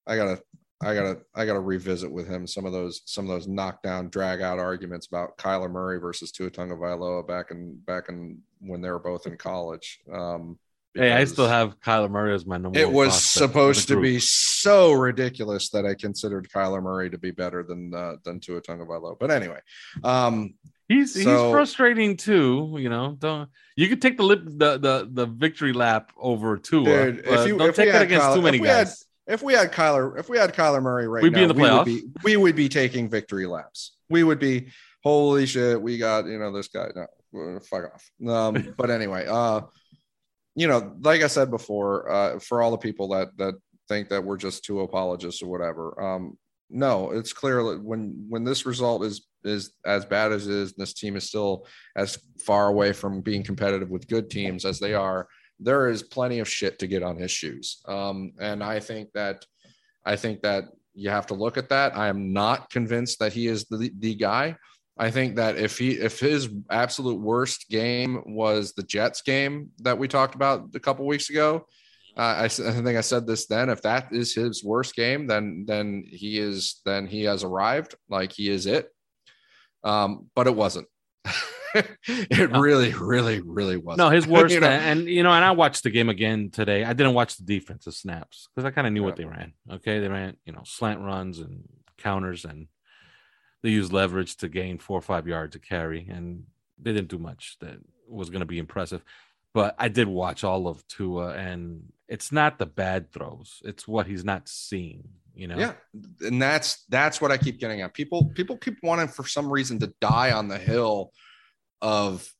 D: I gotta I gotta I gotta revisit with him some of those some of those knockdown drag out arguments about Kyler Murray versus Tua Tagovailoa back in back in when they were both in college. Um,
A: Hey, I still have Kyler Murray as my number.
D: it
A: one
D: was
A: prospect of the
D: supposed to be so ridiculous that I considered Kyler Murray to be better than uh, than Tua Tagovailoa. But anyway, um,
A: He's he's frustrating too. You know, don't you could take the lip the the, the victory lap over Tua.
D: Dude, if you-
A: don't
D: if
A: take that against
D: Kyler-
A: too many
D: we had-
A: guys.
D: if we had Kyler, if we had Kyler Murray right
A: We'd
D: now,
A: be in the
D: we would
A: playoffs.
D: be we would be taking victory laps. We would be holy shit. We got you know this guy. No, fuck off. Um, but anyway, uh, you know, like I said before, uh, for all the people that that think that we're just Tua apologists or whatever, um, no, it's clear that when when this result is is as bad as it is, this team is still as far away from being competitive with good teams as they are. There is plenty of shit to get on his shoes, um, and I think that I think that you have to look at that. I am not convinced that he is the the guy. I think that if he if his absolute worst game was the Jets game that we talked about a couple weeks ago, uh, I, I think I said this then. If that is his worst game, then then he is then he has arrived. Like he is it. Um, but it wasn't. it
A: No.
D: really, really, really wasn't.
A: No, his worst,
D: You know?
A: and you know, and I watched the game again today. I didn't watch the defensive snaps because I kind of knew what they ran. Okay, they ran, you know, slant runs and counters, and they used leverage to gain four or five yards to carry, and they didn't do much that was going to be impressive. But I did watch all of Tua, and it's not the bad throws; it's what he's not seeing. You know,
D: Yeah, and that's that's what I keep getting at. People people keep wanting for some reason to die on the hill of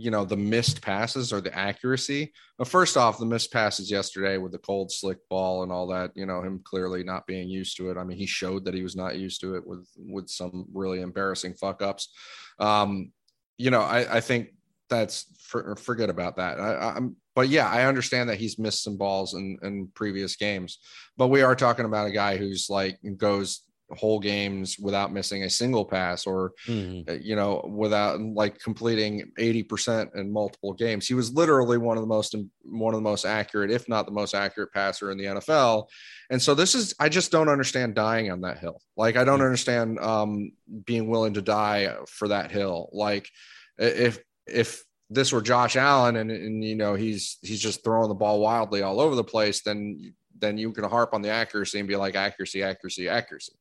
D: you know the missed passes or the accuracy. But first off, the missed passes yesterday with the cold slick ball and all that, you know, him clearly not being used to it. I mean, he showed that he was not used to it with with some really embarrassing fuck ups. Um, you know, I, I think that's for, forget about that. I, I'm but yeah, I understand that he's missed some balls in, in previous games but we are talking about a guy who's like goes whole games without missing a single pass or
A: Mhm.
D: uh, you know without like completing 80% in multiple games he was literally one of the most one of the most accurate if not the most accurate passer in the NFL and so this is I just don't understand dying on that hill like I don't
A: Yeah.
D: understand um being willing to die for that hill like if if this were Josh Allen and, and you know he's he's just throwing the ball wildly all over the place then then you can harp on the accuracy and be like accuracy, accuracy, accuracy.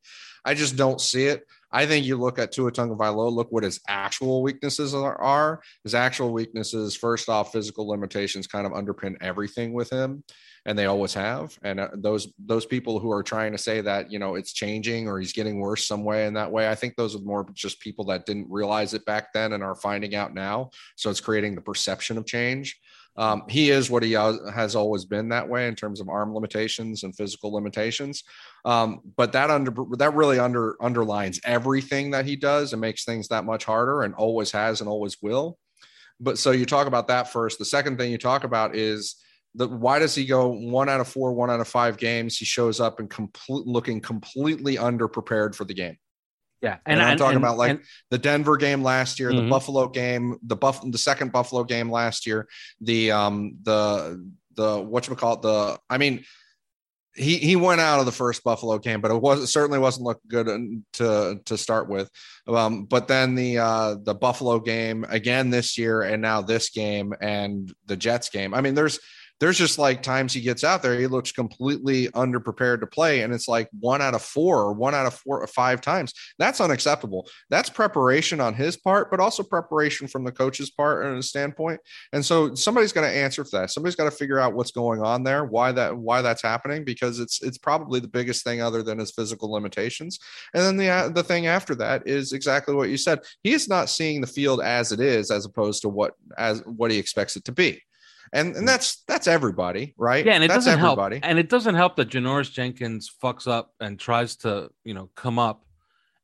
D: I just don't see it. I think you look at Tua Tagovailoa, look what his actual weaknesses are, are. His actual weaknesses, first off, physical limitations kind of underpin everything with him and they always have. And uh, those those people who are trying to say that you know it's changing or he's getting worse some way in that way, I think those are more just people that didn't realize it back then and are finding out now. So it's creating the perception of change. Um, he is what he has always been that way in terms of arm limitations and physical limitations. Um, but that under that really under underlines everything that he does and makes things that much harder and always has and always will. But so you talk about that first. The second thing you talk about is the why does he go one out of four, one out of five games? He shows up and complete looking completely underprepared for the game.
A: Yeah,
D: and, and I'm and, talking and, about like the Denver game last year, mm-hmm. the Buffalo game, the buff, the second Buffalo game last year, the um the the what you call it the I mean he he went out of the first Buffalo game, but it was it certainly wasn't look good to to start with. Um, but then the uh, the Buffalo game again this year, and now this game and the Jets game. I mean, there's there's just like times he gets out there, he looks completely underprepared to play. And it's like one out of four or one out of four or five times. That's unacceptable. That's preparation on his part, but also preparation from the coach's part and a standpoint. And so somebody's going to answer for that. Somebody's got to figure out what's going on there, why that, why that's happening, because it's, it's probably the biggest thing other than his physical limitations. And then the, uh, the thing after that is exactly what you said. He is not seeing the field as it is, as opposed to what, as what he expects it to be and and that's that's everybody, right?
A: Yeah, and it
D: that's
A: doesn't everybody. help. And it doesn't help that Janoris Jenkins fucks up and tries to you know come up,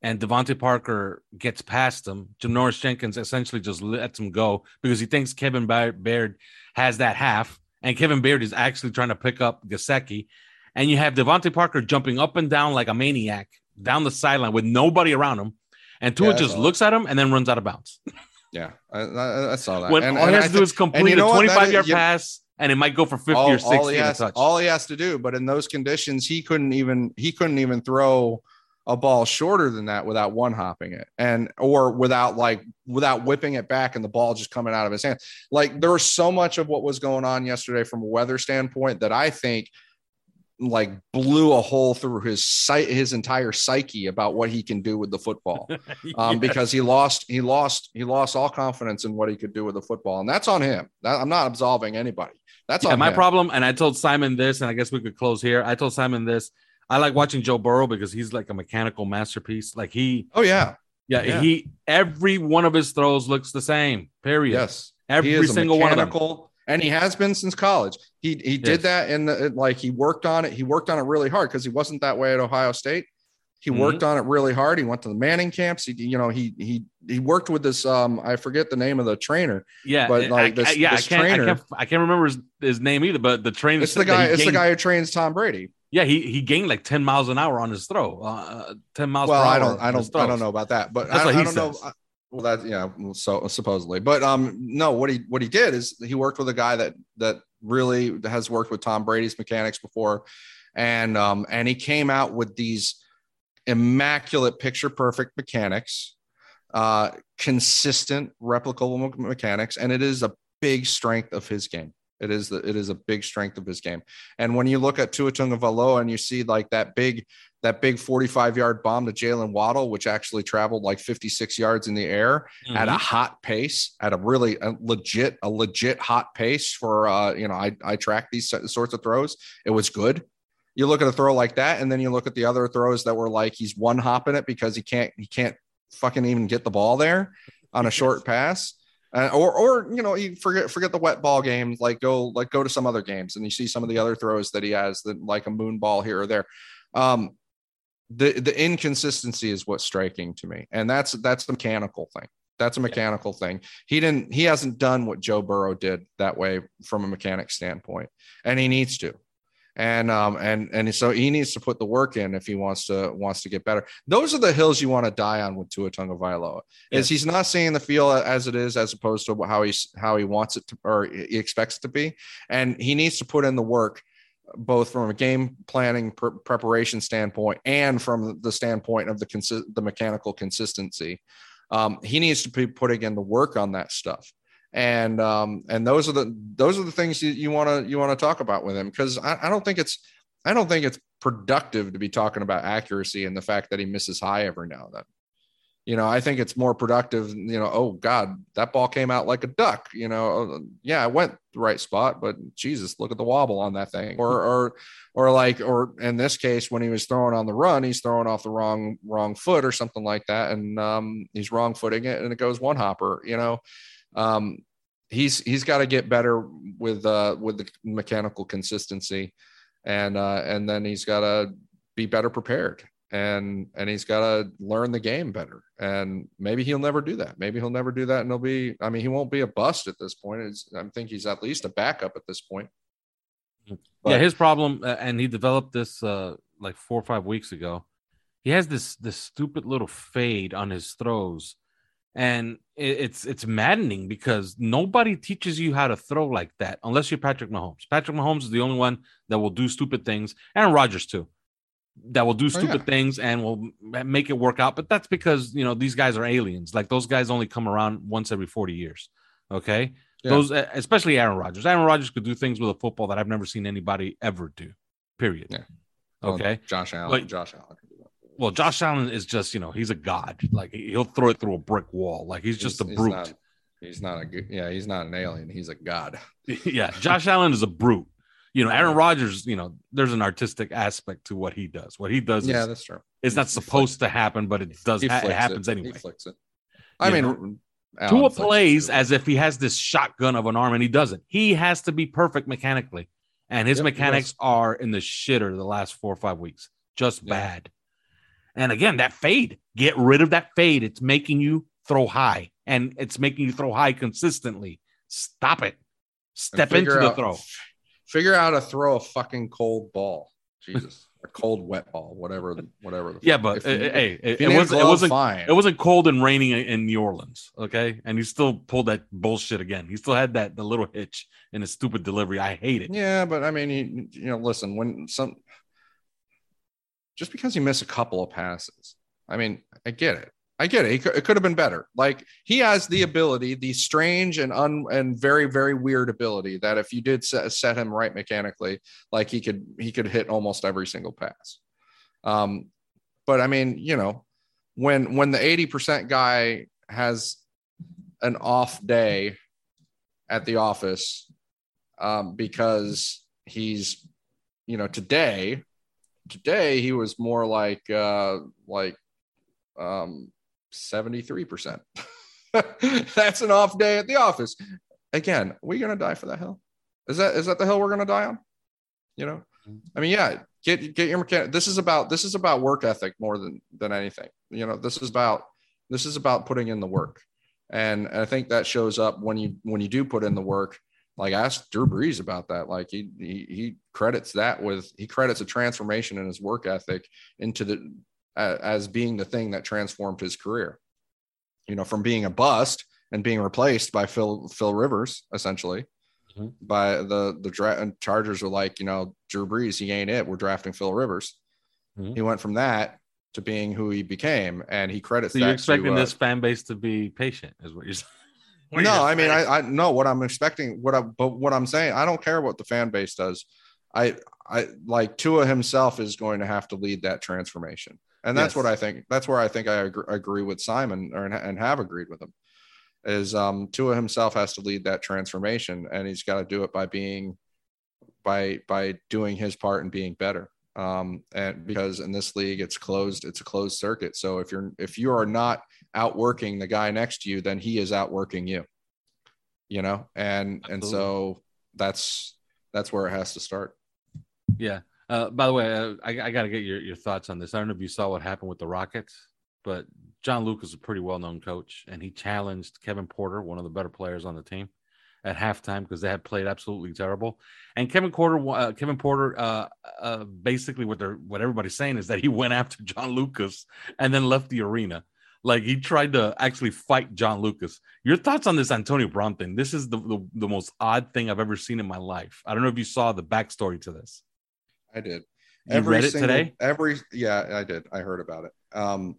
A: and DeVante Parker gets past him. Janoris Jenkins essentially just lets him go because he thinks Kevin Byard has that half, and Kevin Byard is actually trying to pick up Gesicki, and you have DeVante Parker jumping up and down like a maniac down the sideline with nobody around him, and Tua yeah, just looks at him and then runs out of bounds.
D: Yeah, I, I, saw that.
A: When and, all and he has to do is complete you know a 25 yard pass, and it might go for 50 all, or 60
D: all he, has, all he has to do. But in those conditions, he couldn't even he couldn't even throw a ball shorter than that without one hopping it and or without like without whipping it back and the ball just coming out of his hand. Like there was so much of what was going on yesterday from a weather standpoint that I think like blew a hole through his sight his entire psyche about what he can do with the football. Um, yes. because he lost he lost he lost all confidence in what he could do with the football and that's on him. That, i'm not absolving anybody. That's yeah,
A: my
D: him.
A: problem and i told simon this and i guess we could close here. I told simon this i like watching joe burrow because he's like a mechanical masterpiece. Like he
D: oh yeah.
A: Yeah, yeah. he every one of his throws looks the same period.
D: Yes.
A: Every single one of them
D: and he has been since college. He he did that in the like he worked on it. He worked on it really hard because he wasn't that way at Ohio State. He mm-hmm. worked on it really hard. He went to the Manning camps. He you know he he he worked with this um I forget the name of the trainer.
A: Yeah,
D: but like this,
A: I, yeah,
D: this
A: I can't,
D: trainer,
A: I can't I can't remember his, his name either. But the trainer.
D: It's the guy. It's gained, the guy who trains Tom Brady.
A: Yeah, he he gained like ten miles an hour on his throw. Uh, uh ten miles.
D: Well, I don't I don't I don't know about that, but That's I, what he I don't says. know. Well, that yeah, so supposedly, but um, no. What he what he did is he worked with a guy that that really has worked with Tom Brady's mechanics before, and um, and he came out with these immaculate, picture perfect mechanics, uh, consistent, replicable mechanics, and it is a big strength of his game. It is the, it is a big strength of his game. And when you look at Tua Tagovailoa and you see like that big that big 45 yard bomb to Jaylen Waddle, which actually traveled like 56 yards in the air mm-hmm. at a hot pace, at a really a legit, a legit hot pace for, uh, you know, I, I track these sorts of throws. It was good. You look at a throw like that, and then you look at the other throws that were like he's one hopping it because he can't, he can't fucking even get the ball there on a short pass. Uh, or, or you know, you forget forget the wet ball games. Like go like go to some other games, and you see some of the other throws that he has that like a moon ball here or there. Um, the the inconsistency is what's striking to me and that's that's the mechanical thing that's a mechanical yeah. thing he didn't he hasn't done what joe burrow did that way from a mechanic standpoint and he needs to and um and and so he needs to put the work in if he wants to wants to get better. Those are the hills you want to die on with Tua Tagovailoa. Yeah. Is he's not seeing the field as it is as opposed to how he's how he wants it to or he expects it to be, and he needs to put in the work both from a game planning pr- preparation standpoint and from the standpoint of the consi- the mechanical consistency. Um, he needs to be putting in the work on that stuff. And um, and those are the those are the things you want to you want to talk about with him because I, I don't think it's I don't think it's productive to be talking about accuracy and the fact that he misses high every now and then. You know, I think it's more productive, you know, oh God, that ball came out like a duck. You know, oh, yeah, I went the right spot, but Jesus, look at the wobble on that thing. Or or or like, or in this case, when he was throwing on the run, he's throwing off the wrong wrong foot or something like that. And um, he's wrong footing it and it goes one hopper, you know. Um, he's he's got to get better with uh with the mechanical consistency and uh and then he's got to be better prepared and and he's got to learn the game better. And maybe he'll never do that. Maybe he'll never do that and he'll be i mean he won't be a bust at this point. It's, i think he's at least a backup at this point.
A: But, yeah his problem uh, and he developed this uh like four or five weeks ago. He has this this stupid little fade on his throws and it's it's maddening because nobody teaches you how to throw like that unless you're Patrick Mahomes. Patrick Mahomes is the only one that will do stupid things, and Rodgers too, that will do oh, stupid oh, yeah. things and will make it work out. But that's because you know these guys are aliens. Like those guys only come around once every forty years. Okay, yeah. those especially Aaron Rodgers. Aaron Rodgers could do things with a football that I've never seen anybody ever do. Period. Yeah. Okay. Well,
D: Josh Allen. Josh Allen
A: well, Josh Allen is just, you know, he's a god. Like he'll throw it through a brick wall. Like he's just he's, a brute.
D: He's not, he's not a yeah, he's not an alien. He's a god.
A: yeah. Josh Allen is a brute. You know, Aaron Rodgers, you know, there's an artistic aspect to what he does. What he does
D: yeah,
A: is,
D: that's true.
A: It's not supposed to happen, but it does. Ha- it happens
D: it.
A: anyway.
D: He flicks it. I you mean,
A: Tua plays as if he has this shotgun of an arm, and he doesn't. He has to be perfect mechanically, and his yep, mechanics are in the shitter the last four or five weeks. Just yeah. bad. And again, that fade, get rid of that fade. It's making you throw high and it's making you throw high consistently. Stop it. Step into the
D: out,
A: throw.
D: Figure out how to throw a fucking cold ball. Jesus. a cold wet ball, whatever, whatever.
A: yeah, but you, eh, hey, eh, eh, it, it, was, it wasn't fine. It wasn't cold and raining in New Orleans, okay? And he still pulled that bullshit again. He still had that the little hitch in his stupid delivery. I hate it.
D: Yeah, but I mean, you, you know, listen, when some just because you miss a couple of passes. I mean, I get it. I get it. It could, it could have been better. Like he has the ability, the strange and un and very very weird ability that if you did set, set him right mechanically, like he could he could hit almost every single pass. Um, but I mean, you know, when when the eighty percent guy has an off day at the office um, because he's, you know, today today he was more like uh like um 73%. That's an off day at the office. Again, are we gonna die for that hill? Is that is that the hill we're gonna die on? You know, I mean, yeah, get get your mechanic. This is about this is about work ethic more than than anything. You know, this is about this is about putting in the work. And I think that shows up when you when you do put in the work like ask Drew Brees about that. Like he, he he credits that with he credits a transformation in his work ethic into the as being the thing that transformed his career. You know, from being a bust and being replaced by Phil Phil Rivers essentially. Mm-hmm. By the the dra- Chargers were like, you know, Drew Brees, he ain't it. We're drafting Phil Rivers. Mm-hmm. He went from that to being who he became, and he credits.
A: So you're expecting to, uh, this fan base to be patient, is what you're saying
D: no, I mean, I, I know what I'm expecting. What I, but what I'm saying, I don't care what the fan base does. I, I like Tua himself is going to have to lead that transformation, and that's yes. what I think. That's where I think I agree, agree with Simon, or and have agreed with him. Is um, Tua himself has to lead that transformation, and he's got to do it by being, by by doing his part and being better. Um, and because in this league it's closed, it's a closed circuit. So if you're if you are not outworking the guy next to you, then he is outworking you. You know, and Absolutely. and so that's that's where it has to start.
A: Yeah. Uh, by the way, uh, I, I got to get your, your thoughts on this. I don't know if you saw what happened with the Rockets, but John Lucas is a pretty well known coach, and he challenged Kevin Porter, one of the better players on the team, at halftime because they had played absolutely terrible. And Kevin Porter, uh, Kevin Porter, uh, uh, basically what they're what everybody's saying is that he went after John Lucas and then left the arena. Like he tried to actually fight John Lucas. Your thoughts on this Antonio Brown thing? This is the, the, the most odd thing I've ever seen in my life. I don't know if you saw the backstory to this.
D: I did.
A: You every read it single, today?
D: Every yeah, I did. I heard about it. Um,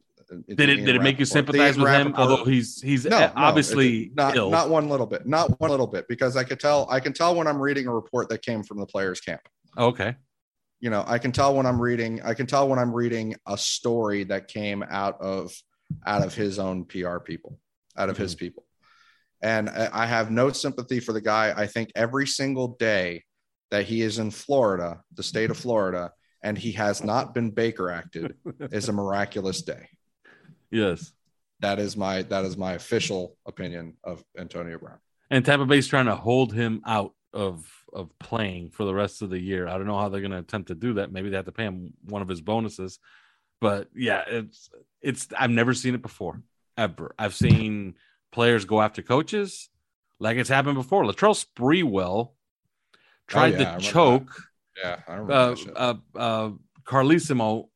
A: did it did it make you sympathize with him? Although he's he's no, obviously
D: no, not
A: ill.
D: not one little bit, not one little bit, because I could tell I can tell when I'm reading a report that came from the players' camp.
A: Okay.
D: you know, I can tell when I'm reading, I can tell when I'm reading a story that came out of out of his own PR people, out of mm-hmm. his people. And I have no sympathy for the guy. I think every single day that he is in Florida, the state of Florida, and he has not been Baker acted is a miraculous day.
A: Yes.
D: That is my that is my official opinion of Antonio Brown.
A: And Tampa Bay's trying to hold him out of of playing for the rest of the year. I don't know how they're going to attempt to do that. Maybe they have to pay him one of his bonuses. But yeah, it's it's I've never seen it before ever. I've seen players go after coaches like it's happened before. Latrell Sprewell tried oh, yeah, to choke.
D: That. Yeah, I remember
A: uh, uh, uh, Carlesimo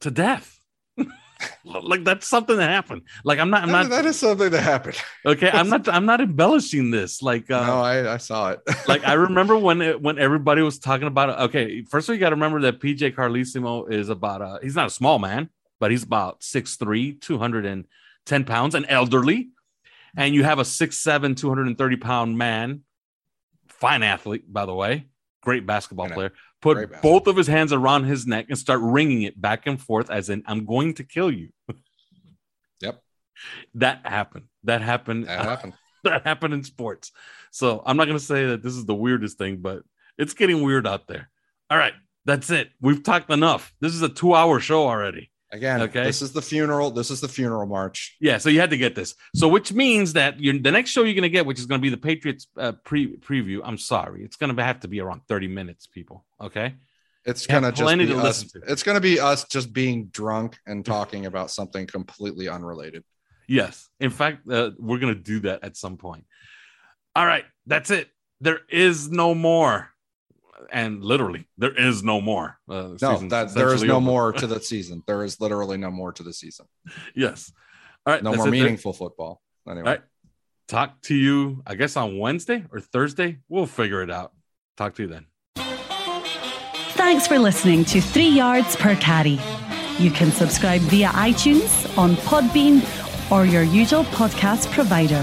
A: to death. like that's something that happened. Like I'm not. I'm not.
D: That is something that happened.
A: Okay, I'm not. I'm not embellishing this. Like uh,
D: no, I, I saw it.
A: like I remember when it, when everybody was talking about it. Okay, first of all, you got to remember that PJ Carlesimo is about a. He's not a small man, but he's about 6'3", 210 pounds, and elderly. And you have a 6'7", 230 pound man, fine athlete, by the way, great basketball player. Put both of his hands around his neck and start wringing it back and forth as in i'm going to kill you.
D: Yep.
A: That happened. That happened.
D: That happened.
A: That happened in sports. So i'm not going to say that this is the weirdest thing but it's getting weird out there. All right. That's it. We've talked enough. This is a two hour show already
D: Again, okay. This is the funeral. This is the funeral march.
A: Yeah, so you had to get this. So which means that you're, the next show you're going to get, which is going to be the Patriots uh, pre preview. I'm sorry, it's going to have to be around 30 minutes, people. Okay.
D: It's gonna just be us, to. It's gonna be us just being drunk and talking about something completely unrelated.
A: Yes, in fact, uh, we're gonna do that at some point. All right, that's it. There is no more and literally there is no more.
D: Uh, no, that there is no over. more to the season. There is literally no more to the season.
A: Yes. All right.
D: No more meaningful there. football. Anyway. All right.
A: Talk to you, I guess, on Wednesday or Thursday. We'll figure it out. Talk to you then.
B: Thanks for listening to Three Yards Per Carry. You can subscribe via iTunes, on Podbean, or your usual podcast provider.